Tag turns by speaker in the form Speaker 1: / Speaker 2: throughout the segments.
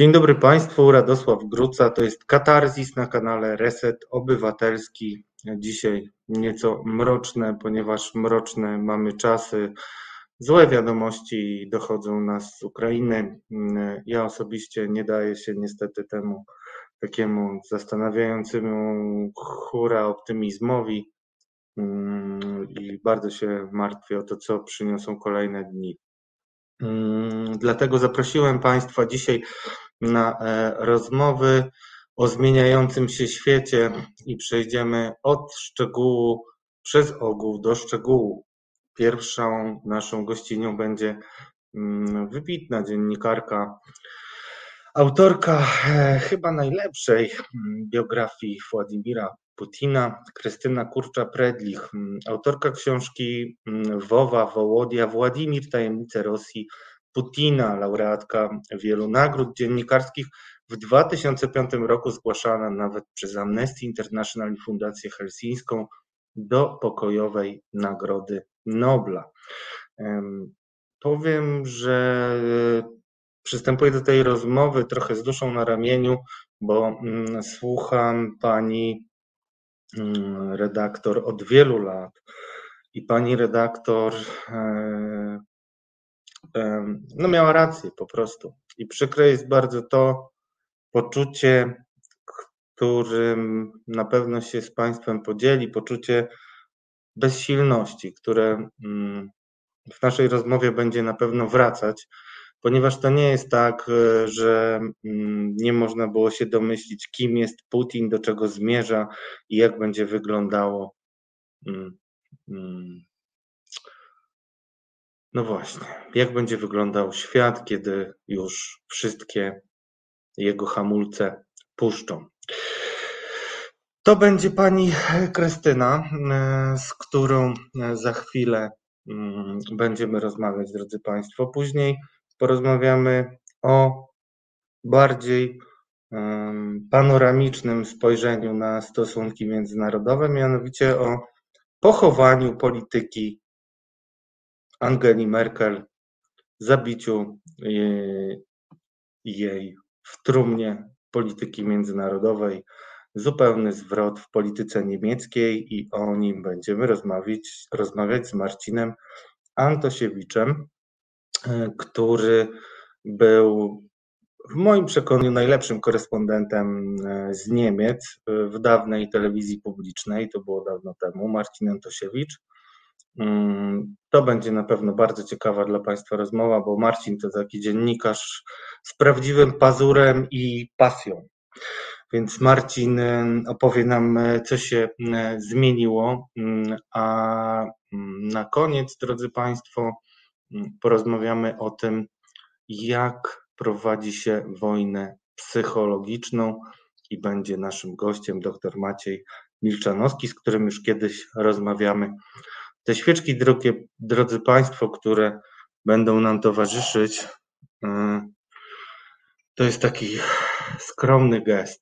Speaker 1: Dzień dobry Państwu, Radosław Gruca, to jest Katarzis na kanale Reset Obywatelski. Dzisiaj nieco mroczne, ponieważ mroczne mamy czasy, złe wiadomości dochodzą nas z Ukrainy. Ja osobiście nie daję się niestety temu takiemu zastanawiającemu hura optymizmowi mm, i bardzo się martwię o to, co przyniosą kolejne dni. Mm, dlatego zaprosiłem Państwa dzisiaj na e, rozmowy o zmieniającym się świecie i przejdziemy od szczegółu przez ogół do szczegółu. Pierwszą naszą gościnią będzie mm, wybitna dziennikarka, autorka e, chyba najlepszej mm, biografii Władimira Putina, Krystyna Kurcza-Predlich, autorka książki Wowa, Wołodia, Władimir, Tajemnice Rosji, Putina, laureatka wielu nagród dziennikarskich, w 2005 roku zgłaszana nawet przez Amnesty International i Fundację Helsińską do pokojowej Nagrody Nobla. Powiem, że przystępuję do tej rozmowy trochę z duszą na ramieniu, bo mm, słucham pani mm, redaktor od wielu lat i pani redaktor e, no miała rację po prostu. I przykre jest bardzo to poczucie, którym na pewno się z Państwem podzieli, poczucie bezsilności, które mm, w naszej rozmowie będzie na pewno wracać, ponieważ to nie jest tak, e, że mm, nie można było się domyślić, kim jest Putin, do czego zmierza i jak będzie wyglądało mm, no właśnie, jak będzie wyglądał świat, kiedy już wszystkie jego hamulce puszczą? To będzie pani Krystyna, e, z którą e, za chwilę mm, będziemy rozmawiać, drodzy Państwo. Później porozmawiamy o bardziej panoramicznym spojrzeniu na stosunki międzynarodowe, mianowicie o pochowaniu polityki Angeli Merkel, zabiciu e, jej w trumnie polityki międzynarodowej, zupełny zwrot w polityce niemieckiej i o nim będziemy rozmawiać, rozmawiać z Marcinem Antosiewiczem, e, który był w moim przekonaniu najlepszym korespondentem e, z Niemiec w dawnej telewizji publicznej, to było dawno temu, Marcin Antosiewicz. Mm, to będzie na pewno bardzo ciekawa dla Państwa rozmowa, bo Marcin to taki dziennikarz z prawdziwym pazurem i pasją. Więc Marcin opowie nam, y, co się y, zmieniło. A na koniec, drodzy Państwo, porozmawiamy o tym, jak prowadzi się wojnę psychologiczną i będzie naszym gościem dr Maciej Milczanowski, z którym już kiedyś rozmawiamy te świeczki, drogie, drodzy Państwo, które będą nam towarzyszyć, y, to jest taki skromny gest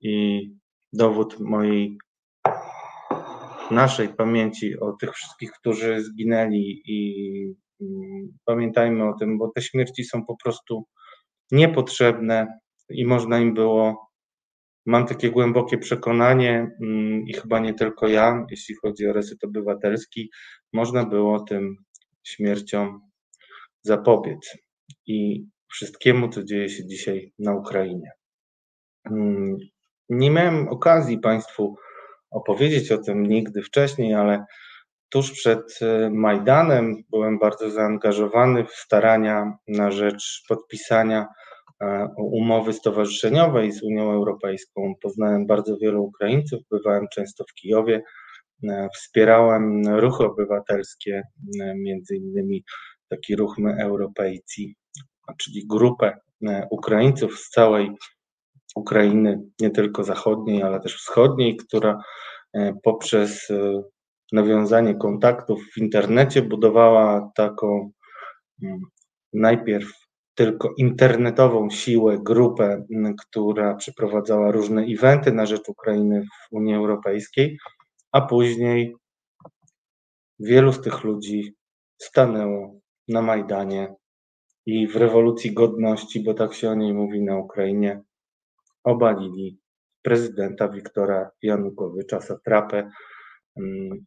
Speaker 1: i dowód mojej, naszej pamięci o tych wszystkich, którzy zginęli i pamiętajmy o tym, bo te śmierci są po prostu niepotrzebne i można im było Mam takie głębokie przekonanie mm, i chyba nie tylko ja, jeśli chodzi o reset obywatelski, można było tym śmierciom zapobiec i wszystkiemu, co dzieje się dzisiaj na Ukrainie. Mm, nie miałem okazji Państwu opowiedzieć o tym nigdy wcześniej, ale tuż przed e, Majdanem byłem bardzo zaangażowany w starania na rzecz podpisania umowy stowarzyszeniowej z Unią Europejską. Poznałem bardzo wielu Ukraińców, bywałem często w Kijowie, e, wspierałem ruchy obywatelskie, e, między innymi taki ruch My Europejcy, czyli grupę Ukraińców z całej Ukrainy, nie tylko zachodniej, ale też wschodniej, która poprzez nawiązanie kontaktów w internecie budowała taką mm, najpierw tylko internetową siłę, grupę, która przeprowadzała różne eventy na rzecz Ukrainy w Unii Europejskiej, a później wielu z tych ludzi stanęło na Majdanie i w rewolucji godności, bo tak się o niej mówi na Ukrainie, obalili prezydenta Wiktora Janukowycza, satrapę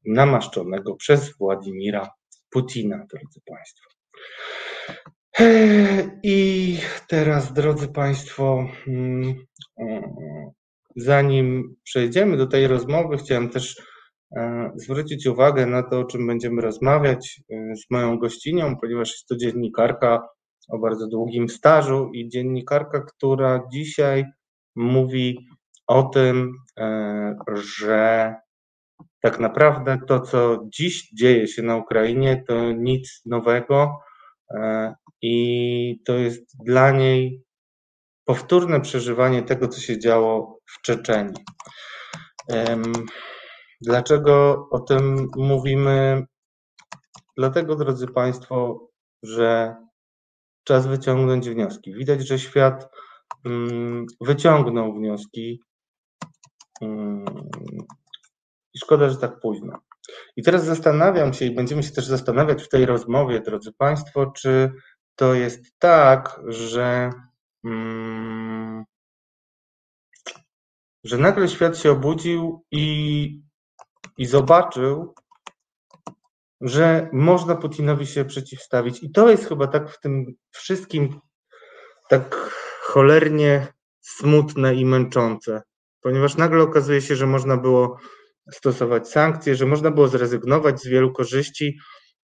Speaker 1: namaszczonego przez Władimira Putina, drodzy Państwo. I teraz, drodzy Państwo, mm, zanim przejdziemy do tej rozmowy, chciałem też e, zwrócić uwagę na to, o czym będziemy rozmawiać e, z moją gościnią, ponieważ jest to dziennikarka o bardzo długim stażu i dziennikarka, która dzisiaj mówi o tym, e, że tak naprawdę to, co dziś dzieje się na Ukrainie, to nic nowego i to jest dla niej powtórne przeżywanie tego, co się działo w Czeczeniu. Dlaczego o tym mówimy? Dlatego, drodzy Państwo, że czas wyciągnąć wnioski. Widać, że świat mm, wyciągnął wnioski mm, i szkoda, że tak późno. I teraz zastanawiam się i będziemy się też zastanawiać w tej rozmowie, drodzy Państwo, czy to jest tak, że, mm, że nagle świat się obudził i, i zobaczył, że można Putinowi się przeciwstawić. I to jest chyba tak w tym wszystkim tak cholernie smutne i męczące, ponieważ nagle okazuje się, że można było stosować sankcje, że można było zrezygnować z wielu korzyści,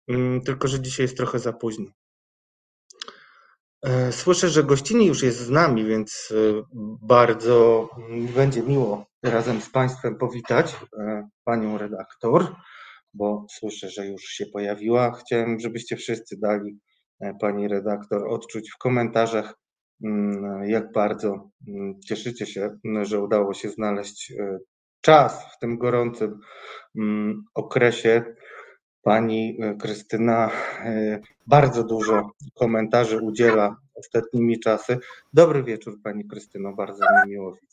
Speaker 1: mm, tylko że dzisiaj jest trochę za późno. E, słyszę, że gościni już jest z nami, więc e, bardzo będzie miło razem z Państwem powitać e, panią redaktor, bo słyszę, że już się pojawiła. Chciałem, żebyście wszyscy dali pani redaktor odczuć w komentarzach, mm, jak bardzo mm, cieszycie się, że udało się znaleźć czas w tym gorącym mm, okresie Pani e, Krystyna e, bardzo dużo komentarzy udziela ostatnimi czasy. Dobry wieczór Pani Krystyno, bardzo mi miło widzieć.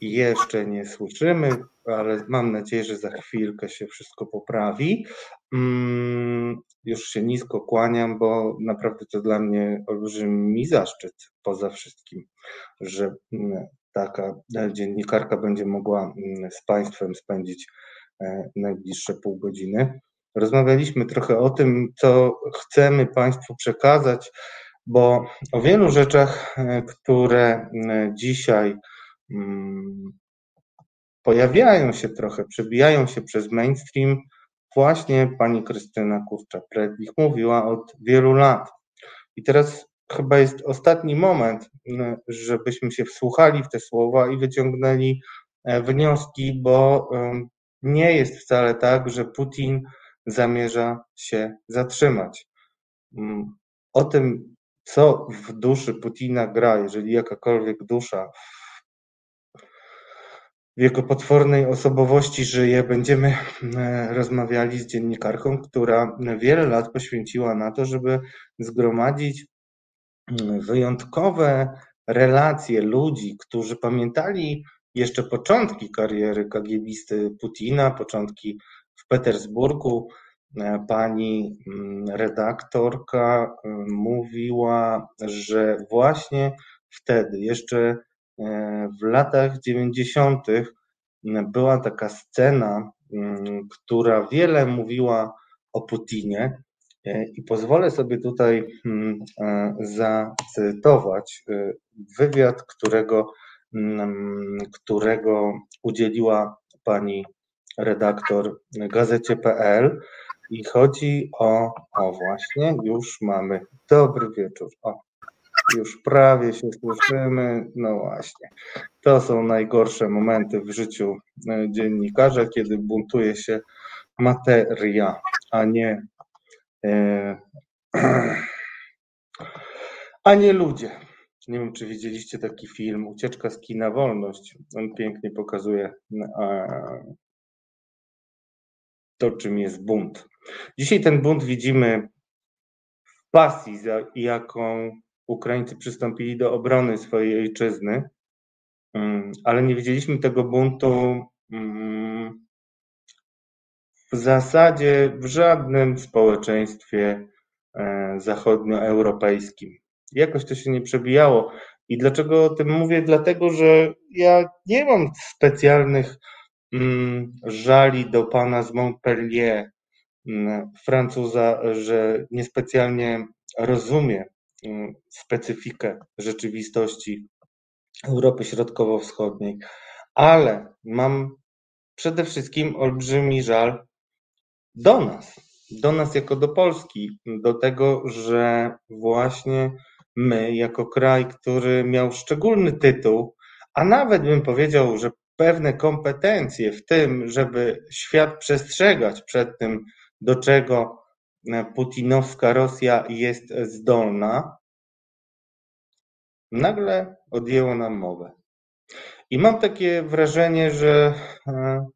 Speaker 1: Jeszcze nie słyszymy, ale mam nadzieję, że za chwilkę się wszystko poprawi. Mm, już się nisko kłaniam, bo naprawdę to dla mnie olbrzymi zaszczyt poza wszystkim, że mm, taka dziennikarka będzie mogła mm, z Państwem spędzić E, najbliższe pół godziny. Rozmawialiśmy trochę o tym, co chcemy Państwu przekazać, bo o wielu rzeczach, e, które dzisiaj mm, pojawiają się trochę, przebijają się przez mainstream, właśnie pani Krystyna Kurcza-Predlich mówiła od wielu lat. I teraz chyba jest ostatni moment, żebyśmy się wsłuchali w te słowa i wyciągnęli e, wnioski, bo nie jest wcale tak, że Putin zamierza się zatrzymać. Mm, o tym, co w duszy Putina gra, jeżeli jakakolwiek dusza w jego potwornej osobowości żyje, będziemy e, rozmawiali z dziennikarką, która wiele lat poświęciła na to, żeby zgromadzić mm, wyjątkowe relacje ludzi, którzy pamiętali jeszcze początki kariery kagiebisty Putina, początki w Petersburgu. E, pani mm, redaktorka e, mówiła, że właśnie wtedy, jeszcze e, w latach 90., była taka scena, mm, która wiele mówiła o Putinie. I pozwolę sobie tutaj mm, zacytować wywiad, którego Mm, którego udzieliła pani redaktor gazecie.pl i chodzi o, o właśnie, już mamy, dobry wieczór, o, już prawie się słyszymy, no właśnie, to są najgorsze momenty w życiu e, dziennikarza, kiedy buntuje się materia, a nie e, a nie ludzie. Nie wiem, czy widzieliście taki film Ucieczka z kina Wolność. On pięknie pokazuje to, czym jest bunt. Dzisiaj ten bunt widzimy w pasji, jaką Ukraińcy przystąpili do obrony swojej ojczyzny, mm, ale nie widzieliśmy tego buntu mm, w zasadzie w żadnym społeczeństwie zachodnioeuropejskim. Jakoś to się nie przebijało. I dlaczego o tym mówię? Dlatego, że ja nie mam specjalnych mm, żali do pana z Montpellier, mm, Francuza, że niespecjalnie rozumie mm, specyfikę rzeczywistości Europy Środkowo-Wschodniej, ale mam przede wszystkim olbrzymi żal do nas, do nas jako do Polski, do tego, że właśnie my, jako kraj, który miał szczególny tytuł, a nawet bym powiedział, że pewne kompetencje w tym, żeby świat przestrzegać przed tym, do czego putinowska Rosja jest zdolna, nagle odjęło nam mowę. I mam takie wrażenie, że, e,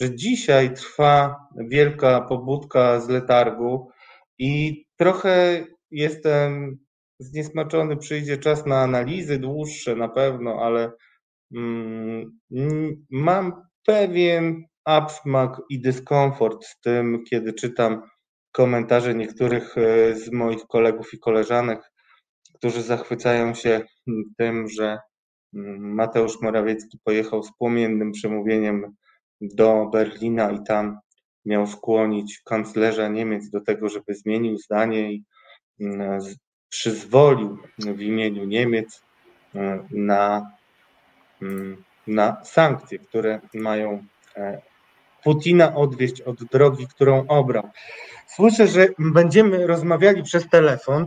Speaker 1: że dzisiaj trwa wielka pobudka z letargu i trochę jestem zniesmaczony. Przyjdzie czas na analizy dłuższe na pewno, ale mm, mam pewien absmak i dyskomfort z tym, kiedy czytam komentarze niektórych e, z moich kolegów i koleżanek, którzy zachwycają się tym, że mm, Mateusz Morawiecki pojechał z płomiennym przemówieniem do Berlina i tam miał skłonić kanclerza Niemiec do tego, żeby zmienił zdanie i mm, przyzwolił w imieniu Niemiec e, na, mm, na sankcje, które mają e, Putina odwieść od drogi, którą obrał. Słyszę, że będziemy rozmawiali przez telefon,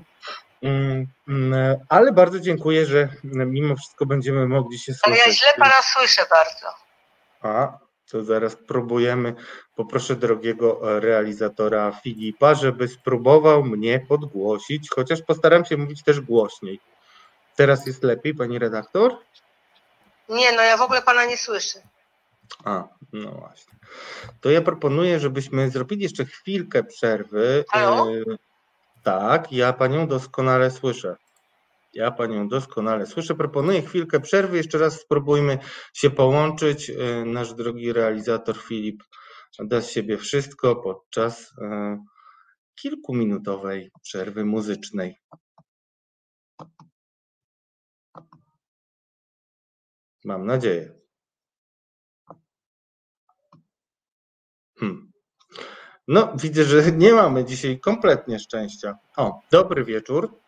Speaker 1: mm, mm, ale bardzo dziękuję, że mimo wszystko będziemy mogli się słyszeć.
Speaker 2: Ale ja źle pana słyszę bardzo.
Speaker 1: A, to zaraz próbujemy. Poproszę drogiego realizatora Filipa, żeby spróbował mnie podgłosić, chociaż postaram się mówić też głośniej. Teraz jest lepiej, pani redaktor?
Speaker 2: Nie, no ja w ogóle pana nie słyszę.
Speaker 1: A, no właśnie. To ja proponuję, żebyśmy zrobili jeszcze chwilkę przerwy.
Speaker 2: Halo?
Speaker 1: E, tak, ja panią doskonale słyszę. Ja panią doskonale słyszę. Proponuję chwilkę przerwy. Jeszcze raz spróbujmy się połączyć. E, nasz drogi realizator Filip da z siebie wszystko podczas e, kilkuminutowej przerwy muzycznej. Mam nadzieję. Hmm. No, widzę, że nie mamy dzisiaj kompletnie szczęścia. O, dobry wieczór.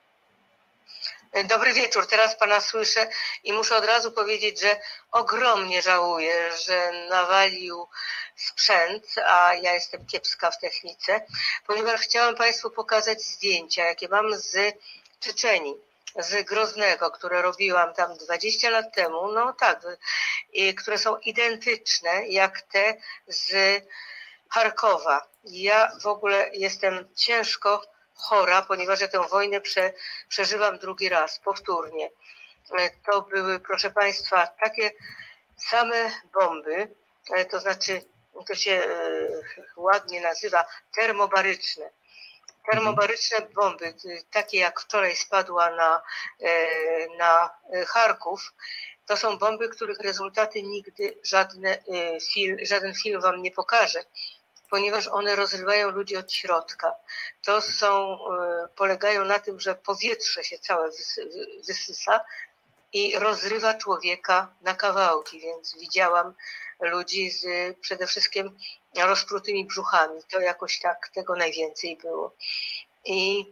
Speaker 2: Dobry wieczór, teraz Pana słyszę i muszę od razu powiedzieć, że ogromnie żałuję, że nawalił sprzęt, a ja jestem kiepska w technice, ponieważ chciałam Państwu pokazać zdjęcia, jakie mam z Czeczeni z Groznego, które robiłam tam 20 lat temu, no tak, i które są identyczne jak te z Charkowa. Ja w ogóle jestem ciężko chora, ponieważ ja tę wojnę prze, przeżywam drugi raz, powtórnie. E, to były, proszę Państwa, takie same bomby, e, to znaczy, to się e, ładnie nazywa termobaryczne. Termobaryczne bomby, takie jak wczoraj spadła na, na Charków, to są bomby, których rezultaty nigdy żadne żaden film Wam nie pokaże, ponieważ one rozrywają ludzi od środka. To są, e, polegają na tym, że powietrze się całe wysysa i rozrywa człowieka na kawałki, więc widziałam ludzi z przede wszystkim rozprutymi brzuchami. To jakoś tak tego najwięcej było. I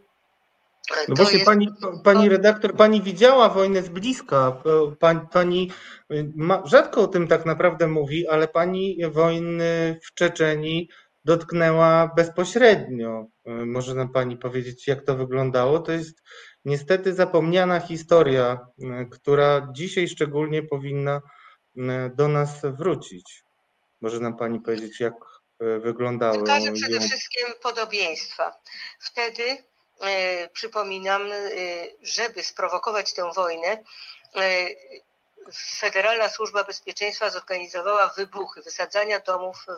Speaker 1: no właśnie, jest... pani, pani redaktor, pani widziała wojnę z bliska. Pani, pani ma, rzadko o tym tak naprawdę mówi, ale pani wojny w Czeczeni dotknęła bezpośrednio. E, może nam Pani powiedzieć, jak to wyglądało? To jest niestety zapomniana historia, e, która dzisiaj szczególnie powinna e, do nas wrócić. Może nam Pani powiedzieć, jak wyglądało?
Speaker 2: Wykaże przede wszystkim podobieństwa. Wtedy, przypominam, żeby sprowokować tę wojnę, Federalna Służba Bezpieczeństwa zorganizowała wybuchy, wysadzania domów w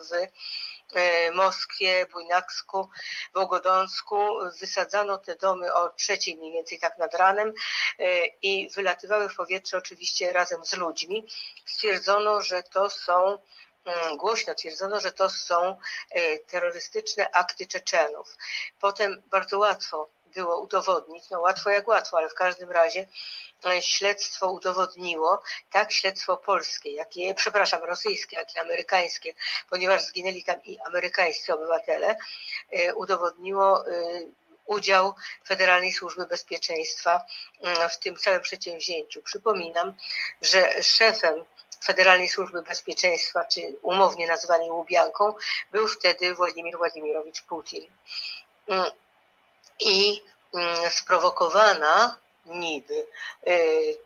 Speaker 2: Moskwie, Bujnaksku, Wogodonsku. Wysadzano te domy o trzeciej mniej więcej tak nad ranem e, i wylatywały w powietrze oczywiście razem z ludźmi. Stwierdzono, że to są mm, głośno twierdzono, że to są e, terrorystyczne akty Czeczenów. Potem bardzo łatwo było udowodnić, no łatwo jak łatwo, ale w każdym razie e, śledztwo udowodniło, tak śledztwo polskie, jak i, przepraszam, rosyjskie, jak i amerykańskie, ponieważ zginęli tam i amerykańscy obywatele, e, udowodniło udział Federalnej Służby Bezpieczeństwa w tym całym przedsięwzięciu. Przypominam, że szefem Federalnej Służby Bezpieczeństwa, czy umownie nazwany Łubianką, był wtedy Władimir Władimirowicz Putin. Mm, I sprowokowana niby y,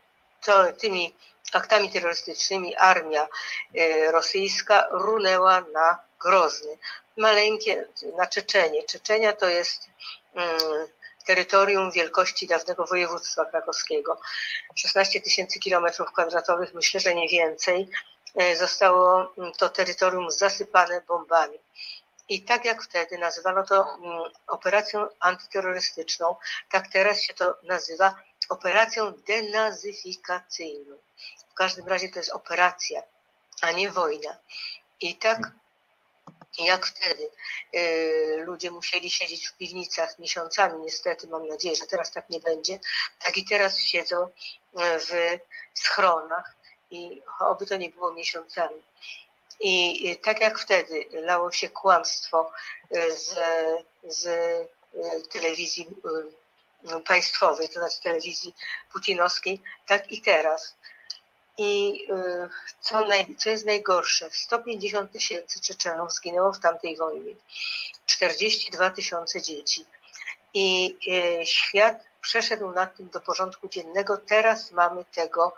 Speaker 2: to, tymi aktami terrorystycznymi armia y, rosyjska runęła na Grozny. Maleńkie, na Czeczenie. Czeczenia to jest mm, terytorium wielkości dawnego województwa krakowskiego. 16 tysięcy kilometrów kwadratowych, myślę, że nie więcej. E, zostało mm, to terytorium zasypane bombami. I tak jak wtedy nazywano to mm, operacją antyterrorystyczną, tak teraz się to nazywa operacją denazyfikacyjną. W każdym razie to jest operacja, a nie wojna. I tak jak wtedy y, ludzie musieli siedzieć w piwnicach miesiącami, niestety mam nadzieję, że teraz tak nie będzie, tak i teraz siedzą y, w schronach i oby to nie było miesiącami. I tak jak wtedy lało się kłamstwo y, z, z telewizji państwowej, to znaczy telewizji putinowskiej, tak i teraz i co, naj, co jest najgorsze, 150 tysięcy Czeczenów zginęło w tamtej wojnie, 42 tysiące dzieci. I świat przeszedł nad tym do porządku dziennego. Teraz mamy tego,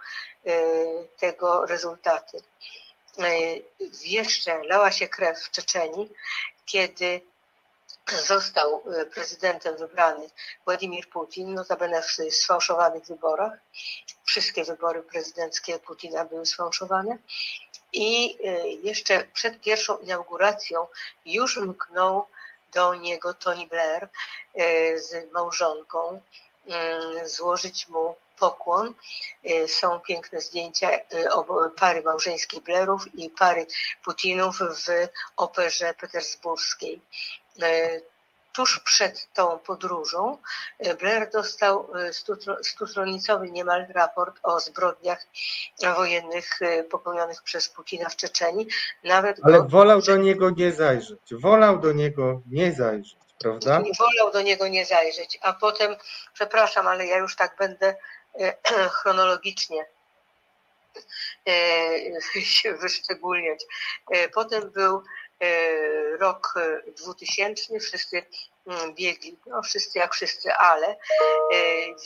Speaker 2: tego rezultaty. Jeszcze lała się krew w Czeczeni, kiedy został e, prezydentem wybrany Władimir Putin, notabene w sfałszowanych wyborach. Wszystkie wybory prezydenckie Putina były sfałszowane. I e, jeszcze przed pierwszą inauguracją już mknął do niego Tony Blair e, z małżonką, złożyć mu pokłon. Są piękne zdjęcia pary małżeńskiej Blairów i pary Putinów w operze petersburskiej. E, tuż przed tą podróżą Blair dostał stustronicowy niemal raport o zbrodniach wojennych popełnionych przez Putina w Czeczeni.
Speaker 1: Nawet Ale go... wolał do niego nie zajrzeć. Wolał do niego nie zajrzeć, prawda?
Speaker 2: Wolał do niego nie zajrzeć, a potem, przepraszam, ale ja już tak będę chronologicznie się wyszczególniać. Potem był E, rok 2000, wszyscy mm, biegli, no wszyscy jak wszyscy, ale e,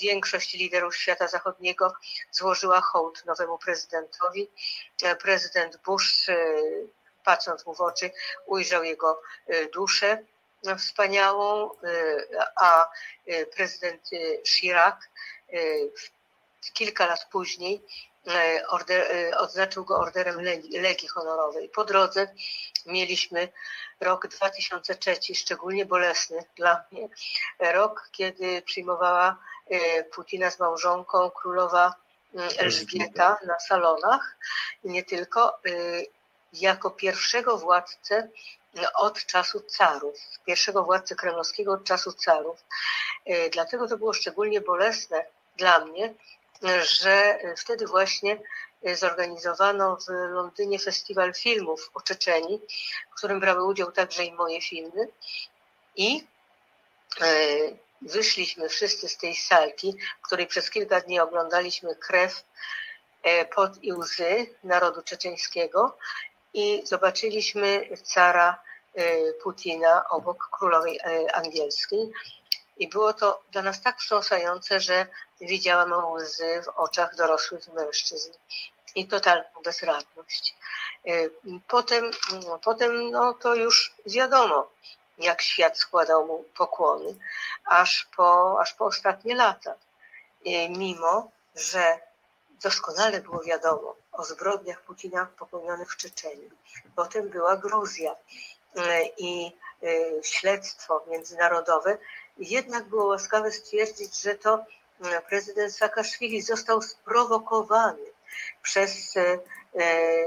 Speaker 2: większość liderów świata zachodniego złożyła hołd nowemu prezydentowi. E, prezydent Bush, patrząc mu w oczy, ujrzał jego duszę wspaniałą, a prezydent Chirac kilka lat później E, order, e, odznaczył go orderem Legii Honorowej. Po drodze mieliśmy rok 2003, szczególnie bolesny dla mnie. Rok, kiedy przyjmowała e, Putina z małżonką królowa Elżbieta na salonach. I nie tylko, jako pierwszego władcę od czasu carów, pierwszego władcę kremlowskiego od czasu carów. Dlatego to było szczególnie bolesne dla mnie, że wtedy właśnie zorganizowano w Londynie festiwal filmów o Czeczeni, w którym brały udział także i moje filmy. I e, wyszliśmy wszyscy z tej salki, w której przez kilka dni oglądaliśmy krew, e, pot i łzy narodu czeczeńskiego i zobaczyliśmy cara e, Putina obok królowej angielskiej. I było to dla nas tak wstrząsające, że widziałam łzy w oczach dorosłych mężczyzn i totalną bezradność. E, potem, no, potem no, to już wiadomo, jak świat składał mu pokłony, aż po, aż po ostatnie lata. E, mimo, że doskonale było wiadomo o zbrodniach Putina popełnionych w Czeczeniu. Potem była Gruzja e, i śledztwo międzynarodowe jednak było łaskawe stwierdzić, że to e, prezydent Saakaszwili został sprowokowany przez e, e,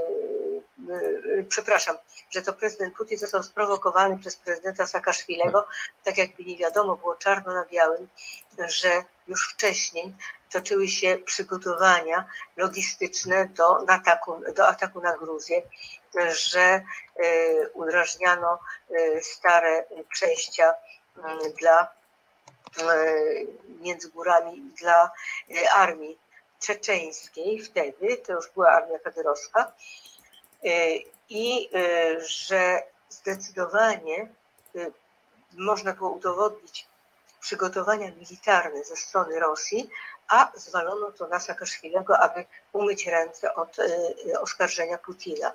Speaker 2: przepraszam, że to prezydent Putin został sprowokowany przez prezydenta Saakaszwilego, tak jakby nie wiadomo było czarno na białym, że już wcześniej toczyły się przygotowania logistyczne do ataku, do ataku na Gruzję, że e, udrażniano e, stare przejścia dla e, między górami dla armii czeczeńskiej wtedy, to już była armia kadyrowska i że zdecydowanie można było udowodnić przygotowania militarne ze strony Rosji, a zwalono to na Saakaszwilego, aby umyć ręce od e, oskarżenia Putina.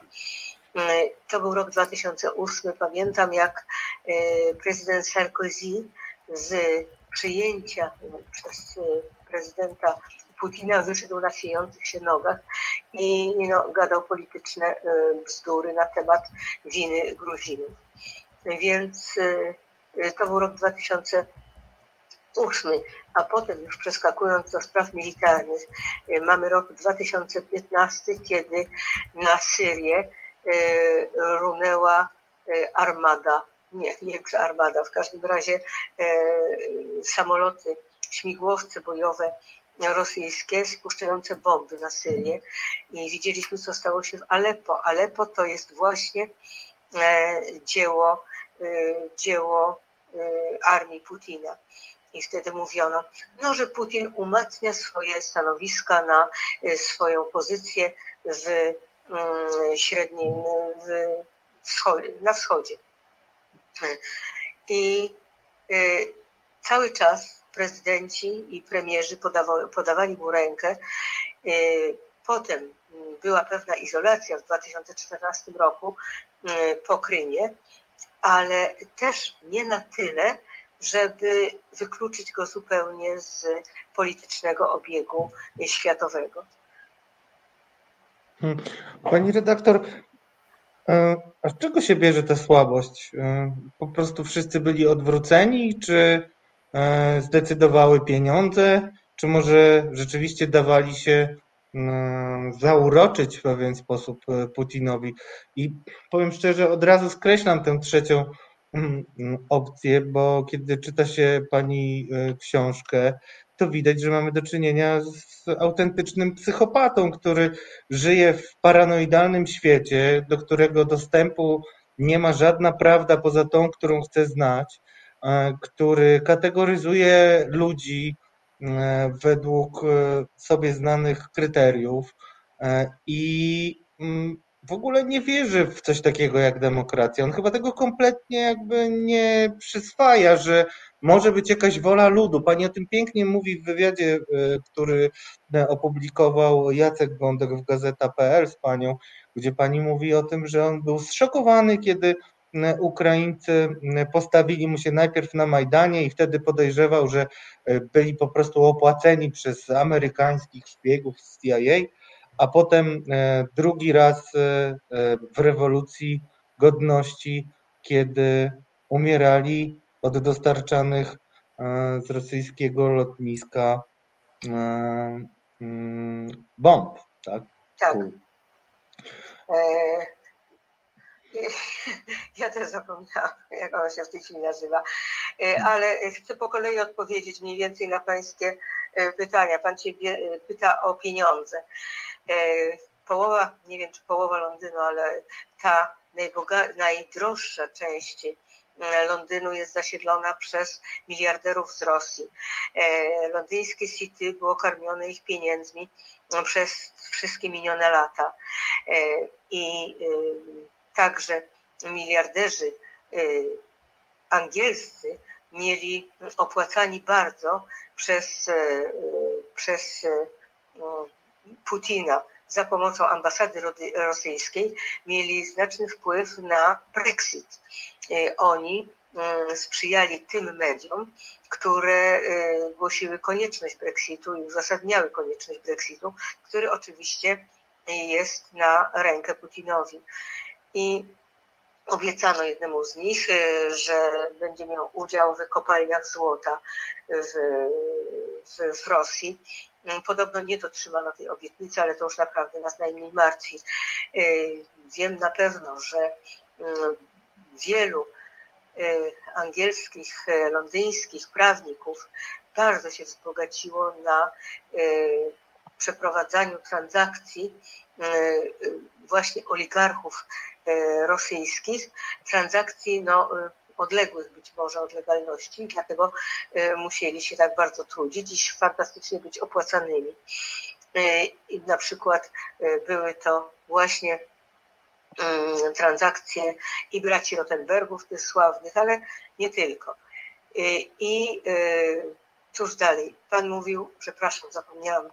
Speaker 2: E, to był rok 2008. Pamiętam, jak e, prezydent Sarkozy z przyjęcia przez prezydenta Putina wyszedł na siejących się nogach i no, gadał polityczne bzdury na temat winy Gruzinów. Więc to był rok 2008 ósmy, a potem już przeskakując do spraw militarnych, e, mamy rok 2015, kiedy na Syrię e, runęła e, armada, nie, większa armada, w każdym razie samoloty, śmigłowce bojowe rosyjskie spuszczające bomby na Syrię i widzieliśmy, co stało się w Aleppo. Aleppo to jest właśnie dzieło, dzieło armii Putina. I wtedy mówiono, no, że Putin umacnia swoje stanowiska na swoją pozycję w mm, średnim, w wschodzie, na wschodzie. I y, cały czas prezydenci i premierzy podawali, mu rękę. Y, potem była pewna izolacja w 2014 roku po Krymie, ale też nie na tyle, żeby wykluczyć go zupełnie z politycznego obiegu światowego.
Speaker 1: Hmm. Pani redaktor, a z czego się bierze ta słabość? E, po prostu wszyscy byli odwróceni, czy e, zdecydowały pieniądze, czy może rzeczywiście dawali się zauroczyć w pewien sposób Putinowi? I powiem szczerze, od razu skreślam tę trzecią Mm, opcję, bo kiedy czyta się pani e, książkę, to widać, że mamy do czynienia z autentycznym psychopatą, który żyje w paranoidalnym świecie, do którego dostępu nie ma żadna prawda poza tą, którą chce znać, e, który kategoryzuje ludzi e, według sobie znanych kryteriów i mm, w ogóle nie wierzy w coś takiego jak demokracja. On chyba tego kompletnie jakby nie przyswaja, że może być jakaś wola ludu. Pani o tym pięknie mówi w wywiadzie, e, który e, opublikował Jacek Gądek w gazeta.pl z panią, gdzie pani mówi o tym, że on był zszokowany, kiedy e, Ukraińcy postawili mu się najpierw na Majdanie i wtedy podejrzewał, że byli po prostu opłaceni przez amerykańskich szpiegów z CIA a potem drugi raz w rewolucji godności, kiedy umierali od dostarczanych z rosyjskiego lotniska mm, bomb. Tak.
Speaker 2: tak. Ja też zapomniałam, jak ona się w tej chwili nazywa, ale chcę po kolei odpowiedzieć mniej więcej na Pańskie pytania. Pan Cię pyta o pieniądze. E, połowa, nie wiem czy połowa Londynu, ale ta najboga- najdroższa część e, Londynu jest zasiedlona przez miliarderów z Rosji. E, londyńskie City było karmione ich pieniędzmi przez wszystkie minione lata. I także miliarderzy angielscy mieli opłacani bardzo przez, przez no, Putina za pomocą ambasady rosyjskiej mieli znaczny wpływ na Brexit. E, oni mm, sprzyjali tym mediom, które e, głosiły konieczność Brexitu i uzasadniały konieczność Brexitu, który oczywiście jest na rękę Putinowi. I obiecano jednemu z nich, e, że będzie miał udział w kopalniach złota w, w, w Rosji podobno nie dotrzymano tej obietnicy, ale to już naprawdę nas najmniej martwi. Wiem na pewno, że wielu angielskich, londyńskich prawników bardzo się wzbogaciło na przeprowadzaniu transakcji właśnie oligarchów rosyjskich, transakcji no, odległych być może od legalności, dlatego e, musieli się tak bardzo trudzić i fantastycznie być opłacanymi. E, I na przykład e, były to właśnie transakcje i braci Rottenbergów, tych sławnych, ale nie tylko. I cóż dalej? Pan mówił, przepraszam, zapomniałam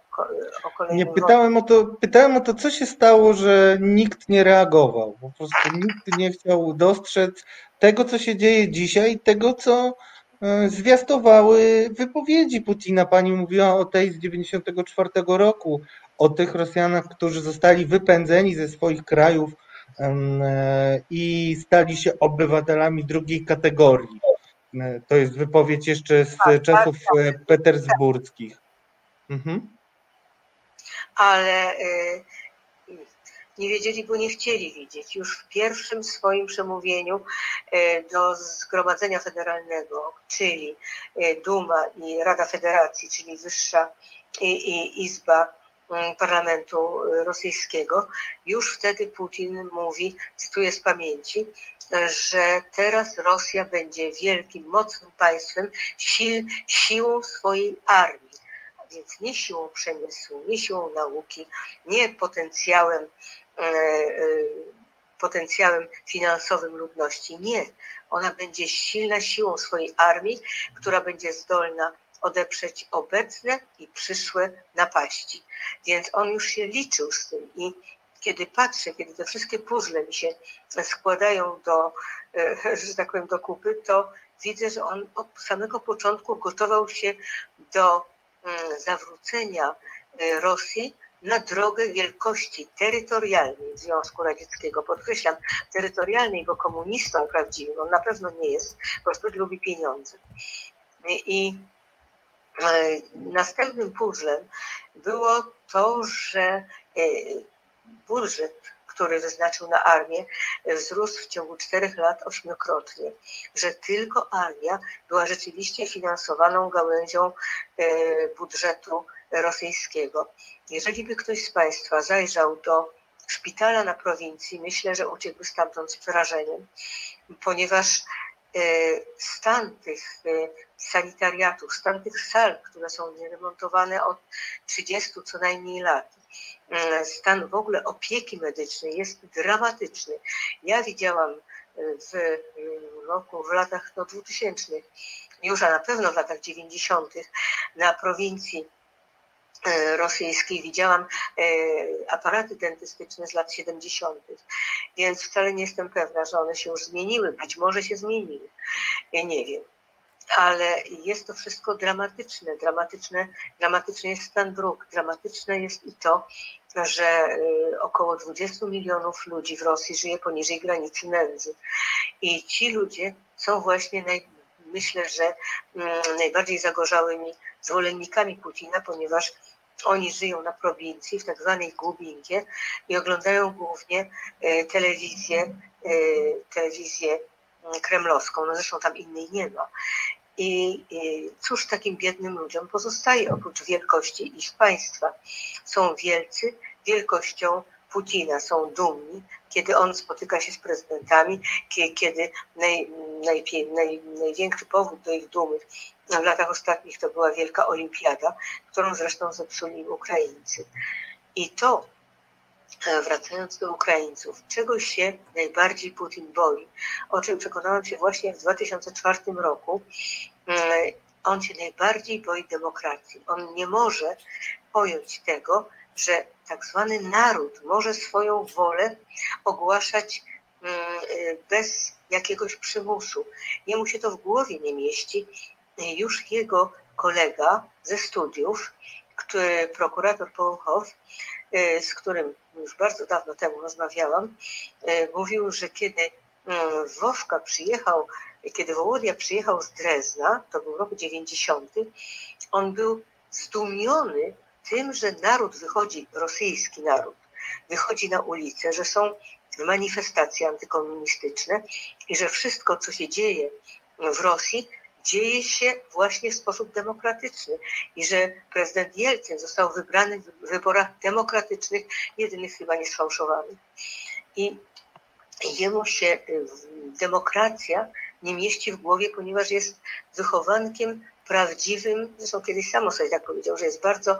Speaker 2: o kolejnym.
Speaker 1: Nie, pytałem o, to, pytałem o to, co się stało, że nikt nie reagował. Po prostu nikt nie chciał dostrzec tego, co się dzieje dzisiaj, tego, co e, zwiastowały wypowiedzi Putina. Pani mówiła o tej z 94 roku, o tych Rosjanach, którzy zostali wypędzeni ze swoich krajów i stali się obywatelami drugiej kategorii. E, to jest wypowiedź jeszcze z tak, tak czasów tak, petersburskich. Mhm.
Speaker 2: Ale nie wiedzieli, bo nie chcieli widzieć. Już w pierwszym swoim przemówieniu e, do Zgromadzenia Federalnego, czyli e, Duma i Rada Federacji, czyli Wyższa Izba Parlamentu Rosyjskiego, już wtedy Putin mówi, cytuję z pamięci, że teraz Rosja będzie wielkim, mocnym państwem sił, siłą swojej armii. Więc nie siłą przemysłu, nie siłą nauki, nie potencjałem E, e, potencjałem finansowym ludności. Nie. Ona będzie silna siłą swojej armii, która będzie zdolna odeprzeć obecne i przyszłe napaści. Więc on już się liczył z tym i kiedy patrzę, kiedy te wszystkie puzzle mi się składają do, e, że tak powiem, do kupy, to widzę, że on od samego początku gotował się do mm, zawrócenia Rosji na drogę wielkości terytorialnej Związku Radzieckiego. Podkreślam, terytorialnej, bo komunistą prawdziwym on na pewno nie jest, po prostu lubi pieniądze. I e, następnym puzzlem było to, że e, budżet, który wyznaczył na armię, wzrósł w ciągu czterech lat ośmiokrotnie, że tylko armia była rzeczywiście finansowaną gałęzią e, budżetu rosyjskiego. Jeżeli by ktoś z Państwa zajrzał do szpitala na prowincji, myślę, że uciekłby stamtąd z przerażeniem, ponieważ e, stan tych e, sanitariatów, stan tych sal, które są nieremontowane od 30 co najmniej lat, e, stan w ogóle opieki medycznej jest dramatyczny. Ja widziałam w roku, w latach no, 2000, już a na pewno w latach 90. na prowincji E, rosyjskiej widziałam e, aparaty dentystyczne z lat 70., więc wcale nie jestem pewna, że one się już zmieniły. Być może się zmieniły. Ja nie wiem. Ale jest to wszystko dramatyczne. Dramatyczne, dramatyczny jest stan dróg. Dramatyczne jest i to, że e, około 20 milionów ludzi w Rosji żyje poniżej granicy nędzy. I ci ludzie są właśnie naj, myślę, że mm, najbardziej zagorzałymi zwolennikami Putina, ponieważ oni żyją na prowincji, w tak zwanej Głubinkie i oglądają głównie e, telewizję, e, telewizję mm, kremlowską. No zresztą tam innej nie ma. I, cóż takim biednym ludziom pozostaje oprócz wielkości ich państwa? Są wielcy wielkością Putina, są dumni, kiedy on spotyka się z prezydentami, kiedy naj, naj, naj, największy powód do ich dumy w latach ostatnich to była wielka olimpiada, którą zresztą zepsuli Ukraińcy. I to, wracając do Ukraińców, czegoś się najbardziej Putin boi, o czym przekonałam się właśnie w 2004 roku, mm, on się najbardziej boi demokracji. On nie może pojąć tego, że tak zwany naród może swoją wolę ogłaszać e, bez jakiegoś przymusu. Jemu się to w głowie nie mieści już jego kolega ze studiów, który, prokurator Połuchow, e, z którym już bardzo dawno temu rozmawiałam, e, mówił, że kiedy mm, Wowka przyjechał, kiedy Wołodia przyjechał z Drezna, to był rok 90, on był zdumiony tym, że naród wychodzi, rosyjski naród, wychodzi na ulicę, że są manifestacje antykomunistyczne i że wszystko, co się dzieje w Rosji, dzieje się właśnie w sposób demokratyczny i że prezydent Jelcyn został wybrany w wyborach demokratycznych, jedynych chyba nie sfałszowanych. I jemu się y, demokracja nie mieści w głowie, ponieważ jest wychowankiem prawdziwym, zresztą kiedyś samo sobie tak powiedział, że jest bardzo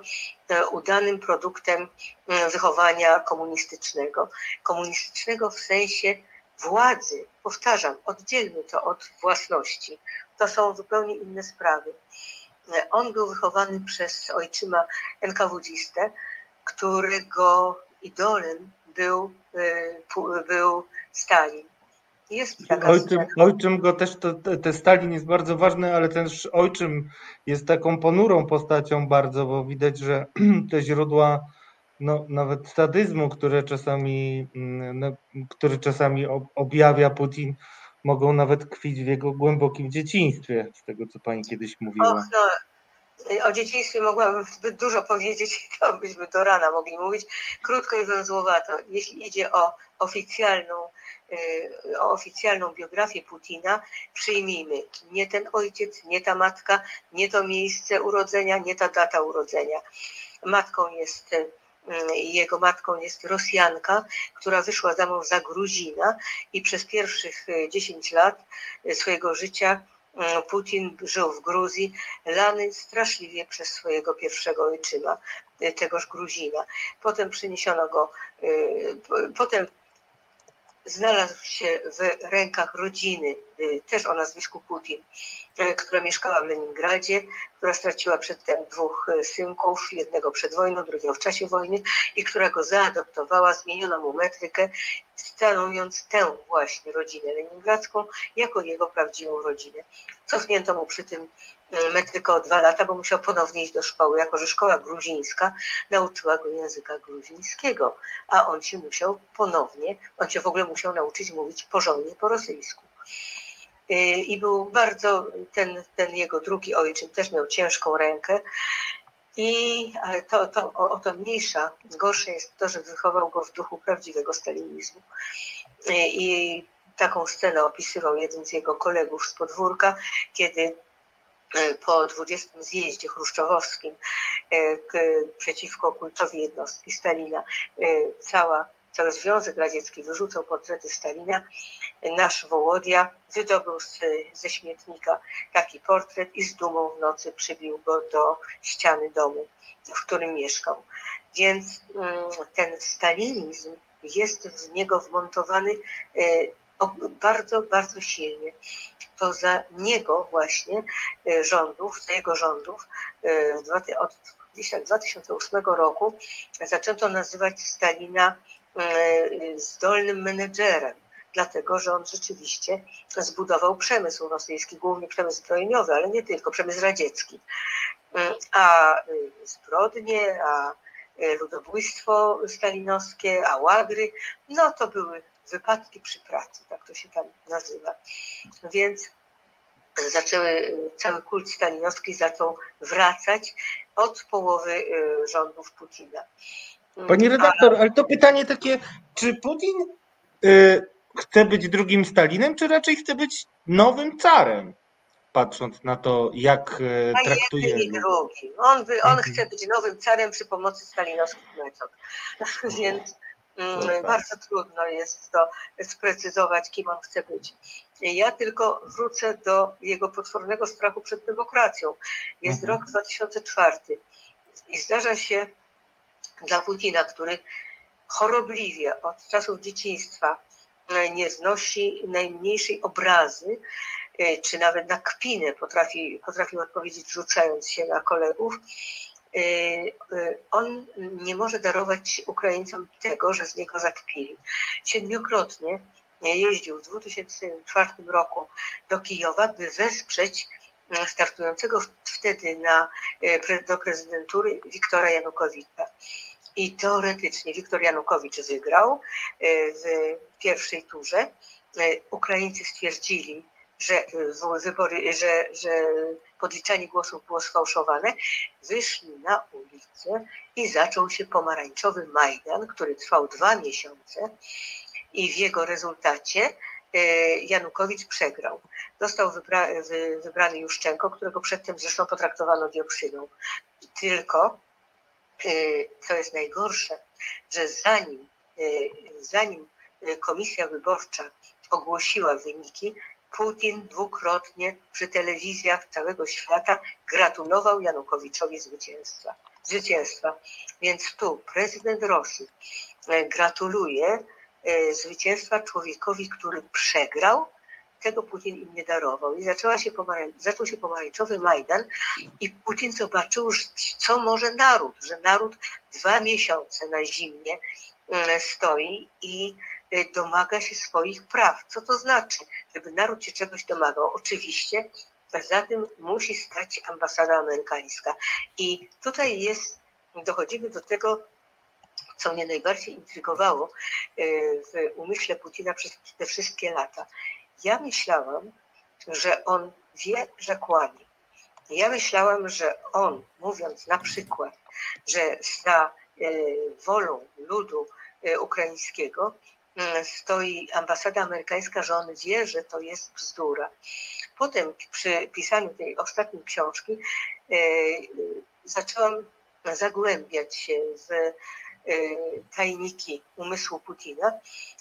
Speaker 2: e, udanym produktem e, wychowania komunistycznego. Komunistycznego w sensie władzy, powtarzam, oddzielmy to od własności. To są zupełnie inne sprawy. On był wychowany przez ojczyma NKWdzistę, którego idolem był, był Stalin.
Speaker 1: Jest ojczym, ojczym go też, to, te Stalin jest bardzo ważny, ale też ojczym jest taką ponurą postacią bardzo, bo widać, że te źródła no, nawet sadyzmu, które czasami, mm, no, który czasami objawia Putin, mogą nawet tkwić w jego głębokim dzieciństwie, z tego co pani kiedyś mówiła. Och, no,
Speaker 2: o dzieciństwie mogłabym zbyt dużo powiedzieć, to byśmy do rana mogli mówić. Krótko i węzłowato. Jeśli idzie o oficjalną Y, o oficjalną biografię Putina, przyjmijmy nie ten ojciec, nie ta matka, nie to miejsce urodzenia, nie ta data urodzenia. Matką jest y, jego matką jest Rosjanka, która wyszła za mąż za Gruzina i przez pierwszych 10 y, lat swojego życia Putin żył w Gruzji, lany straszliwie przez swojego pierwszego ojczyma, tegoż Gruzina. Potem przeniesiono go, potem znalazł się w rękach rodziny, y, też o nazwisku Putin, y, która mieszkała w Leningradzie, która straciła przedtem dwóch y, synków, jednego przed wojną, drugiego w czasie wojny i która go zaadoptowała, zmieniono mu metrykę, stanowiąc tę właśnie rodzinę leningradzką jako jego prawdziwą rodzinę. Cofnięto mu przy tym metrykę o dwa lata, bo musiał ponownie iść do szkoły, jako że szkoła gruzińska nauczyła go języka gruzińskiego, a on się musiał ponownie, on się w ogóle musiał nauczyć mówić porządnie po rosyjsku. Y, I był bardzo, ten, ten jego drugi ojczym też miał ciężką rękę, i ale to, to o, o to mniejsza, gorsze jest to, że wychował go w duchu prawdziwego stalinizmu. Y, I taką scenę opisywał jeden z jego kolegów z podwórka, kiedy po 20 zjeździe chruszczowowskim e, przeciwko kultowi jednostki Stalina. E, cała, cały Związek Radziecki wyrzucał portrety Stalina, nasz Wołodia wydobył z, ze śmietnika taki portret i z dumą w nocy przybił go do ściany domu, w którym mieszkał. Więc mm, ten stalinizm jest w niego wmontowany bardzo, bardzo silnie to za niego właśnie e, rządów, za jego rządów e, od gdzieś tak 2008 roku zaczęto nazywać Stalina e, zdolnym menedżerem, dlatego że on rzeczywiście zbudował przemysł rosyjski, głównie przemysł zbrojeniowy, ale nie tylko, przemysł radziecki. A zbrodnie, a ludobójstwo stalinowskie, a łagry, no to były wypadki przy pracy, tak to się tam nazywa. Więc zaczęły, cały kult stalinowski zaczął wracać od połowy y, rządów Putina.
Speaker 1: Pani redaktor, ale to pytanie takie, czy Putin y, chce być drugim Stalinem, czy raczej chce być nowym carem? Patrząc na to, jak y, traktuje.
Speaker 2: Jeden i drugi. On, by, on chce być nowym carem przy pomocy stalinowskich metod. Więc Mm. Bardzo trudno jest to sprecyzować, kim on chce być. Ja tylko wrócę do jego potwornego strachu przed demokracją. Jest mhm. rok 2004 i zdarza się dla Putina, który chorobliwie od czasów dzieciństwa e, nie znosi najmniejszej obrazy, e, czy nawet na kpinę potrafi, potrafił odpowiedzieć, rzucając się na kolegów, on nie może darować Ukraińcom tego, że z niego zakpili. Siedmiokrotnie jeździł w 2004 roku do Kijowa, by wesprzeć e, startującego wtedy na, e, do prezydentury Wiktora Janukowicza. I teoretycznie Wiktor Janukowicz wygrał e, w pierwszej turze. Ukraińcy stwierdzili, że wybory, że, że podliczanie głosów było sfałszowane, wyszli na ulicę i zaczął się pomarańczowy Majdan, który trwał dwa miesiące i w jego rezultacie Janukowicz przegrał. Został wybra wybrany Juszczenko, którego przedtem zresztą potraktowano dioksyną. Tylko, co jest najgorsze, że zanim, zanim komisja wyborcza ogłosiła wyniki, Putin dwukrotnie przy telewizjach całego świata gratulował Janukowiczowi zwycięstwa. zwycięstwa. Więc tu prezydent Rosji e, gratuluje e, zwycięstwa człowiekowi, który przegrał, tego Putin im nie darował. I zaczęła się zaczął się pomarańczowy Majdan i Putin zobaczył, co może naród, że naród dwa miesiące na zimnie mm, stoi i domaga się swoich praw. Co to znaczy? Żeby naród się czegoś domagał. Oczywiście za tym musi stać ambasada amerykańska. I tutaj jest, dochodzimy do tego, co mnie najbardziej intrygowało y, w umyśle Putina przez te wszystkie lata. Ja myślałam, że on wie, że kłamie. Ja myślałam, że on, mówiąc na przykład, że za y, wolą ludu ukraińskiego stoi ambasada amerykańska, że on wie, że to jest bzdura. Potem przy pisaniu tej ostatniej książki e, zaczęłam zagłębiać się w e, tajniki umysłu Putina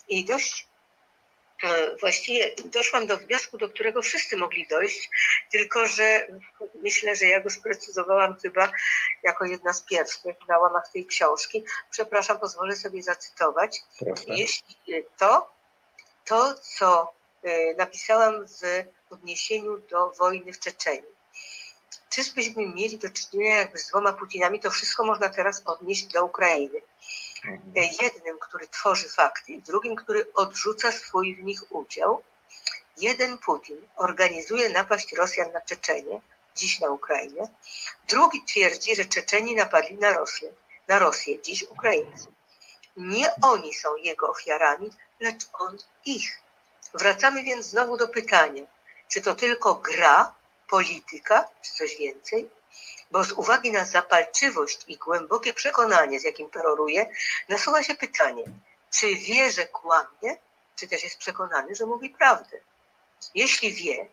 Speaker 2: i dość E, właściwie doszłam do wniosku, do którego wszyscy mogli dojść, tylko że myślę, że ja go sprecyzowałam chyba jako jedna z pierwszych na łamach tej książki. Przepraszam, pozwolę sobie zacytować. Proszę. Jeśli to, to, co e, napisałam w odniesieniu do wojny w Czeczeniu. Czyżbyśmy mieli do czynienia jakby z dwoma Putinami, to wszystko można teraz odnieść do Ukrainy. Mhm. jednym, który tworzy fakty, drugim, który odrzuca swój w nich udział. Jeden Putin organizuje napaść Rosjan na Czeczenię, dziś na Ukrainę. Drugi twierdzi, że Czeczeni napadli na Rosję, na Rosję, dziś Ukraińcy. Nie oni są jego ofiarami, lecz on ich. Wracamy więc znowu do pytania, czy to tylko gra, polityka, czy coś więcej? Bo z uwagi na zapalczywość i głębokie przekonanie, z jakim peroruje, nasuwa się pytanie, czy wie, że kłamie, czy też jest przekonany, że mówi prawdę. Jeśli wie,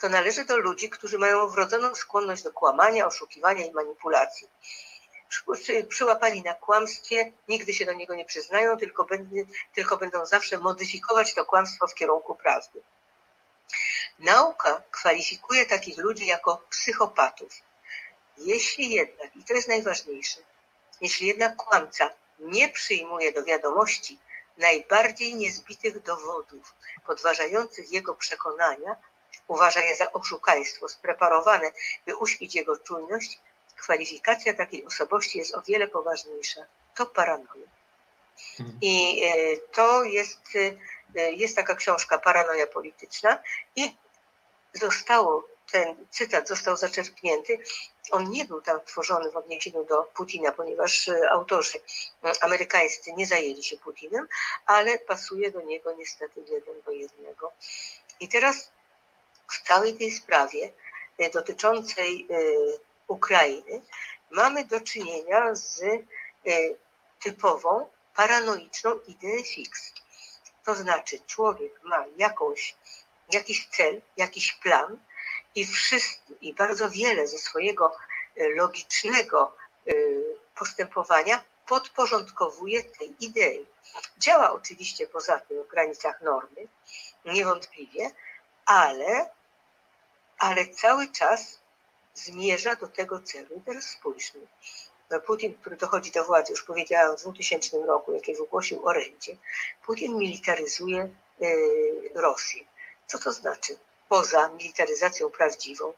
Speaker 2: to należy do ludzi, którzy mają wrodzoną skłonność do kłamania, oszukiwania i manipulacji. Przyłapani na kłamstwie, nigdy się do niego nie przyznają, tylko, będą, tylko będą zawsze modyfikować to kłamstwo w kierunku prawdy. Nauka kwalifikuje takich ludzi jako psychopatów jeśli jednak, i to jest najważniejsze, jeśli jednak kłamca nie przyjmuje do wiadomości najbardziej niezbitych dowodów podważających jego przekonania, uważa je za oszukaństwo spreparowane, by uśpić jego czujność, kwalifikacja takiej osobowości jest o wiele poważniejsza. To paranoja. Mhm. I e, to jest, e, jest taka książka Paranoja polityczna i zostało ten cytat został zaczerpnięty, on nie był tam tworzony w odniesieniu do Putina, ponieważ e, autorzy e, amerykańscy nie zajęli się Putinem, ale pasuje do niego niestety jeden do jednego. I teraz w całej tej sprawie e, dotyczącej Ukrainy mamy do czynienia z typową paranoiczną ideę fix. To znaczy człowiek ma jakąś, jakiś cel, jakiś plan, i wszystko, i bardzo wiele ze swojego e, logicznego e, postępowania podporządkowuje tej idei. Działa oczywiście poza tym w granicach normy, niewątpliwie, ale, ale cały czas zmierza do tego celu. I teraz spójrzmy. No, Putin, który dochodzi do władzy, już powiedziałam w 2000 roku, jakiej wygłosił orędzie, Putin militaryzuje y, Rosję. Co to znaczy? Poza militaryzacją prawdziwą,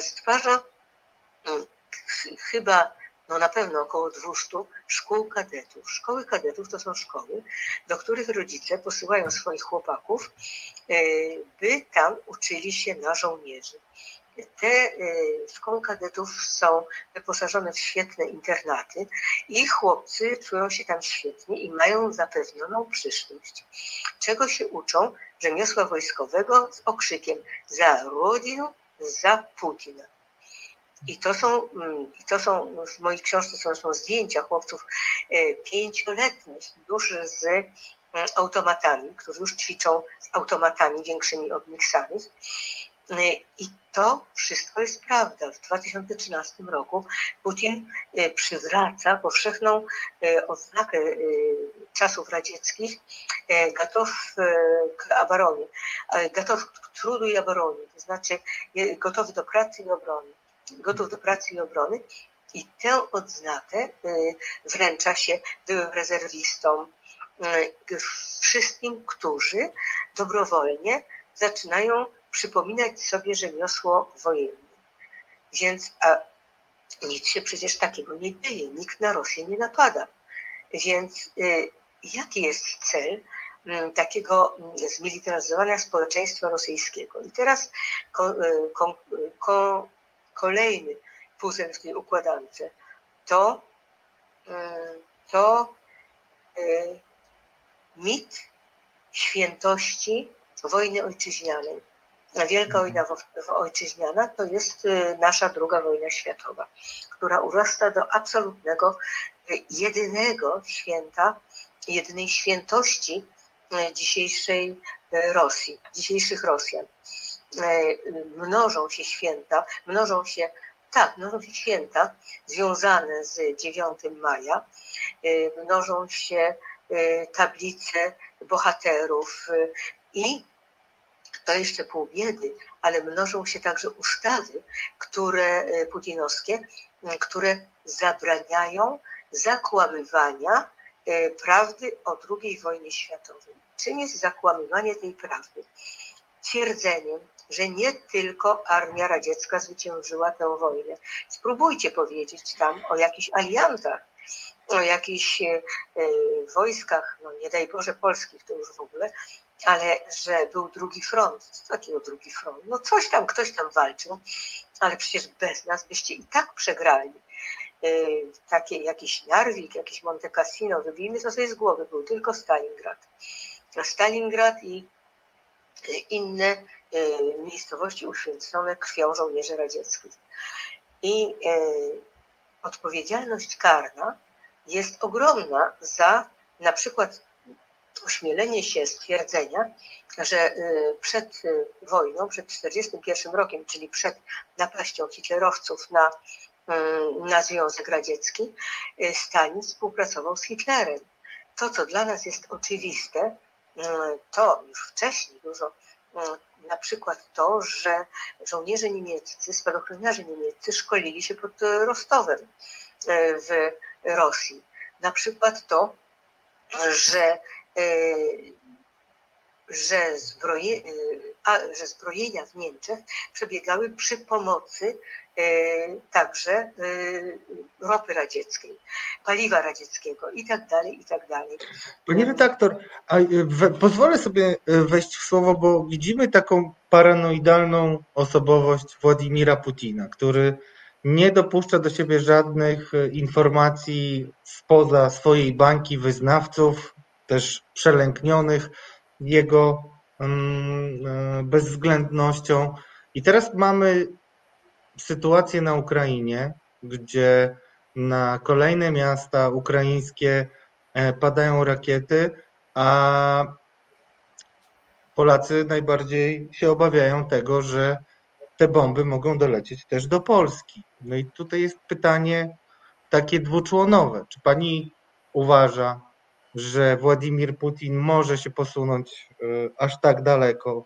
Speaker 2: stwarza mm, chyba, no na pewno około 200 szkół kadetów. Szkoły kadetów to są szkoły, do których rodzice posyłają swoich chłopaków, e, by tam uczyli się na żołnierzy. Te e, szkoły kadetów są wyposażone w świetne internaty i chłopcy czują się tam świetnie i mają zapewnioną przyszłość. Czego się uczą? Rzemiosła wojskowego z okrzykiem za rodzinę, za Putina. I to są, mm, i to są w mojej książce są, są zdjęcia chłopców e, pięcioletnich już z mm, automatami, którzy już ćwiczą z automatami większymi od nich samych. I to wszystko jest prawda. W 2013 roku Putin przywraca powszechną oznakę czasów radzieckich gotów k obronie, gotów k trudu i obronie, to znaczy gotowy do pracy i obrony gotów do pracy i obrony. I tę odznakę wręcza się byłym rezerwistom, wszystkim, którzy dobrowolnie zaczynają przypominać sobie rzemiosło wojenne. Więc a nic się przecież takiego nie dzieje, nikt na Rosję nie napada. Więc jaki jest cel mm, takiego mm, zmilitaryzowania społeczeństwa rosyjskiego? I teraz ko, ko, ko, kolejny puzzle w tej układance, to, e, to e, mit świętości wojny ojczyźnianej. Wielka mhm. wojna ojczyźniana to jest nasza druga wojna światowa, która urasta do absolutnego, jedynego święta, jedynej świętości dzisiejszej Rosji, dzisiejszych Rosjan. E, mnożą się święta, mnożą się, tak, mnożą się święta związane z 9 maja, e, mnożą się e, tablice bohaterów i to jeszcze pół biedy, ale mnożą się także ustawy, które putinowskie, które zabraniają zakłamywania prawdy o II wojnie światowej. Czym jest zakłamywanie tej prawdy? Twierdzeniem, że nie tylko armia radziecka zwyciężyła tę wojnę. Spróbujcie powiedzieć tam o jakichś aliantach, o jakichś e, e, wojskach, no nie daj Boże polskich to już w ogóle, ale że był drugi front. Co takiego drugi front? No coś tam, ktoś tam walczył, ale przecież bez nas byście i tak przegrali. E, takie jakiś Narwik, jakiś Monte Cassino, wybijmy to sobie z głowy, był tylko Stalingrad. Stalingrad i inne E, miejscowości uświęcone krwią żołnierzy radzieckich. I e, odpowiedzialność karna jest ogromna za na przykład ośmielenie się stwierdzenia, że przed wojną, przed 1941 rokiem, czyli przed napaścią hitlerowców na, na Związek Radziecki, Stalin współpracował z Hitlerem. To, co dla nas jest oczywiste, to już wcześniej dużo na przykład to, że żołnierze niemieccy, spadochroniarze niemieccy szkolili się pod Rostowem e, w Rosji. Na przykład to, że, e, że, zbroje, e, że zbrojenia w Niemczech przebiegały przy pomocy także e, ropy radzieckiej, paliwa radzieckiego i tak dalej, i tak dalej.
Speaker 1: Panie redaktor, e, pozwolę sobie wejść w słowo, bo widzimy taką paranoidalną osobowość Władimira Putina, który nie dopuszcza do siebie żadnych informacji spoza swojej bańki wyznawców, też przelęknionych jego mm, bezwzględnością. I teraz mamy sytuację na Ukrainie, gdzie na kolejne miasta ukraińskie e, padają rakiety, a Polacy najbardziej się obawiają tego, że te bomby mogą dolecieć też do Polski. No i tutaj jest pytanie takie dwuczłonowe. Czy pani uważa, że Władimir Putin może się posunąć e, aż tak daleko,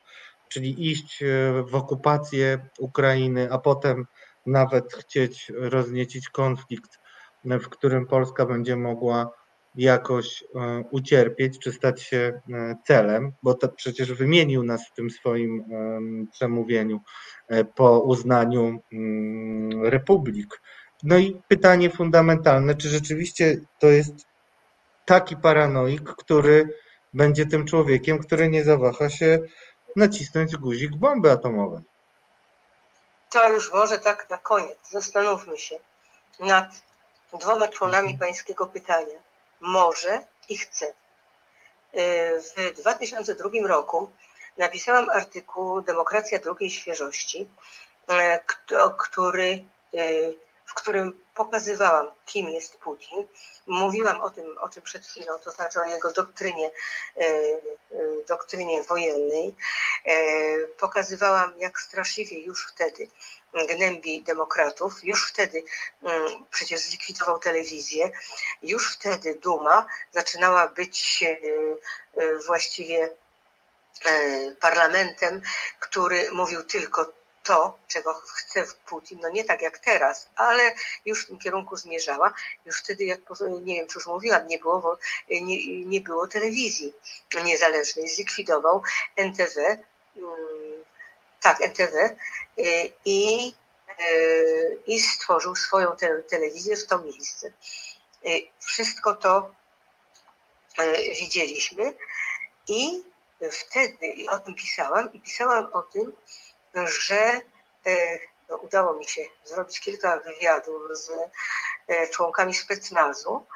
Speaker 1: czyli iść e, w okupację Ukrainy, a potem nawet chcieć rozniecić konflikt, w którym Polska będzie mogła jakoś e, ucierpieć, czy stać się e, celem, bo to przecież wymienił nas w tym swoim przemówieniu po uznaniu mm, republik. No i pytanie fundamentalne, czy rzeczywiście to jest taki paranoik, który będzie tym człowiekiem, który nie zawaha się nacisnąć guzik bomby atomowej.
Speaker 2: To już może tak na koniec. Zastanówmy się nad dwoma członami mhm. pańskiego pytania. Może i chce. W 2002 roku napisałam artykuł Demokracja drugiej świeżości, który w którym pokazywałam, kim jest Putin. Mówiłam o tym, o czym przed chwilą, to znaczy o jego doktrynie, e, e, doktrynie wojennej. Pokazywałam, jak straszliwie już wtedy gnębi demokratów, już wtedy mm, przecież zlikwidował telewizję, już wtedy Duma zaczynała być właściwie parlamentem, który mówił tylko to, czego chce Putin, no nie tak jak teraz, ale już w tym kierunku zmierzała. Już wtedy, jak nie wiem, czy już mówiłam, nie było, nie, nie było telewizji niezależnej. Zlikwidował NTW, mm, tak, NTW y, i, y, i stworzył swoją telewizję w to miejsce. Y, wszystko to widzieliśmy i wtedy o tym pisałam i pisałam o tym, że e, no, udało mi się zrobić kilka wywiadów z e, członkami specnazu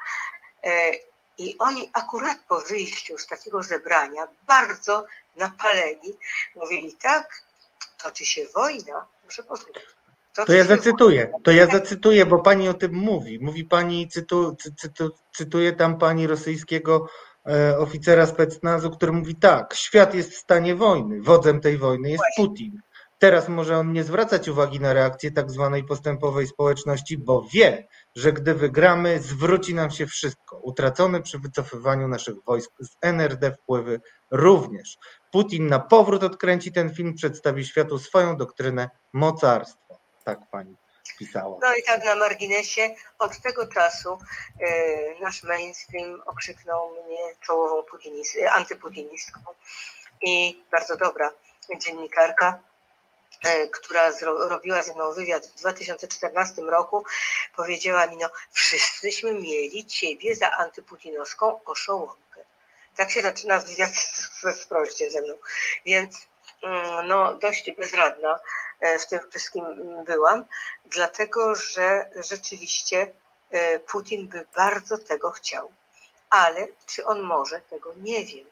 Speaker 2: e, i oni akurat po wyjściu z takiego zebrania bardzo napaleni mówili tak, toczy się wojna, muszę powiedzieć.
Speaker 1: To ja zacytuję, to ja zacytuję, bo pani o tym mówi. Mówi pani, cytu, cytu, cytuję tam pani rosyjskiego oficera specnazu, który mówi tak, świat jest w stanie wojny, wodzem tej wojny jest. Putin. Teraz może on nie zwracać uwagi na reakcję tak zwanej postępowej społeczności, bo wie, że gdy wygramy, zwróci nam się wszystko. Utracone przy wycofywaniu naszych wojsk z NRD wpływy również. Putin na powrót odkręci ten film, przedstawi światu swoją doktrynę mocarstwa. Tak pani pisała.
Speaker 2: No i tak na marginesie, od tego czasu yy, nasz mainstream okrzyknął mnie czołową putinist, antyputinistką i bardzo dobra dziennikarka która robiła ze mną wywiad w 2014 roku, powiedziała mi, no wszyscyśmy mieli ciebie za antyputinowską oszołomkę. Tak się zaczyna wywiad w sproście ze mną. Więc mm, no, dość bezradna e, w tym wszystkim byłam, dlatego że rzeczywiście e, Putin by bardzo tego chciał. Ale czy on może, tego nie wiem.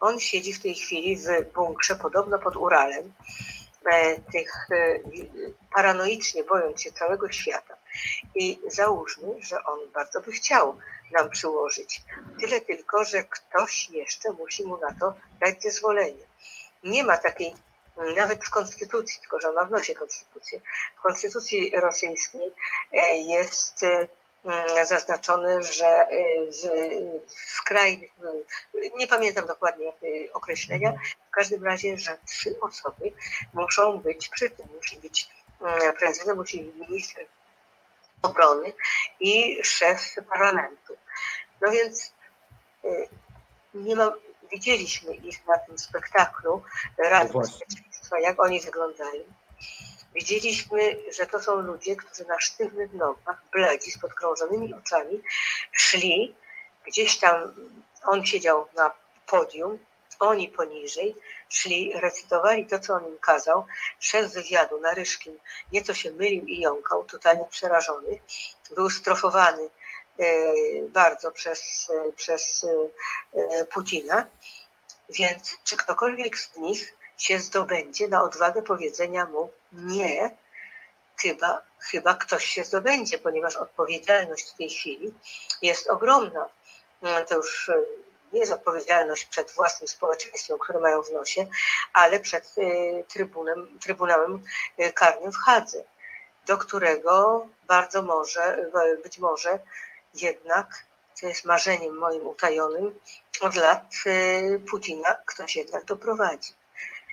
Speaker 2: On siedzi w tej chwili w bunkrze, podobno pod Uralem, E, tych e, paranoicznie bojąc się całego świata. I załóżmy, że on bardzo by chciał nam przyłożyć. Tyle tylko, że ktoś jeszcze musi mu na to dać zezwolenie. Nie ma takiej, nawet w konstytucji, tylko że on ma w konstytucję. W konstytucji rosyjskiej e, jest Mm, zaznaczone, że y, w, w skrajnych, no, nie pamiętam dokładnie określenia, w każdym razie, że trzy osoby muszą być przy tym, musi być mm, prezydent, musi być minister obrony i szef parlamentu. No więc y, nie ma, widzieliśmy ich na tym spektaklu Rady no Bezpieczeństwa, jak oni wyglądają. Widzieliśmy, że to są ludzie, którzy na sztywnych nogach, bladzi, z podkrążonymi oczami, szli gdzieś tam, on siedział na podium, oni poniżej, szli, recytowali to, co on im kazał. Szef wywiadu, Naryszkin, nieco się mylił i jąkał, totalnie przerażony. Był strofowany e, bardzo przez, przez e, Putina. Więc czy ktokolwiek z nich się zdobędzie na odwagę powiedzenia mu nie, chyba, chyba ktoś się zdobędzie, ponieważ odpowiedzialność w tej chwili jest ogromna. No, to już e, nie jest odpowiedzialność przed własnym społeczeństwem, które mają w nosie, ale przed e, trybunem, Trybunałem e, Karnym w Hadze, do którego bardzo może, być może jednak, co jest marzeniem moim utajonym, od lat Putina ktoś jednak doprowadzi.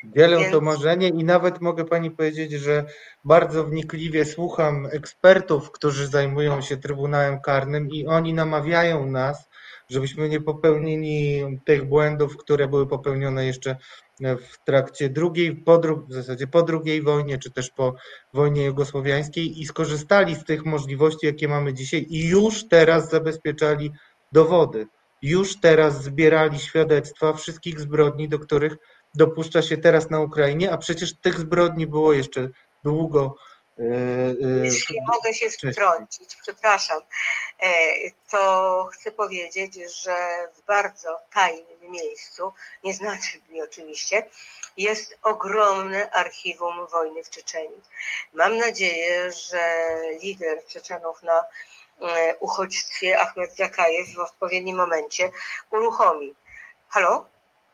Speaker 1: Dzielę Więc... to marzenie i nawet mogę Pani powiedzieć, że bardzo wnikliwie słucham ekspertów, którzy zajmują się Trybunałem Karnym i oni namawiają nas, żebyśmy nie popełnili tych błędów, które były popełnione jeszcze w trakcie drugiej, po dru, w zasadzie po drugiej wojnie, czy też po wojnie jugosłowiańskiej i skorzystali z tych możliwości, jakie mamy dzisiaj i już teraz zabezpieczali dowody. Już teraz zbierali świadectwa wszystkich zbrodni, do których dopuszcza się teraz na Ukrainie, a przecież tych zbrodni było jeszcze długo,
Speaker 2: Jeśli mogę się wtrącić, przepraszam, to chcę powiedzieć, że w bardzo tajnym miejscu, nieznacznym oczywiście, jest ogromne archiwum wojny w Czeczeniu. Mam nadzieję, że lider Czeczenów na uchodźstwie Ahmed Zakajew w odpowiednim momencie uruchomi. Halo?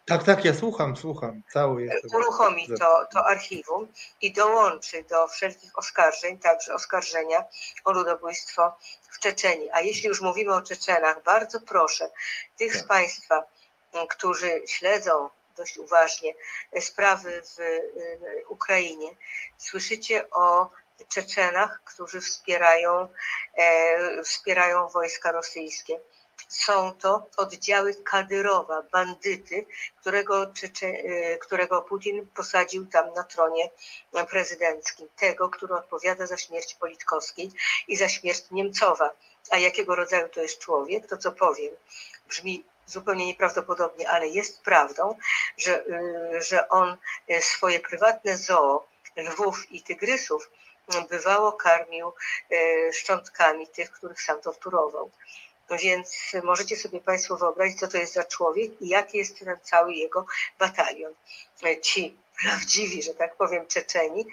Speaker 1: Tak, tak, ja słucham, słucham. Cały jestem.
Speaker 2: Uruchomi to, to archiwum i dołączy do wszelkich oskarżeń, także oskarżenia o ludobójstwo w Czeczeni. A jeśli już mówimy o Czeczenach, bardzo proszę tych z
Speaker 1: Tak.
Speaker 2: Państwa, m, którzy śledzą dość uważnie sprawy w y, Ukrainie, słyszycie o Czeczenach, którzy wspierają, e, wspierają wojska rosyjskie. Są to oddziały Kadyrowa, bandyty, którego, e, którego Putin posadził tam na tronie prezydenckim. Tego, który odpowiada za śmierć Politkowskiej i za śmierć Niemcowa. A jakiego rodzaju to jest człowiek, to co powiem, brzmi zupełnie nieprawdopodobnie, ale jest prawdą, że, y, że on y, swoje prywatne zoo lwów i tygrysów bywało karmił y, szczątkami tych, których sam torturował. Więc możecie sobie Państwo wyobrazić, co to jest za człowiek i jaki jest ten cały jego batalion. Ci prawdziwi, że tak powiem, Czeczeni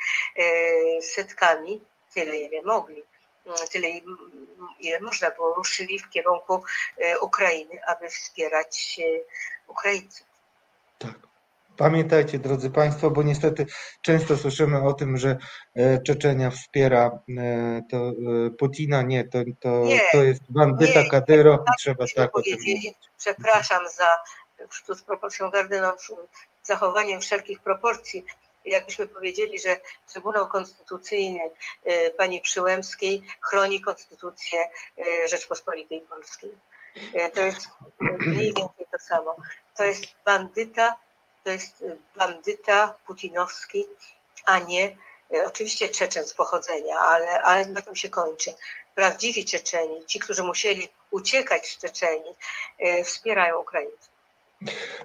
Speaker 2: setkami, tyle ile mogli, tyle ile można było, ruszyli w kierunku Ukrainy, aby wspierać Ukraińców.
Speaker 1: Pamiętajcie, drodzy Państwo, bo niestety często słyszymy o tym, że e, Czeczenia wspiera e, to e, Putina. Nie, to, to,
Speaker 2: Nie,
Speaker 1: to jest bandyta
Speaker 2: nie,
Speaker 1: i
Speaker 2: tak
Speaker 1: trzeba tak o tym mówić.
Speaker 2: Przepraszam za z proporcją zachowaniem wszelkich proporcji. Jakbyśmy powiedzieli, że Trybunał Konstytucyjny pani Przyłębskiej chroni konstytucję Rzeczpospolitej Polskiej. To jest mniej więcej to samo. To jest bandyta, to jest y, bandyta putinowski, a nie y, oczywiście Czeczen z pochodzenia, ale, ale na tym się kończy. Prawdziwi Czeczeni, ci, którzy musieli uciekać z Czeczeni, y, wspierają Ukraińców.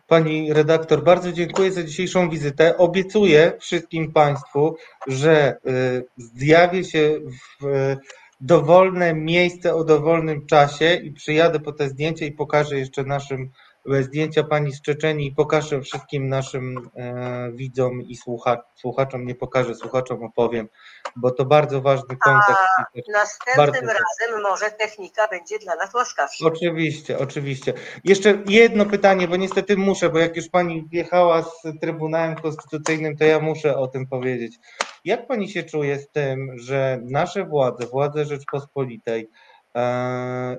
Speaker 1: Pani redaktor, bardzo dziękuję za dzisiejszą wizytę. Obiecuję wszystkim Państwu, że y, zjawię się w y, dowolne miejsce o dowolnym czasie i przyjadę po te zdjęcia i pokażę jeszcze naszym zdjęcia pani z Czeczeni i pokażę wszystkim naszym e, widzom i słucha, słuchaczom, nie pokażę, słuchaczom opowiem, bo to bardzo ważny kontekst. i też
Speaker 2: Następnym razem może technika będzie dla nas łaskawsza.
Speaker 1: Oczywiście, oczywiście. Jeszcze jedno pytanie, bo niestety muszę, bo jak już pani wjechała z Trybunałem Konstytucyjnym, to ja muszę o tym powiedzieć. Jak pani się czuje z tym, że nasze władze, władze Rzeczpospolitej,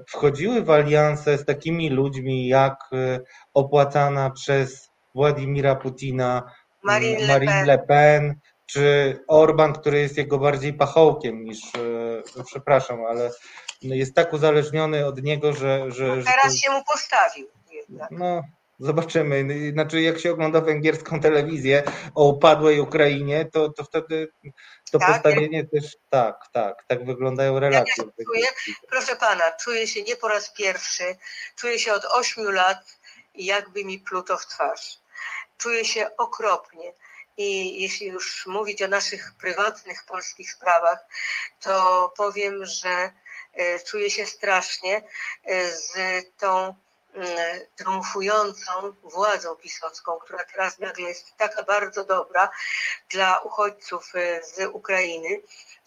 Speaker 1: wchodziły w alianse z takimi ludźmi jak e, opłacana przez Władimira Putina
Speaker 2: Marine Le Pen.
Speaker 1: Le Pen, czy Orban, który jest jego bardziej pachołkiem niż, e, no przepraszam, ale no jest tak uzależniony od niego, że, że, że to,
Speaker 2: Teraz się mu postawił jednak.
Speaker 1: no zobaczymy. Znaczy jak się ogląda węgierską telewizję o upadłej Ukrainie, to, to wtedy to
Speaker 2: Tak,
Speaker 1: postawienie też tak, tak, tak wyglądają relacje.
Speaker 2: się czuję? Proszę pana, czuję się nie po raz pierwszy, czuję się od ośmiu lat i jakby mi pluto w twarz. Czuję się okropnie. I jeśli już mówić o naszych prywatnych polskich sprawach, to powiem, że e, czuję się strasznie e, z tą triumfującą władzą pisowską, która teraz nagle jest taka bardzo dobra dla uchodźców e, z Ukrainy,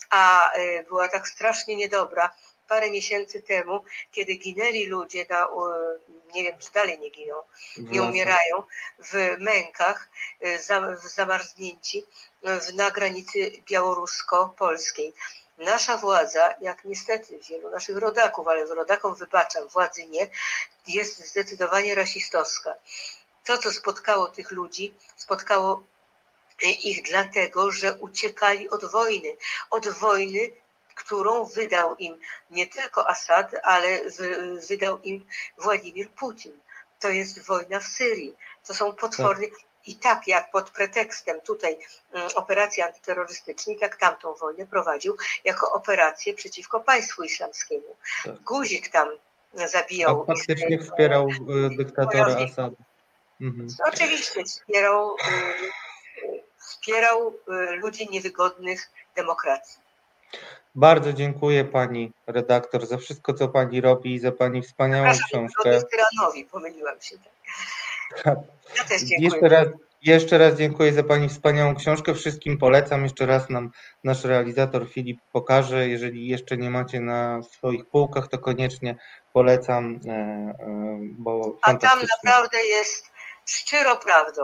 Speaker 2: a e, była tak strasznie niedobra parę miesięcy temu, kiedy ginęli ludzie, na, nie wiem czy dalej nie giną, nie umierają w mękach, za- w zamarznięci w- na granicy białorusko-polskiej. Nasza władza, jak niestety wielu naszych rodaków, ale rodakom wybaczam, władzy nie, jest zdecydowanie rasistowska. To, co spotkało tych ludzi, spotkało e, ich dlatego, że uciekali od wojny. Od wojny, którą wydał im nie tylko Assad, ale wy- wydał im Władimir Putin. To jest wojna w Syrii. To są potworne. I tak jak pod pretekstem tutaj mm, operacji antyterrorystycznej, tak tamtą wojnę prowadził jako operację przeciwko państwu islamskiemu.
Speaker 1: Tak.
Speaker 2: Guzik tam
Speaker 1: A
Speaker 2: zabijał.
Speaker 1: faktycznie
Speaker 2: Izrael-
Speaker 1: wspierał e, dyktatora. Asada. Mhm.
Speaker 2: Oczywiście wspierał, y, wspierał y, ludzi niewygodnych demokracji.
Speaker 1: Bardzo dziękuję pani redaktor za wszystko, co pani robi i za pani wspaniałą książkę.
Speaker 2: Tyranowi, pomyliłam się. Tak. Ja też dziękuję.
Speaker 1: Jeszcze raz, jeszcze raz dziękuję za pani wspaniałą książkę. Wszystkim polecam. Jeszcze raz nam nasz realizator Filip pokaże. Jeżeli jeszcze nie macie na swoich półkach, to koniecznie polecam, e, e, bo
Speaker 2: A tam naprawdę jest szczero prawdą.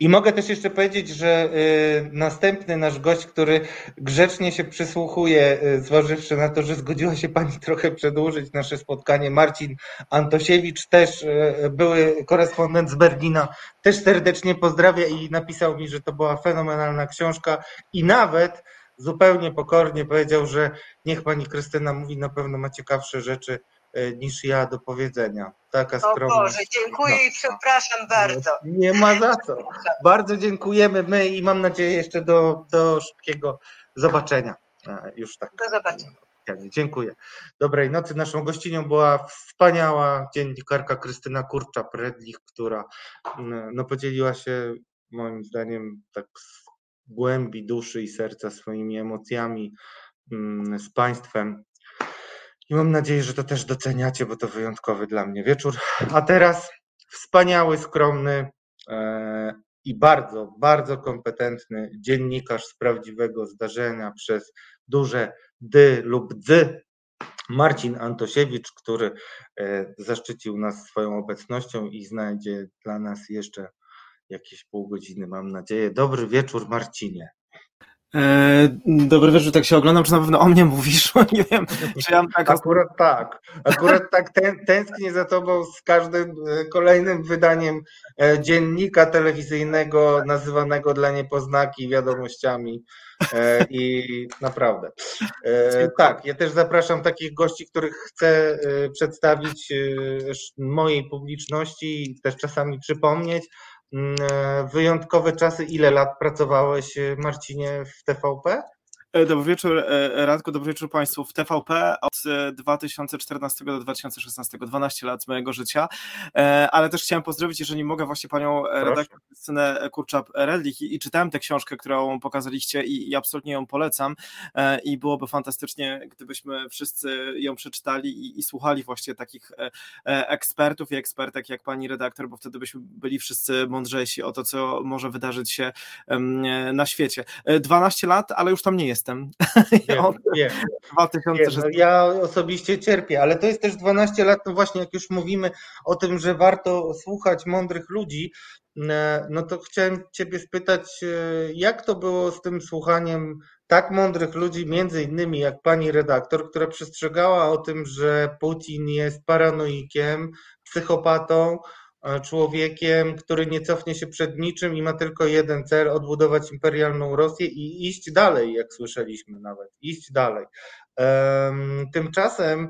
Speaker 1: I mogę też jeszcze powiedzieć, że y, następny nasz gość, który grzecznie się przysłuchuje, y, zważywszy na to, że zgodziła się Pani trochę przedłużyć nasze spotkanie, Marcin Antosiewicz, też y, były korespondent z Berlina, też serdecznie pozdrawia i napisał mi, że to była fenomenalna książka i nawet zupełnie pokornie powiedział, że niech Pani Krystyna mówi, na pewno ma ciekawsze rzeczy niż ja do powiedzenia. Taka skromność.
Speaker 2: O Boże, dziękuję no. i przepraszam bardzo.
Speaker 1: Nie ma za co. Bardzo dziękujemy my i mam nadzieję jeszcze do, do szybkiego zobaczenia. Już tak.
Speaker 2: Do zobaczenia.
Speaker 1: Dziękuję. Dobrej nocy. Naszą gościnią była wspaniała dziennikarka Krystyna Kurcza-Predlich, która no, podzieliła się moim zdaniem tak z głębi duszy i serca swoimi emocjami z Państwem i mam nadzieję, że to też doceniacie, bo to wyjątkowy dla mnie wieczór. A teraz wspaniały, skromny e, i bardzo, bardzo kompetentny dziennikarz z prawdziwego zdarzenia przez duże dy lub dzy, Marcin Antosiewicz, który e, zaszczycił nas swoją obecnością i znajdzie dla nas jeszcze jakieś pół godziny, mam nadzieję. Dobry wieczór, Marcinie.
Speaker 3: E, dobry wieczór, tak się oglądam, czy na pewno o mnie mówisz? Nie wiem,
Speaker 1: czy ja tak... Akurat tak, akurat tak ten, tęsknię za tobą z każdym e, kolejnym wydaniem e, dziennika telewizyjnego nazywanego dla niepoznaki wiadomościami i naprawdę. Tak, ja też zapraszam takich gości, których chcę przedstawić mojej publiczności i też czasami przypomnieć, wyjątkowe czasy. Ile lat pracowałeś, e, Marcinie, w TVP?
Speaker 3: E, dobry wieczór Radku, dobry wieczór Państwu. W TVP od 2014 do 2016, 12 lat z mojego życia, ale też chciałem pozdrowić, jeżeli mogę, właśnie Panią redaktor Krystynę Kurczap-Redlich i, i, czytałem tę książkę, którą pokazaliście i, i, absolutnie ją polecam. I byłoby fantastycznie, gdybyśmy wszyscy ją przeczytali i, i słuchali właśnie takich ekspertów i ekspertek jak Pani redaktor, bo wtedy byśmy byli wszyscy mądrzejsi o to, co może wydarzyć się na świecie. 12 lat, ale już tam nie jest jestem.
Speaker 1: Wiem, wiem. 2016. No ja osobiście cierpię, ale to jest też 12 lat, no właśnie jak już mówimy o tym, że warto słuchać mądrych ludzi, no to chciałem Ciebie spytać, e, jak to było z tym słuchaniem tak mądrych ludzi, między innymi jak pani redaktor, która przestrzegała o tym, że Putin jest paranoikiem, psychopatą, człowiekiem, który nie cofnie się przed niczym i ma tylko jeden cel odbudować imperialną Rosję i iść dalej, jak słyszeliśmy nawet, iść dalej. Tymczasem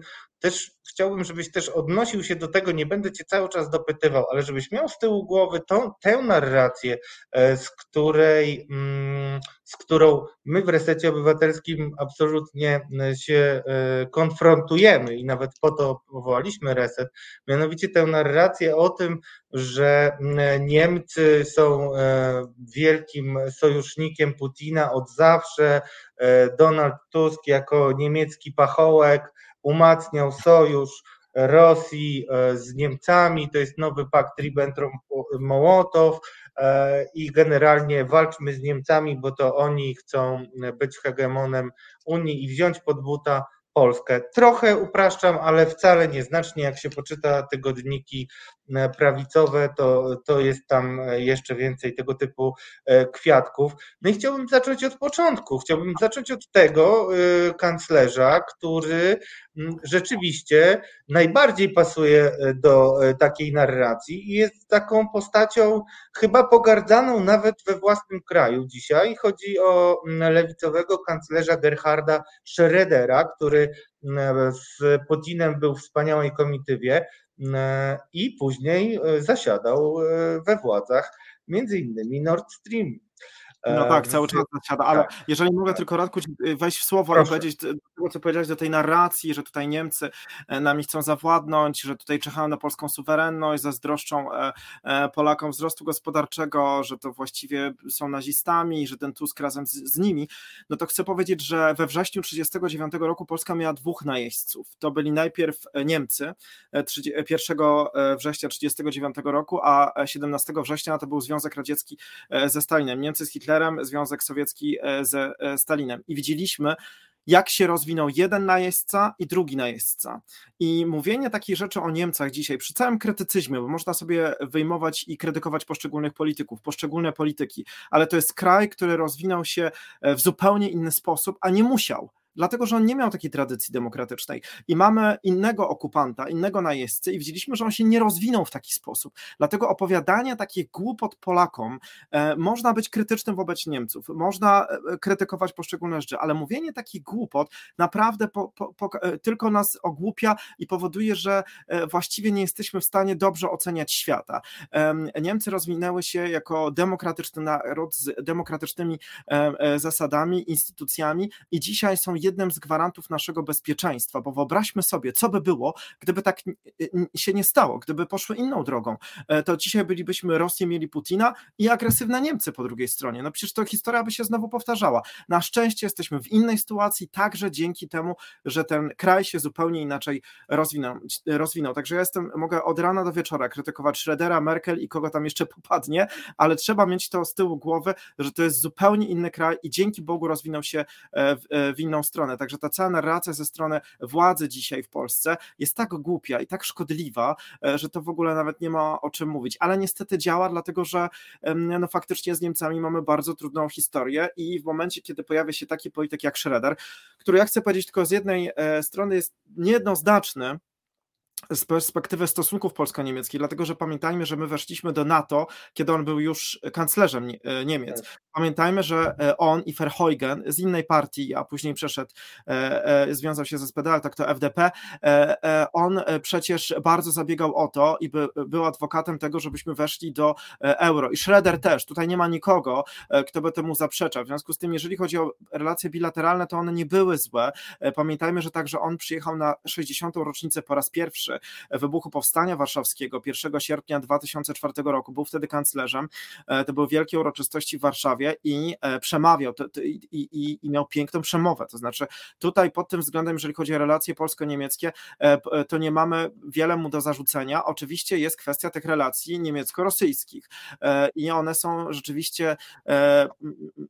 Speaker 1: też chciałbym, żebyś też odnosił się do tego, nie będę cię cały czas dopytywał, ale żebyś miał z tyłu głowy tą, tę narrację, e, z której, mm, z którą my w Resecie Obywatelskim absolutnie e, się e, konfrontujemy i nawet po to powołaliśmy Reset, mianowicie tę narrację o tym, że mm, Niemcy są wielkim sojusznikiem Putina od zawsze, Donald Tusk jako niemiecki pachołek, umacniał sojusz Rosji e, z Niemcami, to jest nowy pakt Ribbentrop-Mołotow e, i generalnie walczmy z Niemcami, bo to oni chcą być hegemonem Unii i wziąć pod buta Polskę. Trochę upraszczam, ale wcale nieznacznie. Jak się poczyta tygodniki prawicowe, to, to jest tam jeszcze więcej tego typu e, kwiatków. No i chciałbym zacząć od początku. Chciałbym zacząć od tego e, kanclerza, który rzeczywiście najbardziej pasuje do takiej narracji i jest taką postacią chyba pogardzaną nawet we własnym kraju dzisiaj. Chodzi o lewicowego kanclerza Gerharda Schrödera, który z Putinem był w wspaniałej komitywie i później e, zasiadał e, we władzach między innymi Nord Stream.
Speaker 3: No tak, cały czas zasiada, ale tak, jeżeli mogę tak. tylko Radku wejść w słowo Proszę. i powiedzieć tego, co powiedziałeś do tej narracji, że tutaj Niemcy nami chcą zawładnąć, że tutaj czekają na polską suwerenność, zazdroszczą Polakom wzrostu gospodarczego, że to właściwie są nazistami, że ten Tusk razem z, z nimi, no to chcę powiedzieć, że we wrześniu 1939 roku Polska miała dwóch najeźdźców. To byli najpierw Niemcy 1 września 1939 roku, a 17 września to był Związek Radziecki ze Stalinem. Niemcy z Hitlerem, Związek Sowiecki ze Stalinem. I widzieliśmy, jak się rozwinął jeden najeźdźca i drugi najeźdźca. I mówienie takich rzeczy o Niemcach dzisiaj, przy całym krytycyzmie, bo można sobie wyjmować i krytykować poszczególnych polityków, poszczególne polityki, ale to jest kraj, który rozwinął się w zupełnie inny sposób, a nie musiał dlatego że on nie miał takiej tradycji demokratycznej. I mamy innego okupanta, innego najeźdźcę i widzieliśmy, że on się nie rozwinął w taki sposób. Dlatego opowiadanie takich głupot Polakom e, można być krytycznym wobec Niemców, można e, krytykować poszczególne rzeczy, ale mówienie takich głupot naprawdę po, po, po, e, tylko nas ogłupia i powoduje, że e, właściwie nie jesteśmy w stanie dobrze oceniać świata. Niemcy rozwinęły się jako demokratyczny naród z demokratycznymi zasadami, instytucjami i dzisiaj są jednym z gwarantów naszego bezpieczeństwa, bo wyobraźmy sobie, co by było, gdyby tak się nie stało, gdyby poszły inną drogą, e, to dzisiaj bylibyśmy Rosję, mieli Putina i agresywne Niemcy po drugiej stronie. No przecież to historia by się znowu powtarzała. Na szczęście jesteśmy w innej sytuacji, także dzięki temu, że ten kraj się zupełnie inaczej rozwinął. rozwinął. Także ja jestem, mogę od rana do wieczora krytykować Schrödera, Merkel i kogo tam jeszcze popadnie, ale trzeba mieć to z tyłu głowy, że to jest zupełnie inny kraj i dzięki Bogu rozwinął się e, w, e, w inną stronę stronę. Także ta cała narracja ze strony władzy dzisiaj w Polsce jest tak głupia i tak szkodliwa, e, że to w ogóle nawet nie ma o czym mówić. Ale niestety działa, dlatego że no, faktycznie z Niemcami mamy bardzo trudną historię i w momencie, kiedy pojawia się taki polityk jak Schroeder, który ja chcę powiedzieć tylko z jednej e, strony jest niejednoznaczny, z perspektywy stosunków polsko-niemieckich, dlatego że pamiętajmy, że my weszliśmy do NATO, kiedy on był już kanclerzem e, Niemiec. Tak. Pamiętajmy, że e, on i Verheugen z innej partii, a później przeszedł, e, związał się ze SPD, tak to FDP, on przecież bardzo zabiegał o to i by, był adwokatem tego, żebyśmy weszli do euro. I Schroeder też, tutaj nie ma nikogo, kto by temu zaprzeczał. W związku z tym, jeżeli chodzi o relacje bilateralne, to one nie były złe. Pamiętajmy, że także on przyjechał na 60. rocznicę po raz pierwszy wybuchu Powstania Warszawskiego 1 sierpnia 2004 roku. Był wtedy kanclerzem. E, to były wielkie uroczystości w Warszawie i e, przemawiał i, i, i miał piękną przemowę. To znaczy, tutaj pod tym względem, jeżeli chodzi o relacje polsko-niemieckie, e, to nie mamy wiele mu do zarzucenia. Oczywiście jest kwestia tych relacji niemiecko-rosyjskich i one są rzeczywiście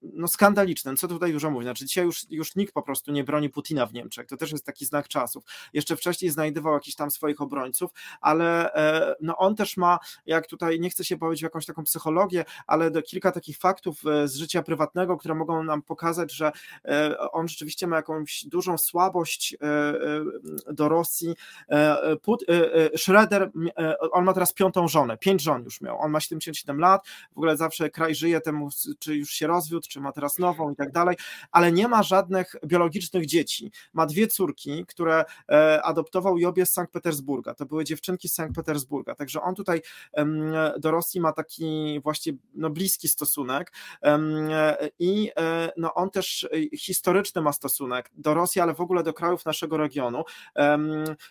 Speaker 3: no, skandaliczne. Co tutaj dużo mówić? Znaczy, dzisiaj już, już nikt po prostu nie broni Putina w Niemczech. To też jest taki znak czasów. Jeszcze wcześniej znajdował jakieś tam swoje swoich obrońców, ale e, no on też ma, jak tutaj nie chcę się bawić w jakąś taką psychologię, ale kilka takich faktów e, z życia prywatnego, które mogą nam pokazać, że e, on rzeczywiście ma jakąś dużą słabość do Rosji. Schroeder, on ma teraz piątą żonę, pięć żon już miał, on ma 77 lat, w ogóle zawsze kraj żyje temu, czy już się rozwiódł, czy ma teraz nową i tak dalej, ale nie ma żadnych biologicznych dzieci. Ma dwie córki, które adoptował i obie z Sankt Petersburga Petersburga. To były dziewczynki z Sankt Petersburga. Także on tutaj do Rosji ma taki właśnie no, bliski stosunek i e, no, on też historyczny ma stosunek do Rosji, ale w ogóle do krajów naszego regionu.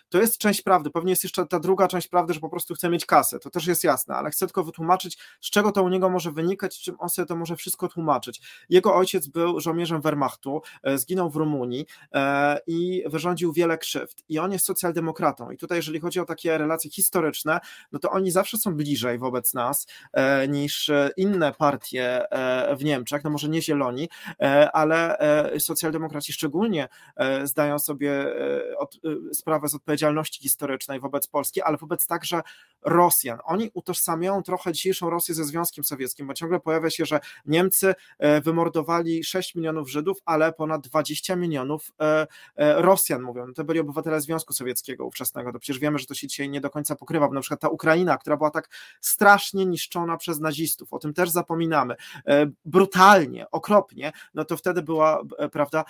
Speaker 3: To jest część prawdy. Pewnie jest jeszcze ta druga część prawdy, że po prostu chce mieć kasę. To też jest jasne, ale chcę tylko wytłumaczyć, z czego to u niego może wynikać, czym on sobie to może wszystko tłumaczyć. Jego ojciec był żołnierzem Wehrmachtu, e, zginął w Rumunii e, i wyrządził wiele krzywd. I on jest socjaldemokratą. I tutaj jeżeli chodzi o takie relacje historyczne, no to oni zawsze są bliżej wobec nas e, niż e, inne partie e, w Niemczech, no może nie zieloni, ale socjaldemokraci szczególnie zdają sobie od, sprawę z odpowiedzialności historycznej wobec Polski, ale wobec także Rosjan. Oni utożsamiają trochę dzisiejszą Rosję ze Związkiem Sowieckim, bo ciągle pojawia się, że Niemcy wymordowali 6 milionów Żydów, ale ponad 20 milionów Rosjan, mówią. To byli obywatele Związku Sowieckiego ówczesnego, to przecież wiemy, że to się dzisiaj nie do końca pokrywa, bo na przykład ta Ukraina, która była tak strasznie niszczona przez nazistów, o tym też zapominamy. E, brutalnie, okropnie, no to wtedy była, prawda,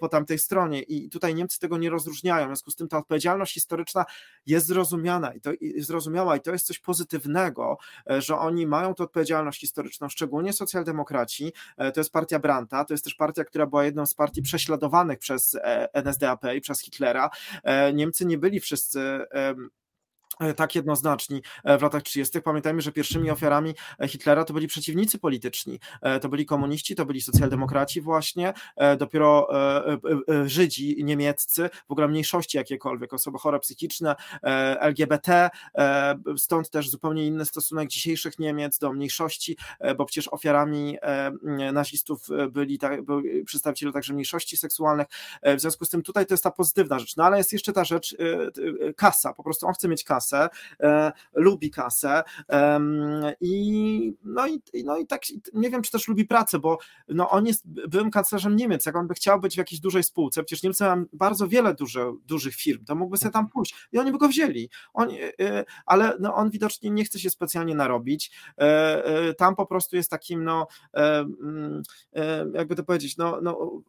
Speaker 3: po tamtej stronie i tutaj Niemcy tego nie rozróżniają, w związku z tym ta odpowiedzialność historyczna jest zrozumiana i to zrozumiała i to jest coś pozytywnego, że oni mają tę odpowiedzialność historyczną, szczególnie socjaldemokraci, to jest partia Brandta, to jest też partia, która była jedną z partii prześladowanych przez NSDAP i przez Hitlera. Niemcy nie byli wszyscy tak jednoznaczni e, w latach 30. Pamiętajmy, że pierwszymi ofiarami e, Hitlera to byli przeciwnicy polityczni, to byli komuniści, to byli socjaldemokraci właśnie, dopiero Żydzi niemieccy, w ogóle mniejszości jakiekolwiek, osoby chore psychiczne, LGBT, stąd też zupełnie inny stosunek dzisiejszych Niemiec do mniejszości, bo przecież ofiarami nazistów byli, byli przedstawiciele także mniejszości seksualnych, w związku z tym tutaj to jest ta pozytywna rzecz, no ale jest jeszcze ta rzecz, kasa, po prostu on chce mieć kasę, kasę, e, lubi kasę i no i, no i tak nie wiem, czy też lubi pracę, bo no on jest byłym kanclerzem Niemiec, jak on by chciał być w jakiejś dużej spółce, przecież Niemcy mają bardzo wiele duże, dużych firm, to mógłby sobie tam pójść i oni by go wzięli, on, e, e, ale no on widocznie nie chce się specjalnie narobić, tam po prostu jest takim no mm, jakby to powiedzieć, no, no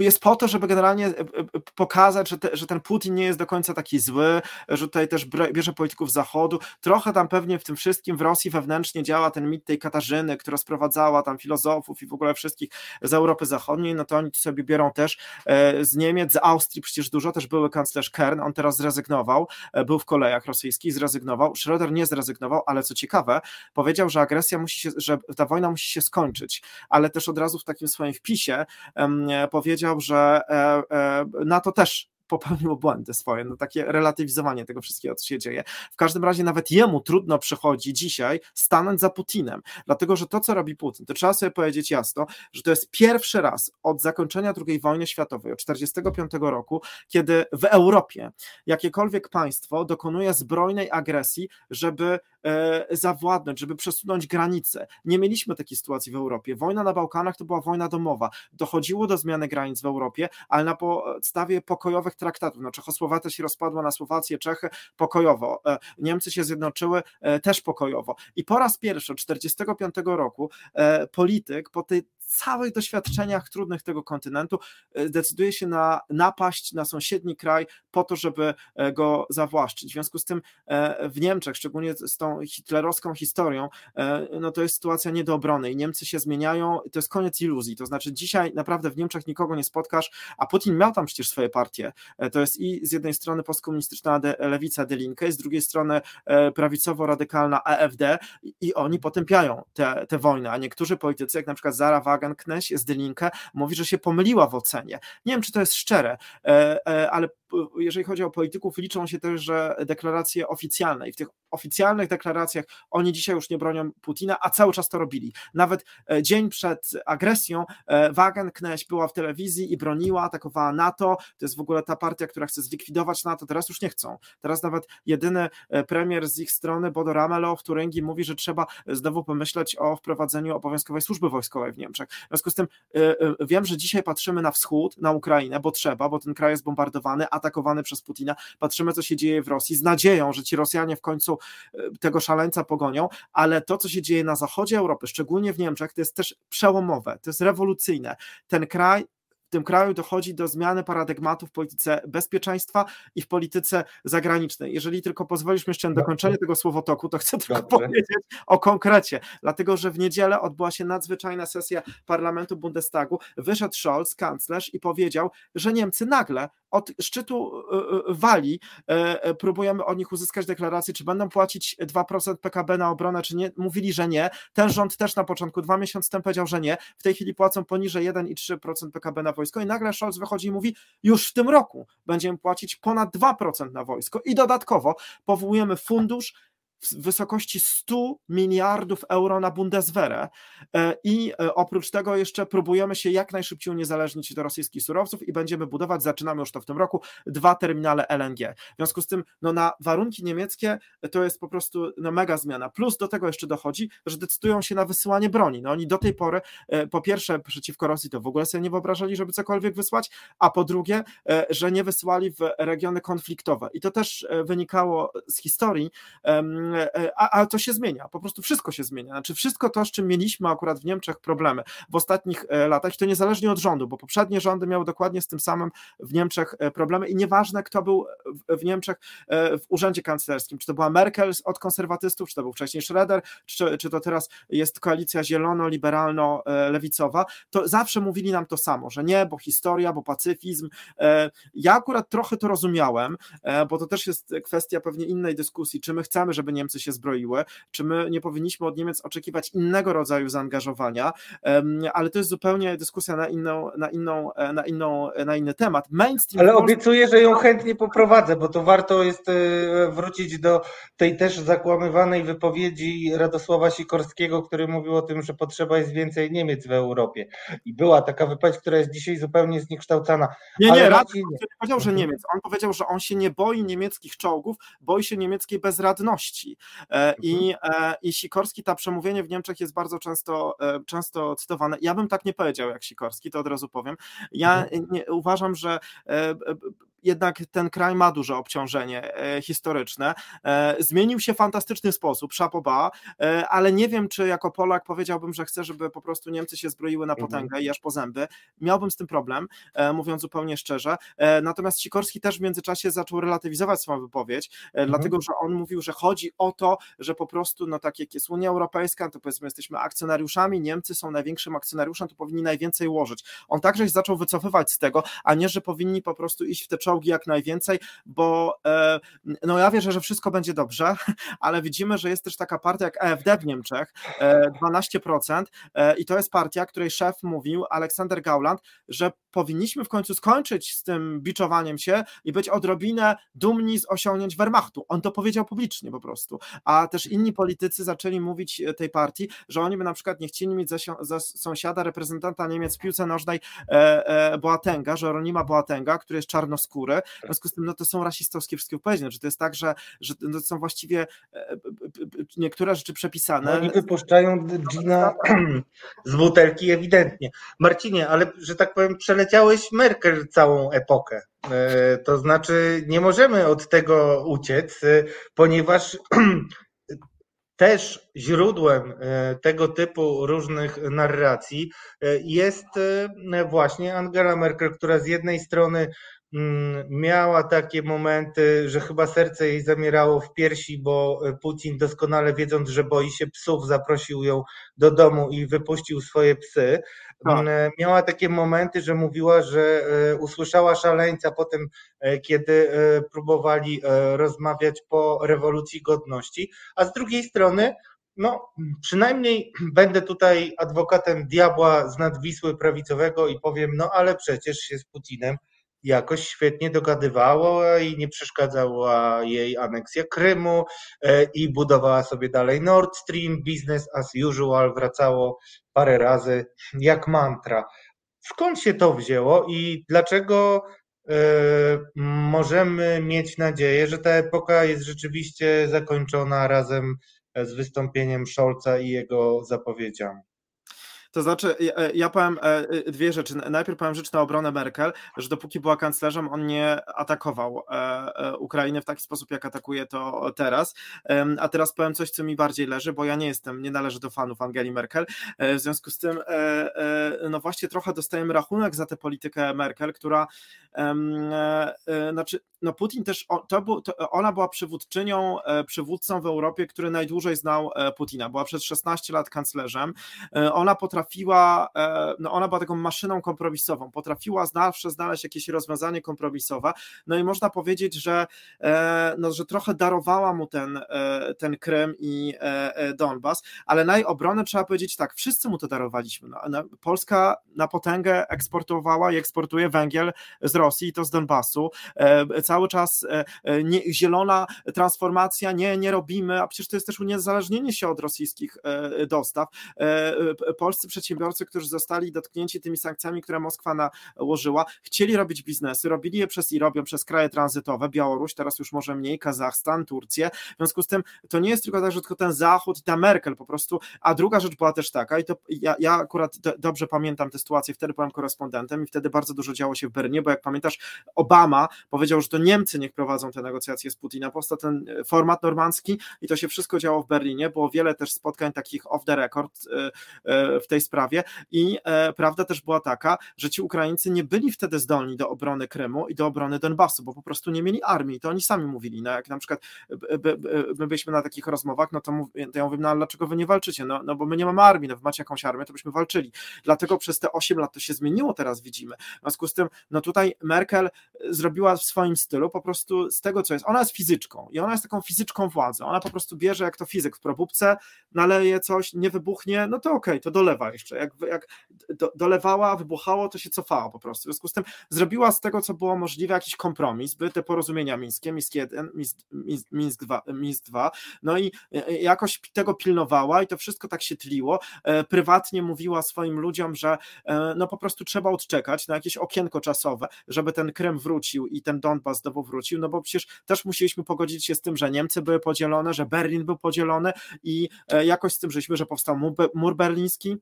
Speaker 3: jest po to, żeby generalnie pokazać, że, te, że ten Putin nie jest do końca taki zły, że tutaj też bierze polityków zachodu. Trochę tam pewnie w tym wszystkim w Rosji wewnętrznie działa ten mit tej Katarzyny, która sprowadzała tam filozofów i w ogóle wszystkich z Europy Zachodniej, no to oni sobie biorą też e, z Niemiec, z Austrii przecież dużo, też były kanclerz Kern, on teraz zrezygnował, e, był w kolejach rosyjskich, zrezygnował, Schröder nie zrezygnował, ale co ciekawe, powiedział, że agresja musi się, że ta wojna musi się skończyć, ale też od razu w takim swoim wpisie powiedział, że e, NATO też popełniło błędy swoje, no takie relatywizowanie tego wszystkiego, co się dzieje. W każdym razie nawet jemu trudno przychodzi dzisiaj stanąć za Putinem, dlatego że to, co robi Putin, to trzeba sobie powiedzieć jasno, że to jest pierwszy raz od zakończenia II wojny światowej, od 1945 roku, kiedy w Europie jakiekolwiek państwo dokonuje zbrojnej agresji, żeby e, zawładnąć, żeby przesunąć granice. Nie mieliśmy takiej sytuacji w Europie. Wojna na Bałkanach to była wojna domowa. Dochodziło do zmiany granic w Europie, ale na podstawie pokojowych traktatów. No, Czechosłowacja się rozpadła na Słowację, Czechy pokojowo. E, Niemcy się zjednoczyły e, też pokojowo. I po raz pierwszy od 1945 roku e, polityk po tej całych doświadczeniach trudnych tego kontynentu decyduje się na napaść na sąsiedni kraj po to, żeby go zawłaszczyć. W związku z tym w Niemczech, szczególnie z tą hitlerowską historią, no to jest sytuacja nie do obrony i Niemcy się zmieniają, to jest koniec iluzji, to znaczy dzisiaj naprawdę w Niemczech nikogo nie spotkasz, a Putin miał tam przecież swoje partie, E, to jest i z jednej strony postkomunistyczna lewica De Linke, z drugiej strony e, prawicowo-radykalna AfD i oni potępiają tę te, wojnę, a niektórzy politycy, jak na przykład Zara Wagenknecht z De Linke, mówi, że się pomyliła w ocenie. Nie wiem, czy to jest szczere, e, ale jeżeli chodzi o polityków, liczą się też, że deklaracje oficjalne i w tych oficjalnych deklaracjach oni dzisiaj już nie bronią Putina, a cały czas to robili. Nawet dzień przed agresją Wagenknecht była w telewizji i broniła, atakowała NATO, to jest w ogóle ta partia, która chce zlikwidować NATO, teraz już nie chcą. Teraz nawet jedyny e, premier z ich strony, Bodo Ramelow, w Turyngii mówi, że trzeba znowu pomyśleć o wprowadzeniu obowiązkowej służby wojskowej w Niemczech. W związku z tym e, e, wiem, że dzisiaj patrzymy na wschód, na Ukrainę, bo trzeba, bo ten kraj jest bombardowany, atakowany przez Putina. Patrzymy, co się dzieje w Rosji, z nadzieją, że ci Rosjanie w końcu tego szaleńca pogonią, ale to, co się dzieje na zachodzie Europy, szczególnie w Niemczech, to jest też przełomowe, to jest rewolucyjne. Ten kraj w tym kraju dochodzi do zmiany paradygmatu w polityce bezpieczeństwa i w polityce zagranicznej. Jeżeli tylko pozwolisz mi jeszcze na dokończenie tego słowotoku, to chcę tylko Dobrze. powiedzieć o konkrecie, dlatego że w niedzielę odbyła się nadzwyczajna sesja parlamentu Bundestagu, wyszedł Scholz, kanclerz i powiedział, że Niemcy nagle od szczytu e, e, wali e, próbujemy od nich uzyskać deklarację, czy będą płacić 2% PKB na obronę, czy nie. Mówili, że nie. Ten rząd też na początku, dwa miesiące temu powiedział, że nie. W tej chwili płacą poniżej 1,3% PKB na wojsko i nagle Scholz wychodzi i mówi, już w tym roku będziemy płacić ponad 2% na wojsko i dodatkowo powołujemy fundusz w wysokości 100 miliardów euro na Bundeswehrę e, i e, oprócz tego jeszcze próbujemy się jak najszybciej uniezależnić do rosyjskich surowców i będziemy budować, zaczynamy już to w tym roku, dwa terminale LNG. W związku z tym no, na warunki niemieckie to jest po prostu no, mega zmiana. Plus do tego jeszcze dochodzi, że decydują się na wysyłanie broni. No, oni do tej pory e, po pierwsze przeciwko Rosji to w ogóle sobie nie wyobrażali, żeby cokolwiek wysłać, a po drugie, że nie wysyłali w regiony konfliktowe. I to też wynikało z historii, a, a to się zmienia, po prostu wszystko się zmienia. Znaczy wszystko to, z czym mieliśmy akurat w Niemczech problemy w ostatnich latach, i to niezależnie od rządu, bo poprzednie rządy miały dokładnie z tym samym w Niemczech problemy i nieważne, kto był w Niemczech w urzędzie kanclerskim, czy to była Merkel od konserwatystów, czy to był wcześniej Schroeder, czy, czy to teraz jest koalicja zielono-liberalno-lewicowa, to zawsze mówili nam to samo, że nie, bo historia, bo pacyfizm. E, ja akurat trochę to rozumiałem, e, bo to też jest kwestia pewnie innej dyskusji, czy my chcemy, żeby Niemcy się zbroiły, czy my nie powinniśmy od Niemiec oczekiwać innego rodzaju zaangażowania, ale to jest zupełnie dyskusja na inną, na inną, e, na inną, na inny temat.
Speaker 1: Mainstream ale obiecuję, że ją chętnie poprowadzę, bo to warto jest wrócić do tej też zakłamywanej wypowiedzi Radosława Sikorskiego, który mówił o tym, że potrzeba jest więcej Niemiec w Europie. I była taka wypowiedź, która jest dzisiaj zupełnie zniekształcana.
Speaker 3: Nie, nie, Radosław nie powiedział, że mhm. Niemiec. On powiedział, że on się nie boi niemieckich czołgów, boi się niemieckiej bezradności. E, I, mhm. e, I Sikorski, ta przemówienie w Niemczech jest bardzo często, e, często cytowane. Ja bym tak nie powiedział jak Sikorski, to od razu powiem. Ja mhm. nie, uważam, że jednak ten kraj ma duże obciążenie e, historyczne. E, zmienił się w fantastyczny sposób, szapoba, e, ale nie wiem, czy jako Polak powiedziałbym, że chcę, żeby po prostu Niemcy się zbroiły na mhm. potęgę i aż po zęby. Miałbym z tym problem, mówiąc zupełnie szczerze. Natomiast Sikorski też w międzyczasie zaczął relatywizować swoją wypowiedź, mhm. dlatego, że on mówił, że chodzi o to, że po prostu, no tak jak jest Unia Europejska, to powiedzmy jesteśmy akcjonariuszami, Niemcy są największym akcjonariuszem, to powinni najwięcej łożyć. On także zaczął wycofywać z tego, a nie, że powinni po prostu iść w te czołgi jak najwięcej, bo e, no ja wierzę, że wszystko będzie dobrze, ale widzimy, że jest też taka partia jak AfD w Niemczech, 12% e, i to jest partia, której szef mówił, Aleksander Gauland, że powinniśmy w końcu skończyć z tym biczowaniem się i być odrobinę dumni z osiągnięć Wehrmachtu. On to powiedział publicznie po prostu, a też inni politycy zaczęli mówić tej partii, że oni by na przykład nie chcieli mieć za sąsiada reprezentanta Niemiec w piłce nożnej e, e, Boatenga, Jeronima Boatenga, który jest czarnoskóry, w związku z tym no, to są rasistowskie wszystkie wypowiedzi, że to jest tak, że, że to są właściwie e, niektóre rzeczy przepisane.
Speaker 1: No, oni wypuszczają Gina z butelki ewidentnie. Marcinie, ale że tak powiem przeleciałeś Merkel całą epokę. E, to znaczy nie możemy od tego uciec, e, ponieważ też źródłem tego typu różnych narracji jest właśnie Angela Merkel, która z jednej strony miała takie momenty, że chyba serce jej zamierało w piersi, bo e, Putin doskonale wiedząc, że boi się psów, zaprosił ją do domu i wypuścił swoje psy. Tak. Mm, e, miała takie momenty, że mówiła, że e, usłyszała szaleńca potem, kiedy próbowali rozmawiać po rewolucji godności, a z drugiej strony no, przynajmniej będę tutaj adwokatem diabła z nadwisły prawicowego i powiem, no ale przecież się z Putinem jakoś świetnie dogadywała i nie przeszkadzała jej aneksja Krymu e, i budowała sobie dalej Nord Stream, business as usual, wracało parę razy jak mantra. Skąd się to wzięło i dlaczego e, możemy mieć nadzieję, że ta epoka jest rzeczywiście zakończona razem z wystąpieniem Scholza i jego zapowiedziami?
Speaker 3: To znaczy, ja, ja powiem e, e, dwie rzeczy. Najpierw powiem rzecz na obronę Merkel, że dopóki była kanclerzem, on nie atakował e, Ukrainy w taki sposób, jak atakuje to teraz. A teraz powiem coś, co mi bardziej leży, bo ja nie jestem, nie należę do fanów Angeli Merkel. W związku z tym, no właśnie trochę dostajemy rachunek za tę politykę Merkel, która znaczy, no Putin też, to, to ona była przywódczynią, przywódcą w Europie, który najdłużej znał Putina. Była przez 16 lat kanclerzem. Ona potrafiła potrafiła, e, no ona była taką maszyną kompromisową, potrafiła zawsze znaleźć jakieś rozwiązanie kompromisowe, no i można powiedzieć, że, e, no, że trochę darowała mu ten, e, ten Krym i Donbas, ale na jej obronę trzeba powiedzieć tak, wszyscy mu to darowaliśmy. No, Polska na potęgę eksportowała i eksportuje węgiel z Rosji i to z Donbasu. Cały czas nie, zielona transformacja, nie, nie robimy, a przecież to jest też uniezależnienie się od rosyjskich dostaw. Polscy przedsiębiorcy, którzy zostali dotknięci tymi sankcjami, które Moskwa nałożyła, chcieli robić biznesy, robili je przez i robią przez kraje tranzytowe, Białoruś, teraz już może mniej, Kazachstan, Turcję. W związku z tym to nie jest tylko tak, że tylko ten Zachód i ta Merkel po prostu. A druga rzecz była też taka, i to ja, ja akurat do, dobrze pamiętam tę sytuację, wtedy byłem korespondentem i wtedy bardzo dużo działo się w Berlinie, bo jak pamiętasz, Obama powiedział, że to Niemcy niech prowadzą te negocjacje z Putinem. Powstał ten format normandzki i to się wszystko działo w Berlinie. Było wiele też spotkań takich off the record e, e, w tej sprawie i e, prawda też była taka, że ci Ukraińcy nie byli wtedy zdolni do obrony Krymu i do obrony Donbasu, bo po prostu nie mieli armii. To oni sami mówili. No jak na przykład my byliśmy na takich rozmowach, no to, to ja mówię, no ale dlaczego wy nie walczycie? No, no bo my nie mamy armii, no wy macie jakąś armię, to byśmy walczyli. Dlatego przez te 8 lat to się zmieniło, teraz widzimy. W związku z tym, no tutaj Merkel zrobiła w swoim stylu po prostu z tego, co jest. Ona jest fizyczką i ona jest taką fizyczką władzy. Ona po prostu bierze jak to fizyk w probóbce, naleje coś, nie wybuchnie, no to okej, okay, to dolewa jeszcze. Jak, jak do, dolewała, wybuchało, to się cofała po prostu. W związku z tym zrobiła z tego, co było możliwe, jakiś kompromis, by te porozumienia mińskie, Mińsk 1, Mińsk 2, Mińsk 2, no i e, jakoś tego pilnowała i to wszystko tak się tliło. E, prywatnie mówiła swoim ludziom, że e, no po prostu trzeba odczekać na jakieś okienko czasowe, żeby ten Krym wrócił i ten Donbas znowu wrócił, no bo przecież też musieliśmy pogodzić się z tym, że Niemcy były podzielone, że Berlin był podzielony i jakoś z tym że powstał mur berliński,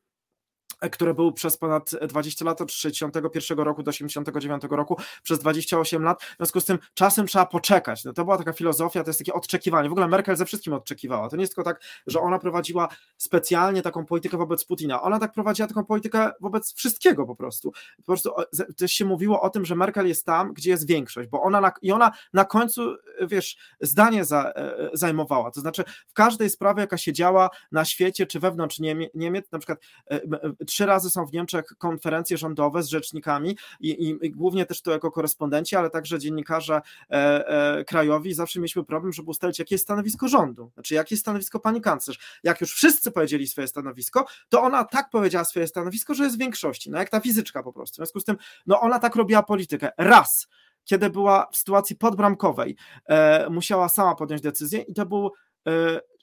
Speaker 3: które był przez ponad 20 lat, od 61 roku do 89 roku, przez 28 lat. W związku z tym czasem trzeba poczekać. No to była taka filozofia, to jest takie odczekiwanie. W ogóle Merkel ze wszystkim odczekiwała. To nie jest tylko tak, że ona prowadziła specjalnie taką politykę wobec Putina. Ona tak prowadziła taką politykę wobec wszystkiego po prostu. Po prostu też się mówiło o tym, że Merkel jest tam, gdzie jest większość, bo ona na, i ona na końcu, wiesz, zdanie za, e, zajmowała. To znaczy w każdej sprawie, jaka się działa na świecie, czy wewnątrz Niemiec, na przykład e, trzy razy są w Niemczech konferencje rządowe z rzecznikami i, i, i głównie też to jako korespondenci, ale także dziennikarze e, e, krajowi. Zawsze mieliśmy problem, żeby ustalić, jakie jest stanowisko rządu, znaczy jakie jest stanowisko pani kanclerz. Jak już wszyscy powiedzieli swoje stanowisko, to ona tak powiedziała swoje stanowisko, że jest w większości, no jak ta fizyczka po prostu. W związku z tym, no ona tak robiła politykę. Raz, kiedy była w sytuacji podbramkowej, e, musiała sama podjąć decyzję i to był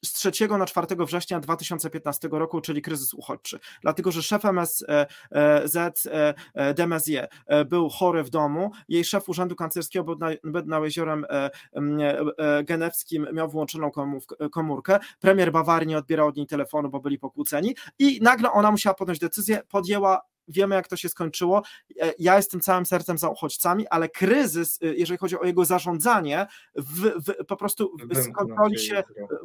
Speaker 3: z 3 na 4 września 2015 roku, czyli kryzys uchodźczy. Dlatego, że szef MSZ e, e, de e, był chory w domu, jej szef urzędu kanclerskiego był nad jeziorem genewskim, miał wyłączoną komórkę, premier Bawarii nie odbierał od niej telefonu, bo byli pokłóceni. I nagle ona musiała podjąć decyzję, podjęła wiemy jak to się skończyło. E, ja jestem całym sercem za uchodźcami, ale kryzys, e, jeżeli chodzi o jego zarządzanie, w, w, po prostu z kontroli się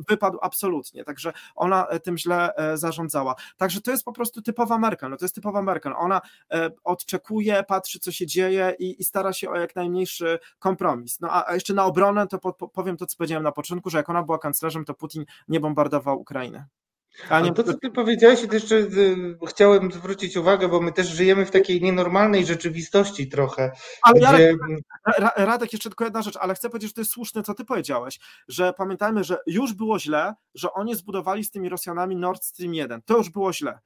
Speaker 3: wypadł absolutnie. Także ona e, tym źle zarządzała. Także to jest po prostu typowa Merkel. No to jest typowa Merkel. Ona odczekuje, patrzy, co się dzieje i, i stara się o jak najmniejszy kompromis. No a, jeszcze na obronę to po, powiem to, co powiedziałem na początku, że jak ona była kanclerzem, to Putin nie bombardował Ukrainy.
Speaker 1: A to, co ty powiedziałeś, to jeszcze y, chciałem zwrócić uwagę, bo my też żyjemy w takiej nienormalnej rzeczywistości trochę.
Speaker 3: Ale gdzie... Radek, Radek, jeszcze tylko jedna rzecz, ale chcę powiedzieć, że to jest słuszne, co ty powiedziałeś, że pamiętajmy, że już było źle, że oni zbudowali z tymi Rosjanami Nord Stream 1. To już było źle.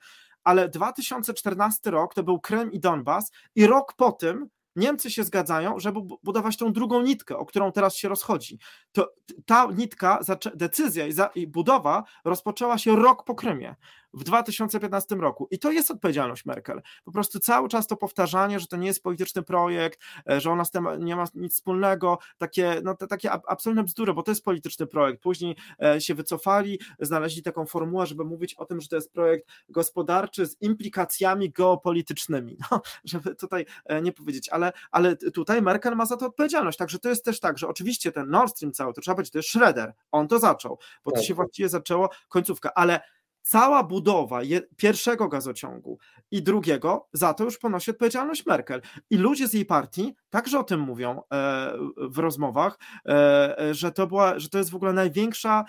Speaker 3: Ale 2014 rok to był Krym i Donbas i rok po tym Niemcy się zgadzają, żeby budować tą drugą nitkę, o którą teraz się rozchodzi. To ta nitka, decyzja i budowa rozpoczęła się rok po Krymie w 2015 roku. I to jest odpowiedzialność Merkel. Po prostu cały czas to powtarzanie, że to nie jest polityczny projekt, e, że ona z tym nie ma nic wspólnego, takie, no, to, takie absolutne bzdury, bo to jest polityczny projekt. Później e, się wycofali, znaleźli taką formułę, żeby mówić o tym, że to jest projekt gospodarczy z implikacjami geopolitycznymi. No, żeby tutaj e, nie powiedzieć, ale, ale tutaj Merkel ma za to odpowiedzialność. Także to jest też tak, że oczywiście ten Nord Stream cały, to trzeba powiedzieć, to jest Schroeder. On to zaczął, bo to tak, się właściwie zaczęło końcówka, ale cała budowa pierwszego gazociągu i drugiego, za to już ponosi odpowiedzialność Merkel. I ludzie z jej partii także o tym mówią e, w rozmowach, e, e, że to, była, że to jest w ogóle największa,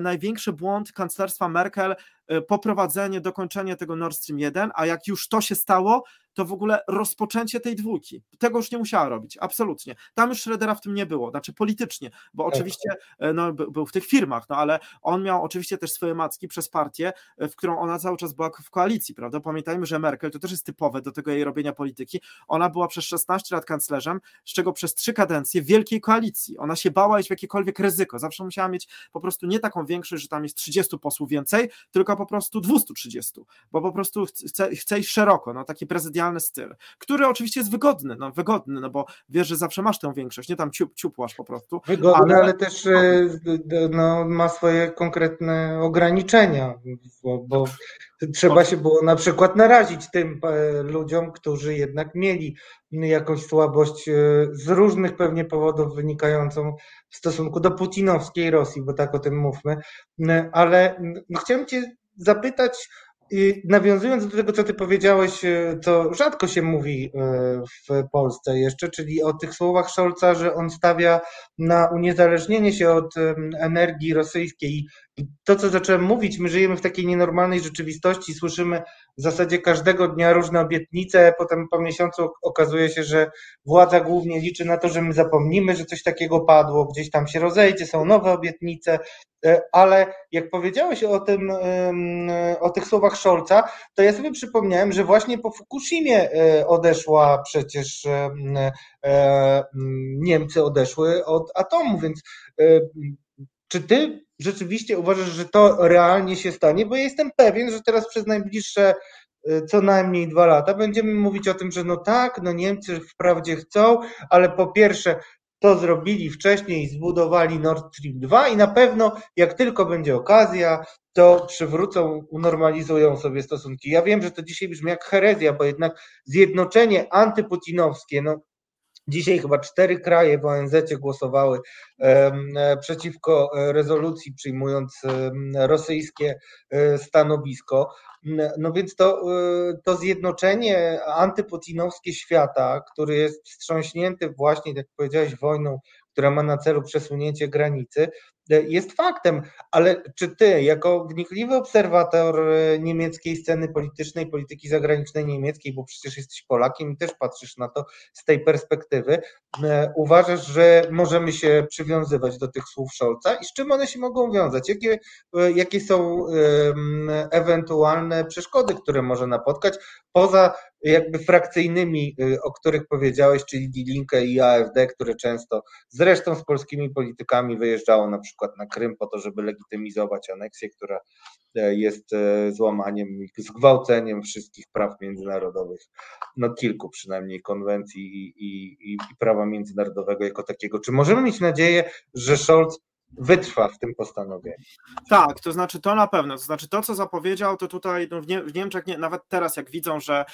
Speaker 3: największy błąd kanclerstwa Merkel poprowadzenie, dokończenie tego Nord Stream 1, a jak już to się stało, to w ogóle rozpoczęcie tej dwójki. Tego już nie musiała robić, absolutnie. Tam już Schroedera w tym nie było, znaczy politycznie, bo tak. oczywiście e, no, był w tych firmach, no ale on miał oczywiście też swoje macki przez partię, e, w którą ona cały czas była w koalicji, prawda? Pamiętajmy, że Merkel, to też jest typowe do tego jej robienia polityki, ona była przez 16 lat kanclerzem, z czego przez trzy kadencje w wielkiej koalicji. Ona się bała iść w jakiekolwiek ryzyko, zawsze musiała mieć po prostu nie taką większość, że tam jest 30 posłów więcej, tylko po prostu 230, bo po prostu chce, chce iść szeroko, no taki prezydialny styl, który oczywiście jest wygodny, no wygodny, no bo wiesz, że zawsze masz tę większość, nie tam ciup, ciupłasz po prostu.
Speaker 1: Wygodny, ale, ale też e, no, ma swoje konkretne ograniczenia, bo, bo trzeba się było na przykład narazić tym e, ludziom, którzy jednak mieli jakąś słabość e, z różnych pewnie powodów wynikającą w stosunku do putinowskiej Rosji, bo tak o tym mówmy, ale no, chciałem Cię zapytać i nawiązując do tego, co ty powiedziałeś, e, to rzadko się mówi e, w Polsce jeszcze, czyli o tych słowach Scholza, że on stawia na uniezależnienie się od energii rosyjskiej. To, co zacząłem mówić, my żyjemy w takiej nienormalnej rzeczywistości, słyszymy w zasadzie każdego dnia różne obietnice, potem po miesiącu okazuje się, że władza głównie liczy na to, że my zapomnimy, że coś takiego padło, gdzieś tam się rozejdzie, są nowe obietnice, e, ale jak powiedziałeś o tym, o tych słowach Scholza, to ja sobie przypomniałem, że właśnie po Fukushimie e, odeszła przecież e, Niemcy odeszły od atomu, więc czy ty rzeczywiście uważasz, że to realnie się stanie? Bo ja jestem pewien, że teraz przez najbliższe y, co najmniej dwa lata będziemy mówić o tym, że no tak, no Niemcy wprawdzie chcą, ale po pierwsze to zrobili wcześniej, zbudowali Nord Stream 2 i na pewno jak tylko będzie okazja, to przywrócą, unormalizują sobie stosunki. Ja wiem, że to dzisiaj brzmi jak herezja, bo jednak zjednoczenie antyputinowskie, no Dzisiaj chyba cztery kraje w ONZ głosowały przeciwko e, rezolucji, przyjmując rosyjskie e, stanowisko. No więc to, e, to zjednoczenie antyputinowskie świata, który jest wstrząśnięty właśnie, jak powiedziałeś, wojną, która ma na celu przesunięcie granicy, E, jest faktem, ale czy ty, jako wnikliwy obserwator e, niemieckiej sceny politycznej, polityki zagranicznej niemieckiej, bo przecież jesteś Polakiem i też patrzysz na to z tej perspektywy, e, uważasz, że możemy się przywiązywać do tych słów Scholza i z czym one się mogą wiązać? Jakie, jakie są ewentualne przeszkody, które może napotkać, poza jakby frakcyjnymi, o których powiedziałeś, czyli Die i AfD, które często zresztą z polskimi politykami wyjeżdżało na przykład na Krym po to, żeby legitymizować aneksję, która e, jest e, złamaniem zgwałceniem wszystkich praw międzynarodowych, no kilku przynajmniej konwencji i, i, i prawa międzynarodowego jako takiego. Czy możemy mieć nadzieję, że Scholz wytrwa w tym postanowieniu.
Speaker 3: Tak, to znaczy to na pewno. To znaczy to, co zapowiedział, to tutaj no w, Nie w Niemczech, nie, nawet teraz jak widzą, że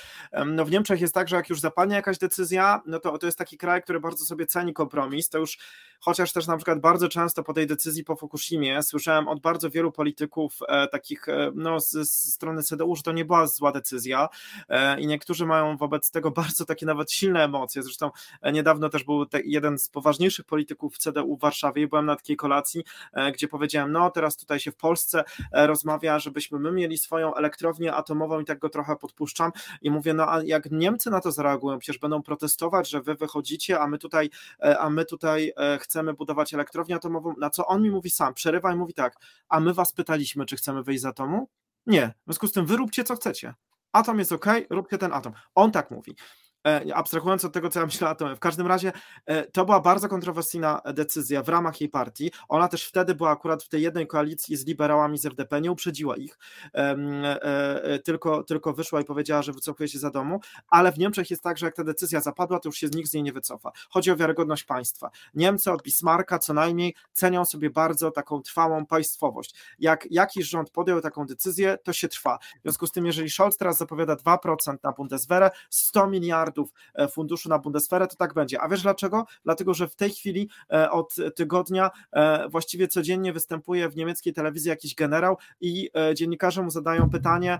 Speaker 3: no w Niemczech jest tak, że jak już zapadnie jakaś decyzja, no to to jest taki kraj, który bardzo sobie ceni kompromis. To już chociaż też na przykład bardzo często po tej decyzji po Fukushimie słyszałem od bardzo wielu polityków e, takich e, no, z, strony CDU, że to nie była zła decyzja e, i niektórzy mają wobec tego bardzo takie nawet silne emocje. Zresztą e, niedawno też był te, jeden z poważniejszych polityków CDU w Warszawie i byłem na takiej kolacji, e, gdzie powiedziałem, no teraz tutaj się w Polsce e, rozmawia, żebyśmy my mieli swoją elektrownię atomową i tak go trochę podpuszczam i mówię, no a jak Niemcy na to zareagują, przecież będą protestować, że wy wychodzicie, a my tutaj, a my tutaj chcemy budować elektrownię atomową, na co on mi mówi sam, przerywa i mówi tak, a my was pytaliśmy, czy chcemy wyjść z atomu? Nie, w związku z tym wy róbcie co chcecie. Atom jest ok, róbcie ten atom. On tak mówi. E, abstrahując od tego, co ja myślę o w każdym razie e, to była bardzo kontrowersyjna decyzja w ramach jej partii. Ona też wtedy była akurat w tej jednej koalicji z liberałami z RDP, nie uprzedziła ich, e, tylko, tylko wyszła i powiedziała, że wycofuje się za domu, ale w Niemczech jest tak, że jak ta decyzja zapadła, to już się nikt z niej nie wycofa. Chodzi o wiarygodność państwa. Niemcy od Bismarcka co najmniej cenią sobie bardzo taką trwałą państwowość. Jak jakiś rząd podjął taką decyzję, to się trwa. W związku z tym, jeżeli Scholz teraz zapowiada 2% na Bundeswehr, 100 miliardów miliardów e, funduszu na Bundeswehrę, to tak będzie. A wiesz dlaczego? Dlatego, że w tej chwili e, od tygodnia e, właściwie codziennie występuje w niemieckiej telewizji jakiś generał i dziennikarze mu zadają pytanie,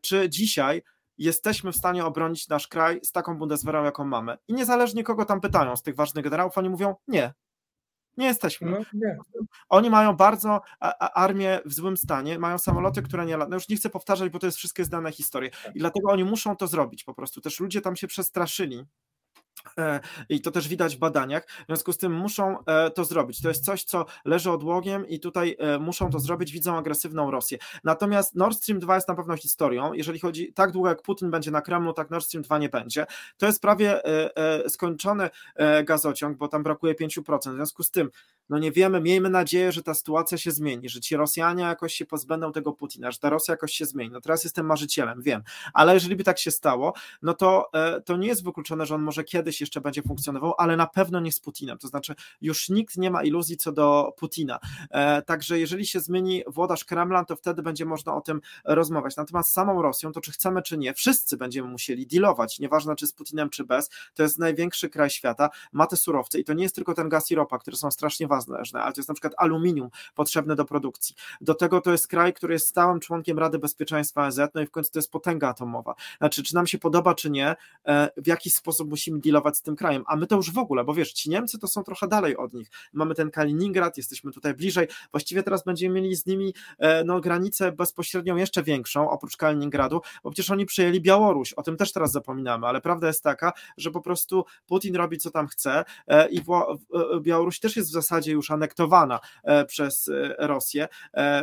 Speaker 3: czy dzisiaj jesteśmy w stanie obronić nasz kraj z taką Bundeswehrą, jaką mamy. I niezależnie kogo tam pytają z tych ważnych generałów, oni mówią nie. Nie jesteśmy. No, nie. Oni mają bardzo armię w złym stanie, mają samoloty, które nie latają. No już nie chcę powtarzać, bo to jest wszystkie znane historie. I dlatego oni muszą to zrobić po prostu. Też ludzie tam się przestraszyli I to też widać w badaniach. W związku z tym muszą e, to zrobić. To jest coś, co leży odłogiem i tutaj e, muszą to zrobić, widzą agresywną Rosję. Natomiast Nord Stream 2 jest na pewno historią. Jeżeli chodzi tak długo jak Putin będzie na Kremlu, tak Nord Stream 2 nie będzie. To jest prawie skończony gazociąg, bo tam brakuje 5%. W związku z tym, no nie wiemy, miejmy nadzieję, że ta sytuacja się zmieni, że ci Rosjanie jakoś się pozbędą tego Putina, że ta Rosja jakoś się zmieni. No teraz jestem marzycielem, wiem, ale jeżeli by tak się stało, no to to nie jest wykluczone, że on może kiedyś kiedyś jeszcze będzie funkcjonował, ale na pewno nie z Putinem. To znaczy, już nikt nie ma iluzji co do Putina. E, także jeżeli się zmieni włodarz Kremla, to wtedy będzie można o tym rozmawiać. Natomiast samą Rosją, to czy chcemy, czy nie, wszyscy będziemy musieli dealować, nieważne czy z Putinem, czy bez. To jest największy kraj świata, ma te surowce i to nie jest tylko ten gaz i ropa, które są strasznie ważne, ale to jest na przykład aluminium potrzebne do produkcji. Do tego to jest kraj, który jest stałym członkiem Rady Bezpieczeństwa ONZ, no i w końcu to jest potęga atomowa. Znaczy, czy nam się podoba, czy nie, e, w jakiś sposób musimy dealować z tym krajem, a my to już w ogóle, bo wiesz, ci Niemcy to są trochę dalej od nich. Mamy ten Kaliningrad, jesteśmy tutaj bliżej. Właściwie teraz będziemy mieli z nimi e, no, granicę bezpośrednią jeszcze większą, oprócz Kaliningradu, bo przecież oni przyjęli Białoruś. O tym też teraz zapominamy, ale prawda jest taka, że po prostu Putin robi co tam chce e, i e, Białoruś też jest w zasadzie już anektowana przez Rosję,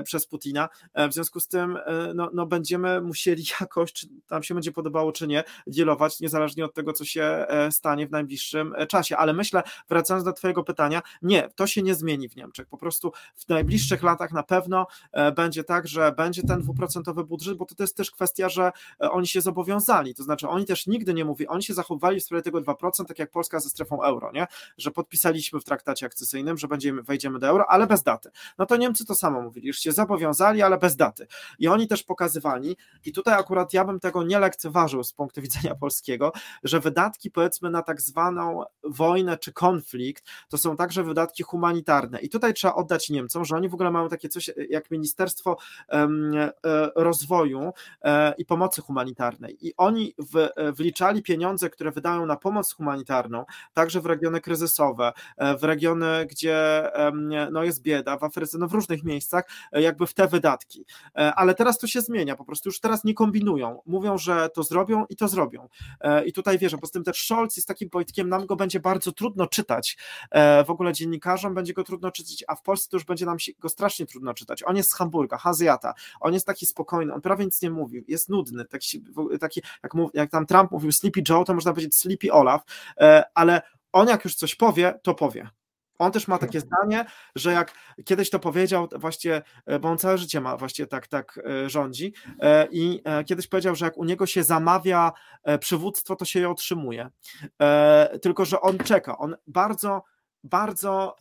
Speaker 3: przez Putina. W związku z tym no, no będziemy musieli jakoś, czy tam się będzie podobało, czy nie, dealować, niezależnie od tego, co się stanie stanie w najbliższym e, czasie. Ale myślę, wracając do Twojego pytania, nie, to się nie zmieni w Niemczech. Po prostu w najbliższych latach na pewno e, będzie tak, że będzie ten dwuprocentowy budżet, bo to jest też kwestia, że e, oni się zobowiązali. To znaczy, oni też nigdy nie mówili, oni się zachowali w sprawie tego 2%, tak jak Polska ze strefą euro, nie? że podpisaliśmy w traktacie akcesyjnym, że będziemy, wejdziemy do euro, ale bez daty. No to Niemcy to samo mówili, już się zobowiązali, ale bez daty. I oni też pokazywali, i tutaj akurat ja bym tego nie lekceważył z punktu widzenia polskiego, że wydatki powiedzmy na tak zwaną wojnę czy konflikt, to są także wydatki humanitarne. I tutaj trzeba oddać Niemcom, że oni w ogóle mają takie coś jak Ministerstwo e, Rozwoju e, i Pomocy Humanitarnej. I oni wliczali pieniądze, które wydają na pomoc humanitarną, także w regiony kryzysowe, e, w regiony, gdzie no jest bieda, w Afryce, no w różnych miejscach, jakby w te wydatki. Ale teraz to się zmienia, po prostu już teraz nie kombinują. Mówią, że to zrobią i to zrobią. I tutaj wierzę, po tym też Scholz jest takim Wojtkiem nam go będzie bardzo trudno czytać. E, w ogóle dziennikarzom będzie go trudno czytać, a w Polsce to już będzie nam go strasznie trudno czytać. On jest z Hamburga, Azjata, on jest taki spokojny, on prawie nic nie mówi, jest nudny, taki, taki jak, mów, jak tam Trump mówił Sleepy Joe, to można powiedzieć Sleepy Olaf, e, ale on jak już coś powie, to powie. On też ma takie zdanie, że jak kiedyś to powiedział, właśnie, e, bo on całe życie ma właśnie tak, tak e, rządzi e, i kiedyś powiedział, że jak u niego się zamawia przywództwo, to się je otrzymuje. Tylko, że on czeka, on bardzo, bardzo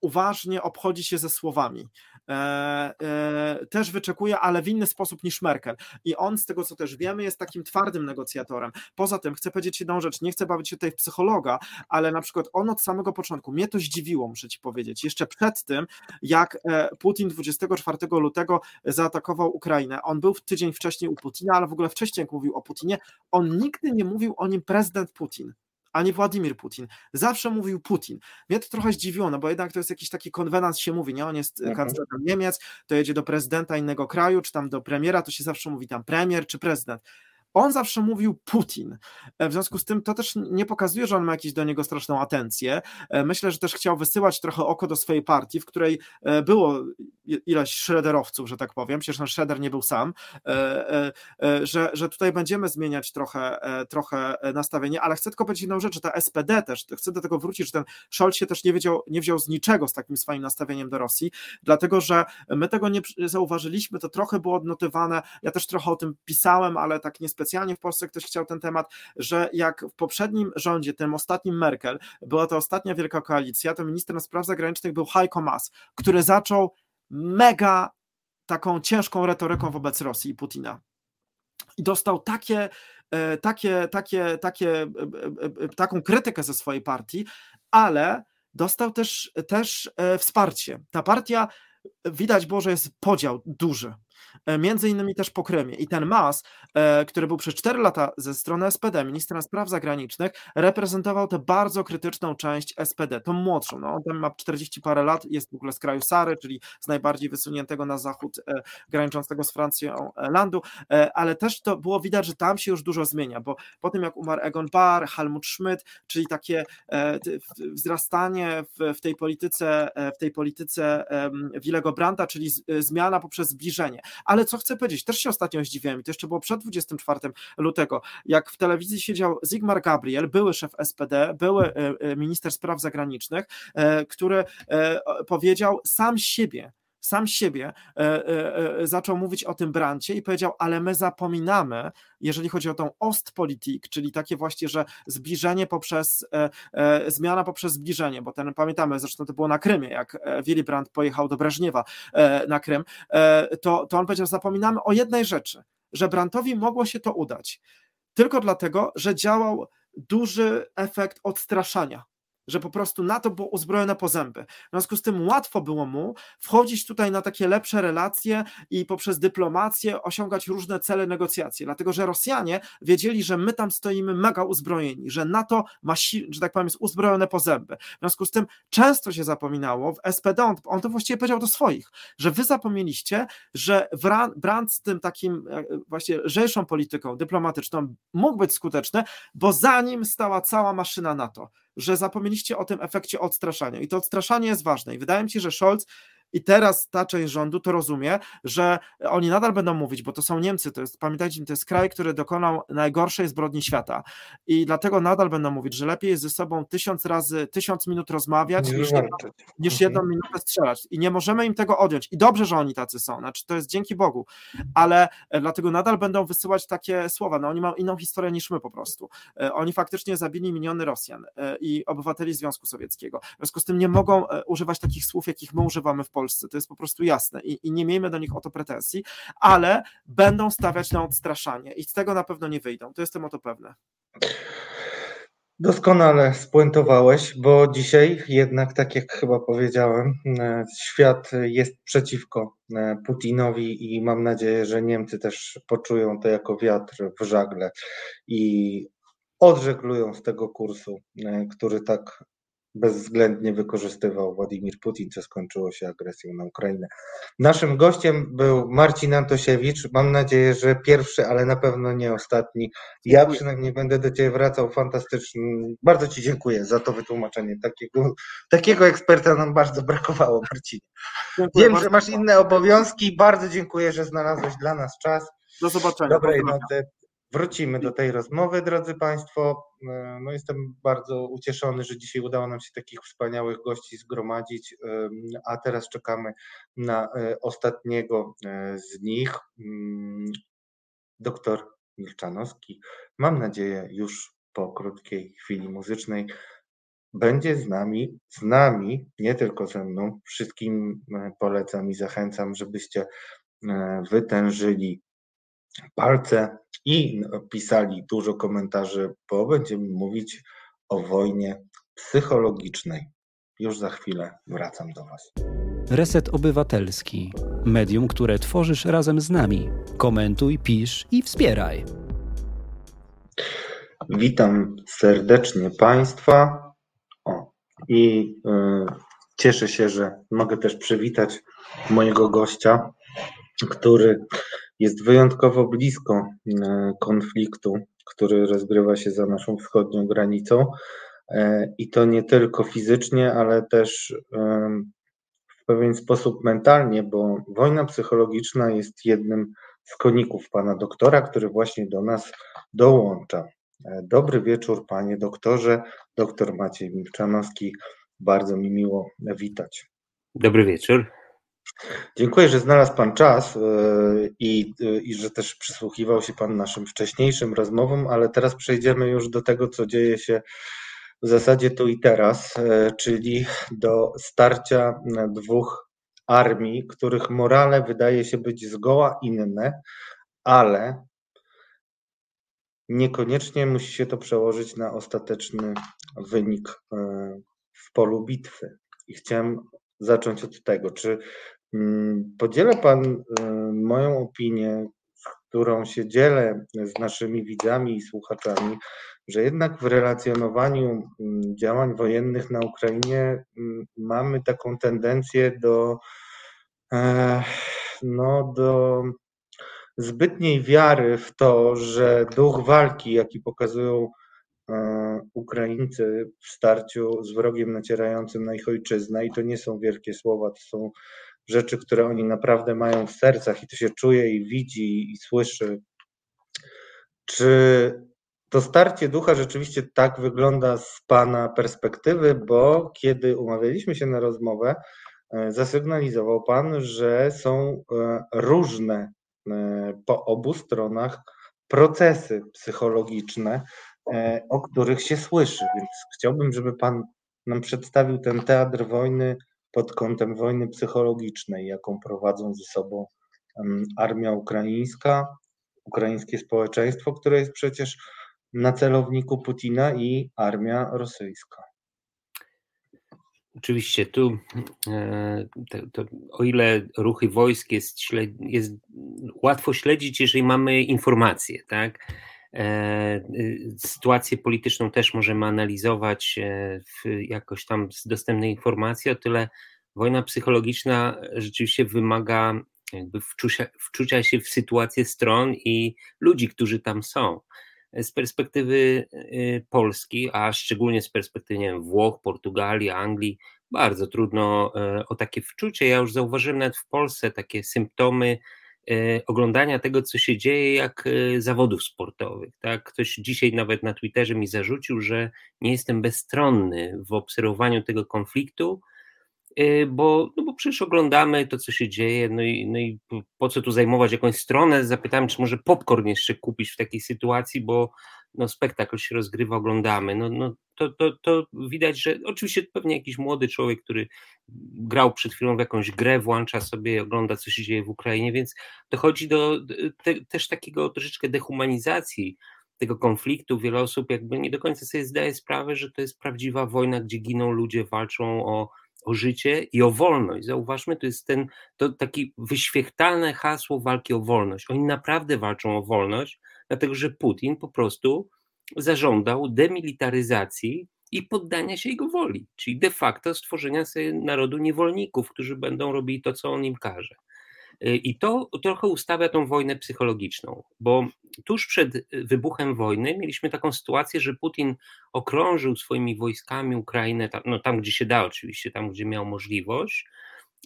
Speaker 3: uważnie obchodzi się ze słowami. E, e, też wyczekuje, ale w inny sposób niż Merkel. I on, z tego co też wiemy, jest takim twardym negocjatorem. Poza tym, chcę powiedzieć jedną rzecz, nie chcę bawić się tutaj w psychologa, ale na przykład on od samego początku, mnie to zdziwiło, muszę ci powiedzieć, jeszcze przed tym, jak e, Putin 24 lutego zaatakował Ukrainę. On był tydzień wcześniej u Putina, ale w ogóle wcześniej, jak mówił o Putinie, on nigdy nie mówił o nim prezydent Putin a nie Władimir Putin. Zawsze mówił Putin. Mnie to trochę zdziwiło, no bo jednak to jest jakiś taki konwenans się mówi, nie? On jest mhm. kanclerzem Niemiec, to jedzie do prezydenta innego kraju, czy tam do premiera, to się zawsze mówi tam premier czy prezydent. On zawsze mówił Putin. E, w związku z tym to też nie pokazuje, że on ma jakąś do niego straszną atencję. E, myślę, że też chciał wysyłać trochę oko do swojej partii, w której e, było ileś szrederowców, że tak powiem, przecież ten Schroeder nie był sam, że, że tutaj będziemy zmieniać trochę, trochę nastawienie, ale chcę tylko powiedzieć jedną rzecz, że ta SPD też, chcę do tego wrócić, że ten Scholz się też nie, wiedział, nie wziął z niczego z takim swoim nastawieniem do Rosji, dlatego, że my tego nie zauważyliśmy, to trochę było odnotowane, ja też trochę o tym pisałem, ale tak niespecjalnie specjalnie w Polsce ktoś chciał ten temat, że jak w poprzednim rządzie, tym ostatnim Merkel, była to ostatnia wielka koalicja, to ministrem spraw zagranicznych był Heiko Maas, który zaczął mega taką ciężką retoryką wobec Rosji i Putina. I dostał takie, e, takie, takie, takie, e, e, taką krytykę ze swojej partii, ale dostał też, też wsparcie. Ta partia widać było, że jest podział duży. E, między innymi też po Krymie. I ten Mas, e, który był przez 4 lata ze strony SPD, ministra spraw zagranicznych, reprezentował tę bardzo krytyczną część SPD, tą młodszą. No, on tam ma 40 parę lat, jest w ogóle z kraju Sary, czyli z najbardziej wysuniętego na zachód, graniczącego z Francją landu, ale też to było widać, że tam się już dużo zmienia, bo po tym jak umarł Egon Barr, Helmut Schmidt, czyli takie wzrastanie w, tej polityce, w tej polityce Willego Branda, czyli zmiana poprzez zbliżenie. Ale co chcę powiedzieć, też się ostatnio zdziwiłem i to jeszcze było przed 24 lutego, jak w telewizji siedział Zygmar Gabriel, były szef SPD, były e, e, minister spraw zagranicznych, e, który powiedział sam siebie, sam siebie e, e, e, zaczął mówić o tym brancie i powiedział, ale my zapominamy, jeżeli chodzi o tą Ostpolitik, czyli takie właśnie, że zbliżenie poprzez, zmiana poprzez zbliżenie, bo ten, pamiętamy, zresztą to było na Krymie, jak Willy Brandt pojechał do Breżniewa na Krym, to, to on powiedział, zapominamy o jednej rzeczy, że Brandtowi mogło się to udać, tylko dlatego, że działał duży efekt odstraszania że po prostu NATO było uzbrojone po zęby. W związku z tym łatwo było mu wchodzić tutaj na takie lepsze relacje i poprzez dyplomację osiągać różne cele negocjacji, dlatego że Rosjanie wiedzieli, że my tam stoimy mega uzbrojeni, że NATO ma, że tak powiem, jest uzbrojone po zęby. W związku z tym często się zapominało, w SPD on, on to właściwie powiedział do swoich, że wy zapomnieliście, że Brandt z tym takim e, właśnie lżejszą polityką dyplomatyczną mógł być skuteczny, bo za nim stała cała maszyna NATO że zapomnieliście o tym efekcie odstraszania. I to odstraszanie jest ważne. I wydaje mi się, że Scholz i teraz ta część rządu to rozumie, że oni nadal będą mówić, bo to są Niemcy, to jest, pamiętajcie, to jest kraj, który dokonał najgorszej zbrodni świata. I dlatego nadal będą mówić, że lepiej jest ze sobą tysiąc razy, tysiąc minut rozmawiać, niż, jedną, niż mhm. jedną minutę strzelać. I nie możemy im tego odjąć. I dobrze, że oni tacy są, znaczy to jest dzięki Bogu, ale e, dlatego nadal będą wysyłać takie słowa. No oni mają inną historię niż my po prostu. E, oni faktycznie zabili miliony Rosjan e, i obywateli Związku Sowieckiego. W związku z tym nie mogą używać takich słów, jakich my używamy w Polsce. To jest po prostu jasne i, i nie miejmy do nich o to pretensji, ale będą stawiać na odstraszanie i z tego na pewno nie wyjdą. To jestem o to pewny.
Speaker 1: Doskonale spuentowałeś, bo dzisiaj jednak, tak jak chyba powiedziałem, e, świat jest przeciwko e, Putinowi i mam nadzieję, że Niemcy też poczują to jako wiatr w żagle i odżeglują z tego kursu, e, który tak bezwzględnie wykorzystywał Władimir Putin, co skończyło się agresją na Ukrainę. Naszym gościem był Marcin Antosiewicz. Mam nadzieję, że pierwszy, ale na pewno nie ostatni. Ja dziękuję. przynajmniej będę do Ciebie wracał. Fantastyczny. Bardzo Ci dziękuję za to wytłumaczenie. Takiego, takiego eksperta nam bardzo brakowało, Marcinie. Dziękuję Wiem, że masz inne obowiązki. Bardzo dziękuję, że znalazłeś dla nas czas.
Speaker 3: Do zobaczenia.
Speaker 1: Dobrej nocy. Wrócimy do tej rozmowy, drodzy Państwo. E, no jestem bardzo ucieszony, że dzisiaj udało nam się takich wspaniałych gości zgromadzić, e, a teraz czekamy na e, ostatniego z nich, mm, doktor Milczanowski. Mam nadzieję, już po krótkiej chwili muzycznej będzie z nami, z nami, nie tylko ze mną. Wszystkim polecam i zachęcam, żebyście wytężyli palce i pisali dużo komentarzy, bo będziemy mówić o wojnie psychologicznej. Już za chwilę wracam do Was.
Speaker 4: Reset Obywatelski. Medium, które tworzysz razem z nami. Komentuj, pisz i wspieraj.
Speaker 1: Witam serdecznie Państwa. O, I y, cieszę się, że mogę też przywitać mojego gościa, który jest wyjątkowo blisko e, konfliktu, który rozgrywa się za naszą wschodnią granicą. E, I to nie tylko fizycznie, ale też w pewien sposób mentalnie, bo wojna psychologiczna jest jednym z koników pana doktora, który właśnie do nas dołącza. E, dobry wieczór, panie doktorze. Doktor Maciej Milczanowski. Bardzo mi miło witać.
Speaker 5: Dobry wieczór.
Speaker 1: Dziękuję, że znalazł Pan czas e, i, e, i że też przysłuchiwał się Pan naszym wcześniejszym rozmowom, ale teraz przejdziemy już do tego, co dzieje się w zasadzie tu i teraz, e, czyli do starcia dwóch armii, których morale wydaje się być zgoła inne, ale niekoniecznie musi się to przełożyć na ostateczny wynik w polu bitwy. I chciałem zacząć od tego, czy podziela Pan moją opinię, którą się dzielę z naszymi widzami i słuchaczami, że jednak w relacjonowaniu mm, działań wojennych na Ukrainie mm, mamy taką tendencję do, e, no, do zbytniej wiary w to, że duch walki, jaki pokazują e, Ukraińcy w starciu z wrogiem nacierającym na ich ojczyznę, i to nie są wielkie słowa, to są rzeczy, które oni naprawdę mają w sercach i to się czuje i widzi i słyszy. Czy to starcie ducha rzeczywiście tak wygląda z Pana perspektywy, bo kiedy umawialiśmy się na rozmowę, e, zasygnalizował Pan, że są e, różne e, po obu stronach procesy psychologiczne, o których się słyszy. Więc chciałbym, żeby Pan nam przedstawił ten teatr wojny pod kątem wojny psychologicznej, jaką prowadzą ze sobą armia ukraińska, ukraińskie społeczeństwo, które jest przecież na celowniku Putina i armia rosyjska.
Speaker 5: Oczywiście tu, e, to, to, o ile ruchy wojsk jest, jest łatwo śledzić, jeżeli mamy informacje, tak? E, sytuację polityczną też możemy analizować e, jakoś tam z dostępnej informacji, o tyle wojna psychologiczna rzeczywiście wymaga jakby wczucia, wczucia się w sytuację stron i ludzi, którzy tam są z perspektywy y, Polski, a szczególnie z perspektywy wiem, Włoch, Portugalii, Anglii, bardzo trudno e, o takie wczucie. Ja już zauważyłem nawet w Polsce takie symptomy oglądania tego, co się dzieje, jak e, zawodów sportowych. Tak? Ktoś dzisiaj nawet na Twitterze mi zarzucił, że nie jestem bezstronny w obserwowaniu tego konfliktu, Y, bo, no bo przecież oglądamy to, co się dzieje, no i, no i po co tu zajmować jakąś stronę? Zapytałem, czy może popcorn jeszcze kupić w takiej sytuacji, bo no, spektakl się rozgrywa, oglądamy. No, no, to, to, to widać, że oczywiście pewnie jakiś młody człowiek, który grał przed chwilą w jakąś grę, włącza sobie, ogląda, co się dzieje w Ukrainie, więc dochodzi do te, też takiego troszeczkę dehumanizacji tego konfliktu. Wiele osób jakby nie do końca sobie zdaje sprawę, że to jest prawdziwa wojna, gdzie giną ludzie, walczą o o życie i o wolność. Zauważmy, to jest ten, to taki wyświechtalne hasło walki o wolność. Oni naprawdę walczą o wolność, dlatego że Putin po prostu zażądał demilitaryzacji i poddania się jego woli, czyli de facto stworzenia sobie narodu niewolników, którzy będą robili to, co on im każe. Y, I to trochę ustawia tą wojnę psychologiczną, bo tuż przed wybuchem wojny mieliśmy taką sytuację, że Putin okrążył swoimi wojskami Ukrainę, no tam gdzie się da oczywiście, tam gdzie miał możliwość.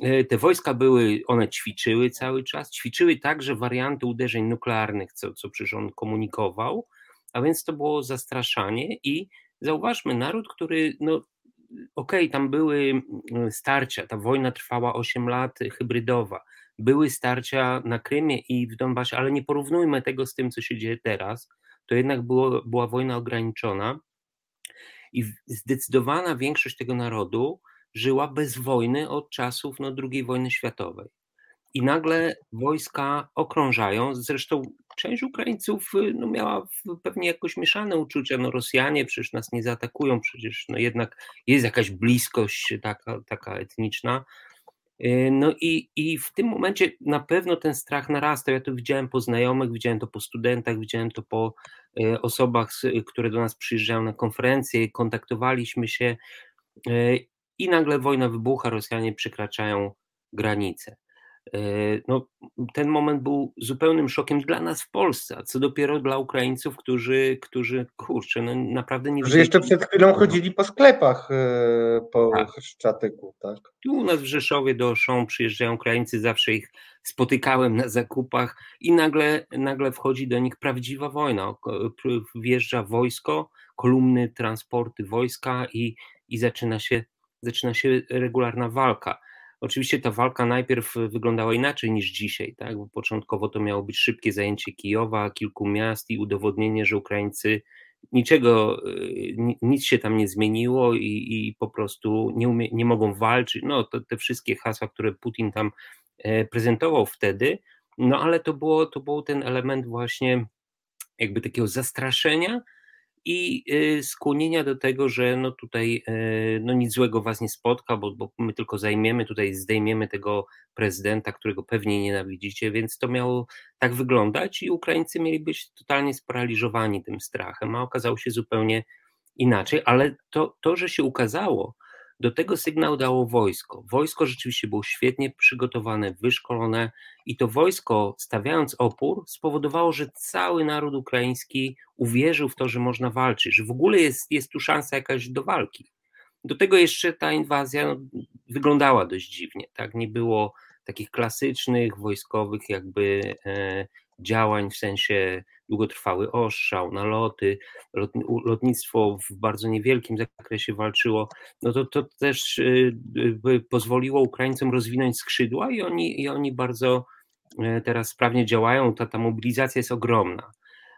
Speaker 5: Y, te wojska były, one ćwiczyły cały czas, ćwiczyły także warianty uderzeń nuklearnych, co, co przecież on komunikował, a więc to było zastraszanie i zauważmy, naród, który no, okej, okay, tam były mm, starcia, ta wojna trwała 8 lat, hybrydowa, były starcia na Krymie i w Donbasie, ale nie porównujmy tego z tym, co się dzieje teraz. To jednak było, była wojna ograniczona i zdecydowana większość tego narodu żyła bez wojny od czasów no, II wojny światowej. I nagle wojska okrążają. Zresztą część Ukraińców no, miała pewnie jakoś mieszane uczucia. No, Rosjanie przecież nas nie zaatakują, przecież no, jednak jest jakaś bliskość taka, taka etniczna. Y, no i, i w tym momencie na pewno ten strach narastał. Ja to widziałem po znajomych, widziałem to po studentach, widziałem to po y, osobach, które do nas przyjeżdżają na konferencje, kontaktowaliśmy się y, i nagle wojna wybucha, Rosjanie przekraczają granice. E, no, ten moment był zupełnym szokiem dla nas w Polsce, a co dopiero dla Ukraińców, którzy, którzy kurczę, no naprawdę nie
Speaker 1: Że jeszcze przed chwilą chodzili po sklepach e, po tak. Szczatyku, tak?
Speaker 5: Tu u nas w Rzeszowie do Oszą przyjeżdżają Ukraińcy, zawsze ich spotykałem na zakupach i nagle, nagle wchodzi do nich prawdziwa wojna. Wjeżdża wojsko, kolumny, transporty wojska i, i zaczyna, się, zaczyna się regularna walka. Oczywiście ta walka najpierw wyglądała inaczej niż dzisiaj, tak? bo początkowo to miało być szybkie zajęcie Kijowa, kilku miast i udowodnienie, że Ukraińcy niczego, y, nic się tam nie zmieniło i, i po prostu nie, umie, nie mogą walczyć. No, to, te wszystkie hasła, które Putin tam e, prezentował wtedy, no ale to było, to był ten element właśnie jakby takiego zastraszenia i y, skłonienia do tego, że no tutaj y, no nic złego was nie spotka, bo, bo my tylko zajmiemy, tutaj zdejmiemy tego prezydenta, którego pewnie nienawidzicie, więc to miało tak wyglądać i Ukraińcy mieli być totalnie sparaliżowani tym strachem, a okazało się zupełnie inaczej, ale to, to że się ukazało, do tego sygnał dało wojsko. Wojsko rzeczywiście było świetnie przygotowane, wyszkolone i to wojsko, stawiając opór, spowodowało, że cały naród ukraiński uwierzył w to, że można walczyć, że w ogóle jest, jest tu szansa jakaś do walki. Do tego jeszcze ta inwazja no, wyglądała dość dziwnie. Tak? Nie było takich klasycznych wojskowych jakby e, działań w sensie długotrwały ostrzał, naloty, lotnictwo w bardzo niewielkim zakresie walczyło, no to, to też y, y, pozwoliło Ukraińcom rozwinąć skrzydła i oni, i oni bardzo e, teraz sprawnie działają, ta, ta mobilizacja jest ogromna.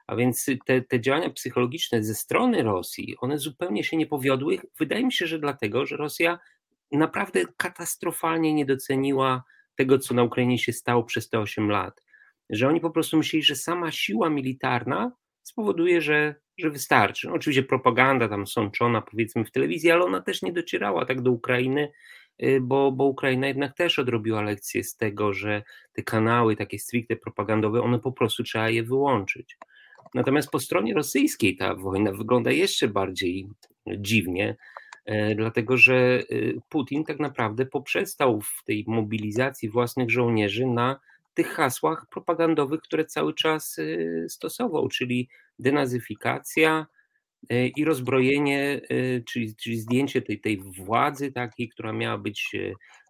Speaker 5: A więc te, te działania psychologiczne ze strony Rosji, one zupełnie się nie powiodły. Wydaje mi się, że dlatego, że Rosja naprawdę katastrofalnie nie doceniła tego, co na Ukrainie się stało przez te 8 lat że oni po prostu myśleli, że sama siła militarna spowoduje, że, że wystarczy. No, oczywiście propaganda tam sączona powiedzmy w telewizji, ale ona też nie docierała tak do Ukrainy, y, bo, bo Ukraina jednak też odrobiła lekcję z tego, że te kanały takie stricte propagandowe, one po prostu trzeba je wyłączyć. Natomiast po stronie rosyjskiej ta wojna wygląda jeszcze bardziej dziwnie, y, dlatego że y, Putin tak naprawdę poprzestał w tej mobilizacji własnych żołnierzy na tych hasłach propagandowych, które cały czas y, stosował, czyli denazyfikacja y, i rozbrojenie, y, czyli, czyli zdjęcie tej, tej władzy takiej, która miała być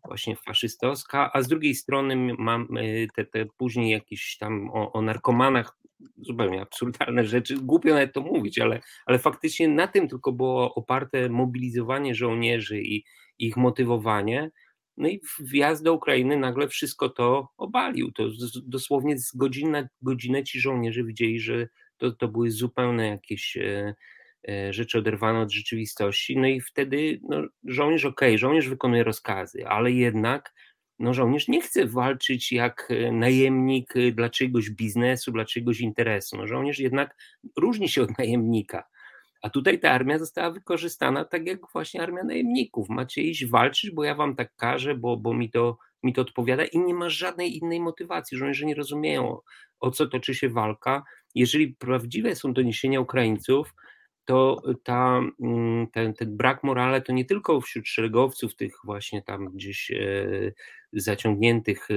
Speaker 5: właśnie faszystowska, a z drugiej strony mam te, te później jakieś tam o, o narkomanach, zupełnie absurdalne rzeczy, głupio nawet to mówić, ale, ale faktycznie na tym tylko było oparte mobilizowanie żołnierzy i ich motywowanie, no i wjazd do Ukrainy nagle wszystko to obalił. To dosłownie z godziny na godzinę ci żołnierze widzieli, że to, to były zupełne jakieś e, e, rzeczy oderwane od rzeczywistości. No i wtedy no, żołnierz, okej, okay, żołnierz wykonuje rozkazy, ale jednak no, żołnierz nie chce walczyć jak e, najemnik dla czyjegoś biznesu, dla czyjegoś interesu. No, żołnierz jednak różni się od najemnika. A tutaj ta armia została wykorzystana tak jak właśnie armia najemników. Macie iść walczyć, bo ja wam tak każę, bo, bo mi, to, mi to odpowiada i nie ma żadnej innej motywacji. Żołnierze nie rozumieją, o co toczy się walka. Jeżeli prawdziwe są doniesienia Ukraińców, to ta, mm, ten, ten brak morale to nie tylko wśród szeregowców, tych właśnie tam gdzieś e, zaciągniętych, e,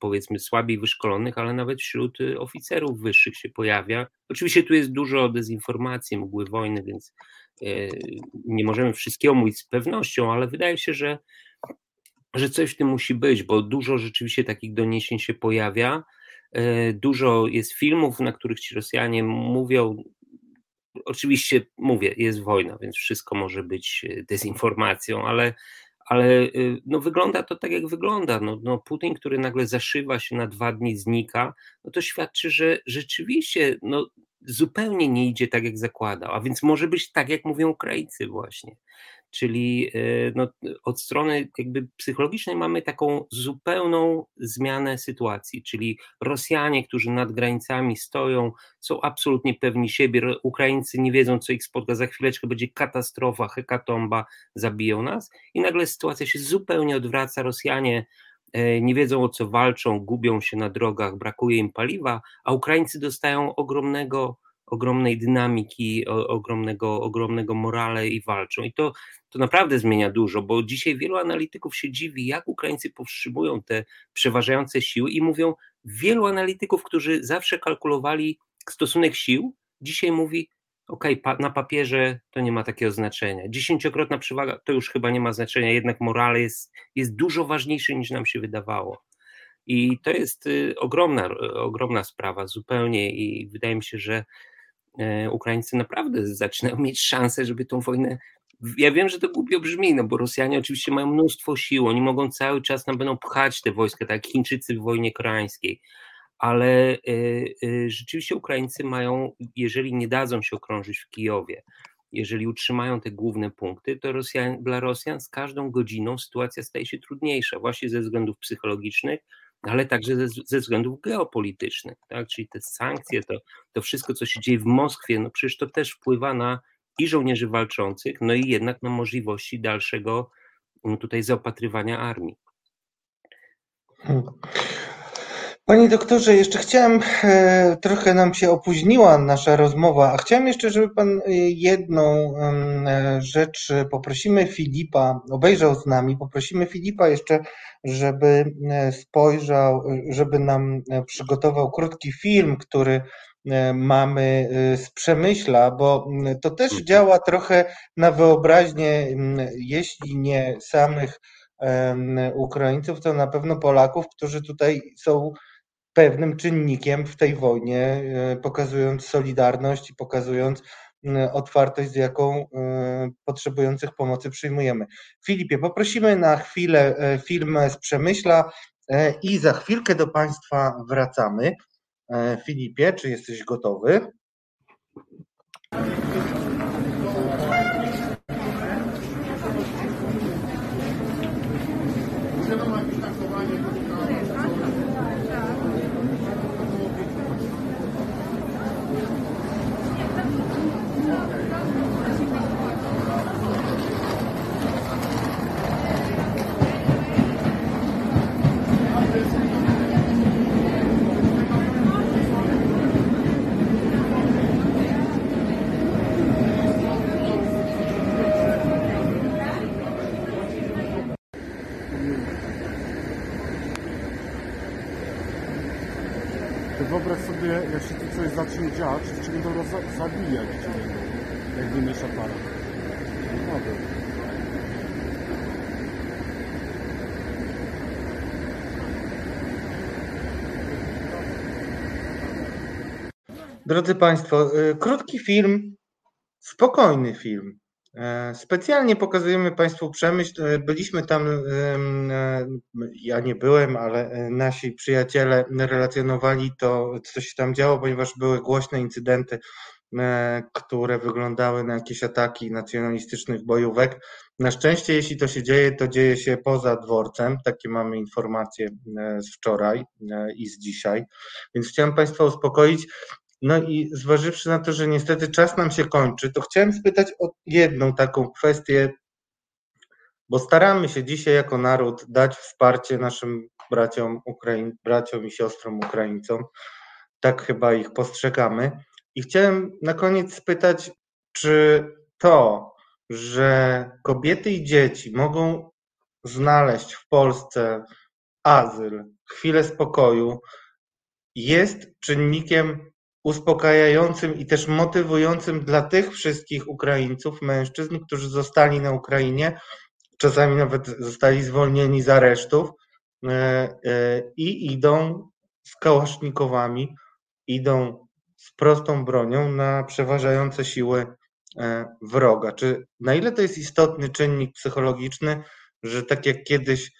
Speaker 5: powiedzmy słabiej wyszkolonych, ale nawet wśród e, oficerów wyższych się pojawia. Oczywiście tu jest dużo dezinformacji, mgły wojny, więc nie możemy wszystkiego mówić z pewnością, ale wydaje się, że, że coś w tym musi być, bo dużo rzeczywiście takich doniesień się pojawia. Dużo jest filmów, na których ci Rosjanie mówią, Oczywiście mówię, jest wojna, więc wszystko może być e, dezinformacją, ale, ale e, no, wygląda to tak, jak wygląda. No, no, Putin, który nagle zaszywa się na dwa dni, znika, no to świadczy, że rzeczywiście no, zupełnie nie idzie tak, jak zakładał. A więc może być tak, jak mówią Ukraińcy, właśnie czyli e, no, od strony jakby psychologicznej mamy taką zupełną zmianę sytuacji, czyli Rosjanie, którzy nad granicami stoją, są absolutnie pewni siebie, Ukraińcy nie wiedzą, co ich spotka, za chwileczkę będzie katastrofa, hekatomba, zabiją nas i nagle sytuacja się zupełnie odwraca, Rosjanie e, nie wiedzą o co walczą, gubią się na drogach, brakuje im paliwa, a Ukraińcy dostają ogromnego ogromnej dynamiki, o, ogromnego, ogromnego morale i walczą. I to, to naprawdę zmienia dużo, bo dzisiaj wielu analityków się dziwi, jak Ukraińcy powstrzymują te przeważające siły i mówią, wielu analityków, którzy zawsze kalkulowali stosunek sił, dzisiaj mówi, ok, pa, na papierze to nie ma takiego znaczenia. Dziesięciokrotna przewaga to już chyba nie ma znaczenia, jednak morale jest, jest dużo ważniejszy niż nam się wydawało. I to jest y, ogromna, ogromna sprawa zupełnie i wydaje mi się, że Ukraińcy naprawdę zaczynają mieć szansę, żeby tą wojnę. Ja wiem, że to głupio brzmi, no bo Rosjanie oczywiście mają mnóstwo sił, oni mogą cały czas nam będą pchać te wojska, tak jak Chińczycy w wojnie koreańskiej, ale y, y, rzeczywiście Ukraińcy mają, jeżeli nie dadzą się okrążyć w Kijowie, jeżeli utrzymają te główne punkty, to Rosjan, dla Rosjan z każdą godziną sytuacja staje się trudniejsza, właśnie ze względów psychologicznych, ale także ze, ze względów geopolitycznych, tak? czyli te sankcje, to, to wszystko, co się dzieje w Moskwie, no przecież to też wpływa na i żołnierzy walczących, no i jednak na możliwości dalszego no tutaj zaopatrywania armii.
Speaker 1: Panie doktorze, jeszcze chciałem, e, trochę nam się opóźniła nasza rozmowa, a chciałem jeszcze, żeby Pan e, jedną e, rzecz, poprosimy Filipa, obejrzał z nami, poprosimy Filipa jeszcze, żeby spojrzał, żeby nam przygotował krótki film, który mamy z Przemyśla, bo to też mhm. działa trochę na wyobraźnię, jeśli nie samych Ukraińców, to na pewno Polaków, którzy tutaj są pewnym czynnikiem w tej wojnie, e, pokazując solidarność i pokazując otwartość, z jaką e, potrzebujących pomocy przyjmujemy. Filipie, poprosimy na chwilę e, film z Przemyśla i za chwilkę do Państwa wracamy. Filipie, czy jesteś gotowy?
Speaker 6: jak się tu coś zacznie dziać, to cię będą zabijać cię jak wymiesz aparat. Naprawdę.
Speaker 1: Drodzy Państwo, y, krótki film, spokojny film. E, specjalnie pokazujemy Państwu Przemyśl. E, byliśmy tam, e, ja nie byłem, ale nasi przyjaciele relacjonowali to, co się tam działo, ponieważ były głośne incydenty, które wyglądały na jakieś ataki nacjonalistycznych bojówek. Na szczęście, jeśli to się dzieje, to dzieje się poza dworcem. Takie mamy informacje z wczoraj i z dzisiaj. Więc chciałem Państwa uspokoić. No i zważywszy na to, że niestety czas nam się kończy, to chciałem spytać o jedną taką kwestię, bo staramy się dzisiaj jako naród dać wsparcie naszym braciom, Ukraiń, braciom i siostrom Ukraińcom. Tak chyba ich postrzegamy. I chciałem na koniec spytać, czy to, że kobiety i dzieci mogą znaleźć w Polsce azyl, chwilę spokoju, jest czynnikiem uspokajającym i też motywującym dla tych wszystkich Ukraińców, mężczyzn, którzy zostali na Ukrainie, czasami nawet zostali zwolnieni z aresztów e, e, i idą z kałasznikowami, idą z prostą bronią na przeważające siły e, wroga. Czy na ile to jest istotny czynnik psychologiczny, że tak jak kiedyś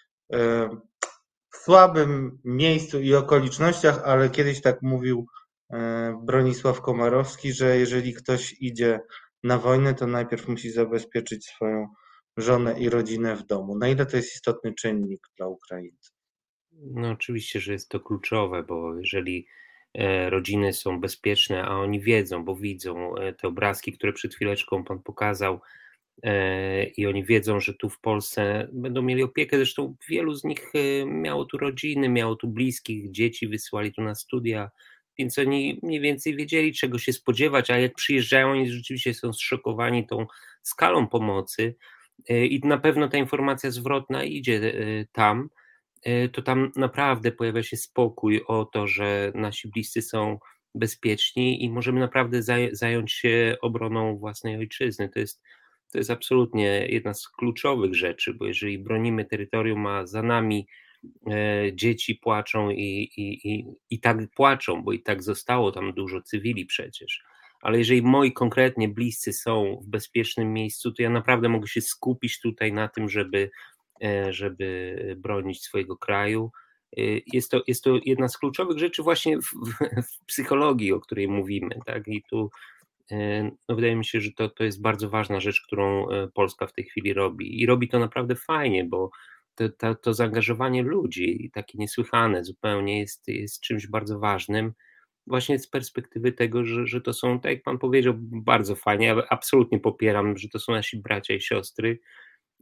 Speaker 1: w słabym miejscu i okolicznościach, ale kiedyś tak mówił Bronisław Komarowski, że jeżeli ktoś idzie na wojnę, to najpierw musi zabezpieczyć swoją żonę i rodzinę w domu. Na ile to jest istotny czynnik dla Ukraińców?
Speaker 5: No oczywiście, że jest to kluczowe, bo jeżeli e, rodziny są bezpieczne, a oni wiedzą, bo widzą e, te obrazki, które przed chwileczką Pan pokazał, i oni wiedzą, że tu w Polsce będą mieli opiekę. Zresztą wielu z nich miało tu rodziny, miało tu bliskich, dzieci wysyłali tu na studia, więc oni mniej więcej wiedzieli, czego się spodziewać, a jak przyjeżdżają, oni rzeczywiście są zszokowani tą skalą pomocy e, i na pewno ta informacja zwrotna idzie e, tam, e, to tam naprawdę pojawia się spokój o to, że nasi bliscy są bezpieczni i możemy naprawdę zająć się obroną własnej ojczyzny. To jest, to jest absolutnie jedna z kluczowych rzeczy, bo jeżeli bronimy terytorium, a za nami dzieci płaczą i, i, i, i tak płaczą, bo i tak zostało tam dużo cywili przecież. Ale jeżeli moi konkretnie bliscy są w bezpiecznym miejscu, to ja naprawdę mogę się skupić tutaj na tym, żeby, e, żeby bronić swojego kraju. E, jest to, jest to jedna z kluczowych rzeczy właśnie w, w psychologii, o której mówimy. Tak? I tu no wydaje mi się, że to, to jest bardzo ważna rzecz, którą Polska w tej chwili robi. I robi to naprawdę fajnie, bo to, to, to zaangażowanie ludzi, takie niesłychane zupełnie, jest, jest czymś bardzo ważnym właśnie z perspektywy tego, że, że to są, tak jak Pan powiedział, bardzo fajnie, ja absolutnie popieram, że to są nasi bracia i siostry.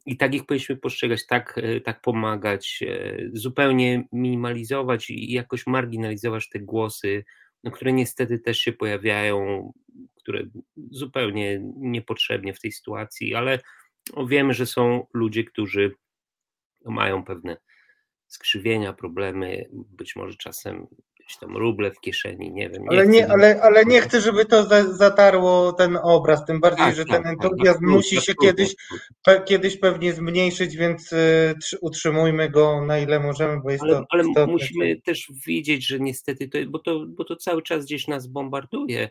Speaker 5: I tak ich powinniśmy postrzegać, tak, e, tak pomagać, e, zupełnie minimalizować i jakoś marginalizować te głosy, no, które niestety też się pojawiają, które zupełnie niepotrzebnie w tej sytuacji, ale wiemy, że są ludzie, którzy mają pewne skrzywienia, problemy, być może czasem jakieś tam ruble w kieszeni, nie wiem.
Speaker 1: Nie ale, nie, ale, ale nie chcę, żeby to zatarło ten obraz, tym bardziej, tak, że ten tak, tak entuzjazm tak, musi się kiedyś, pe, kiedyś pewnie zmniejszyć, więc y, utrzymujmy go na ile możemy, bo jest
Speaker 5: ale,
Speaker 1: to
Speaker 5: Ale istotne. musimy też widzieć, że niestety, to, bo, to, bo to cały czas gdzieś nas bombarduje,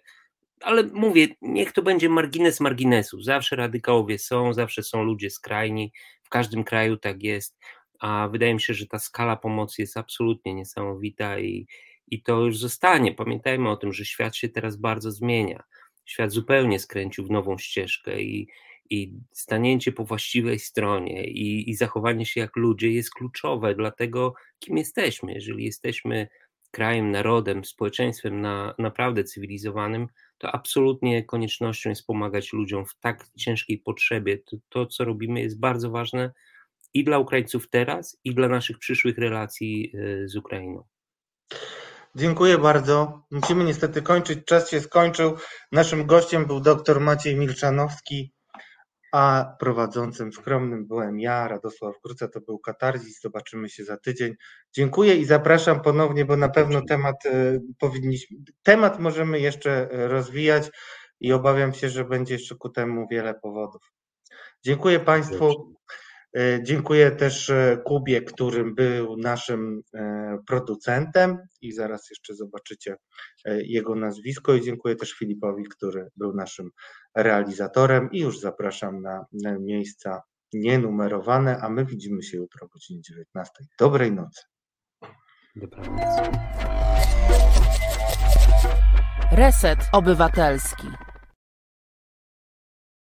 Speaker 5: ale mówię, niech to będzie margines marginesów. Zawsze radykałowie są, zawsze są ludzie skrajni, w każdym kraju tak jest, a wydaje mi się, że ta skala pomocy jest absolutnie niesamowita i, i to już zostanie. Pamiętajmy o tym, że świat się teraz bardzo zmienia. Świat zupełnie skręcił w nową ścieżkę i, i stanięcie po właściwej stronie i, i zachowanie się jak ludzie jest kluczowe dla tego, kim jesteśmy. Jeżeli jesteśmy krajem, narodem, społeczeństwem na, naprawdę cywilizowanym, to absolutnie koniecznością jest pomagać ludziom w tak ciężkiej potrzebie. To, to, co robimy, jest bardzo ważne i dla Ukraińców teraz, i dla naszych przyszłych relacji y, z Ukrainą.
Speaker 1: Dziękuję bardzo. Musimy niestety kończyć. Czas się skończył. Naszym gościem był dr Maciej Milczanowski, a prowadzącym skromnym byłem ja, Radosław Gruca. To był Katarzis. Zobaczymy się za tydzień. Dziękuję i zapraszam ponownie, bo na pewno temat y, powinniśmy, temat możemy jeszcze rozwijać i obawiam się, że będzie jeszcze ku temu wiele powodów. Dziękuję Państwu. E, dziękuję też e, Kubie, którym był naszym e, producentem i zaraz jeszcze zobaczycie jego nazwisko i dziękuję też Filipowi, który był naszym realizatorem i już zapraszam na miejsca nienumerowane, a my widzimy się jutro o godzinie 19. Dobrej nocy. Dobranoc. Reset Obywatelski.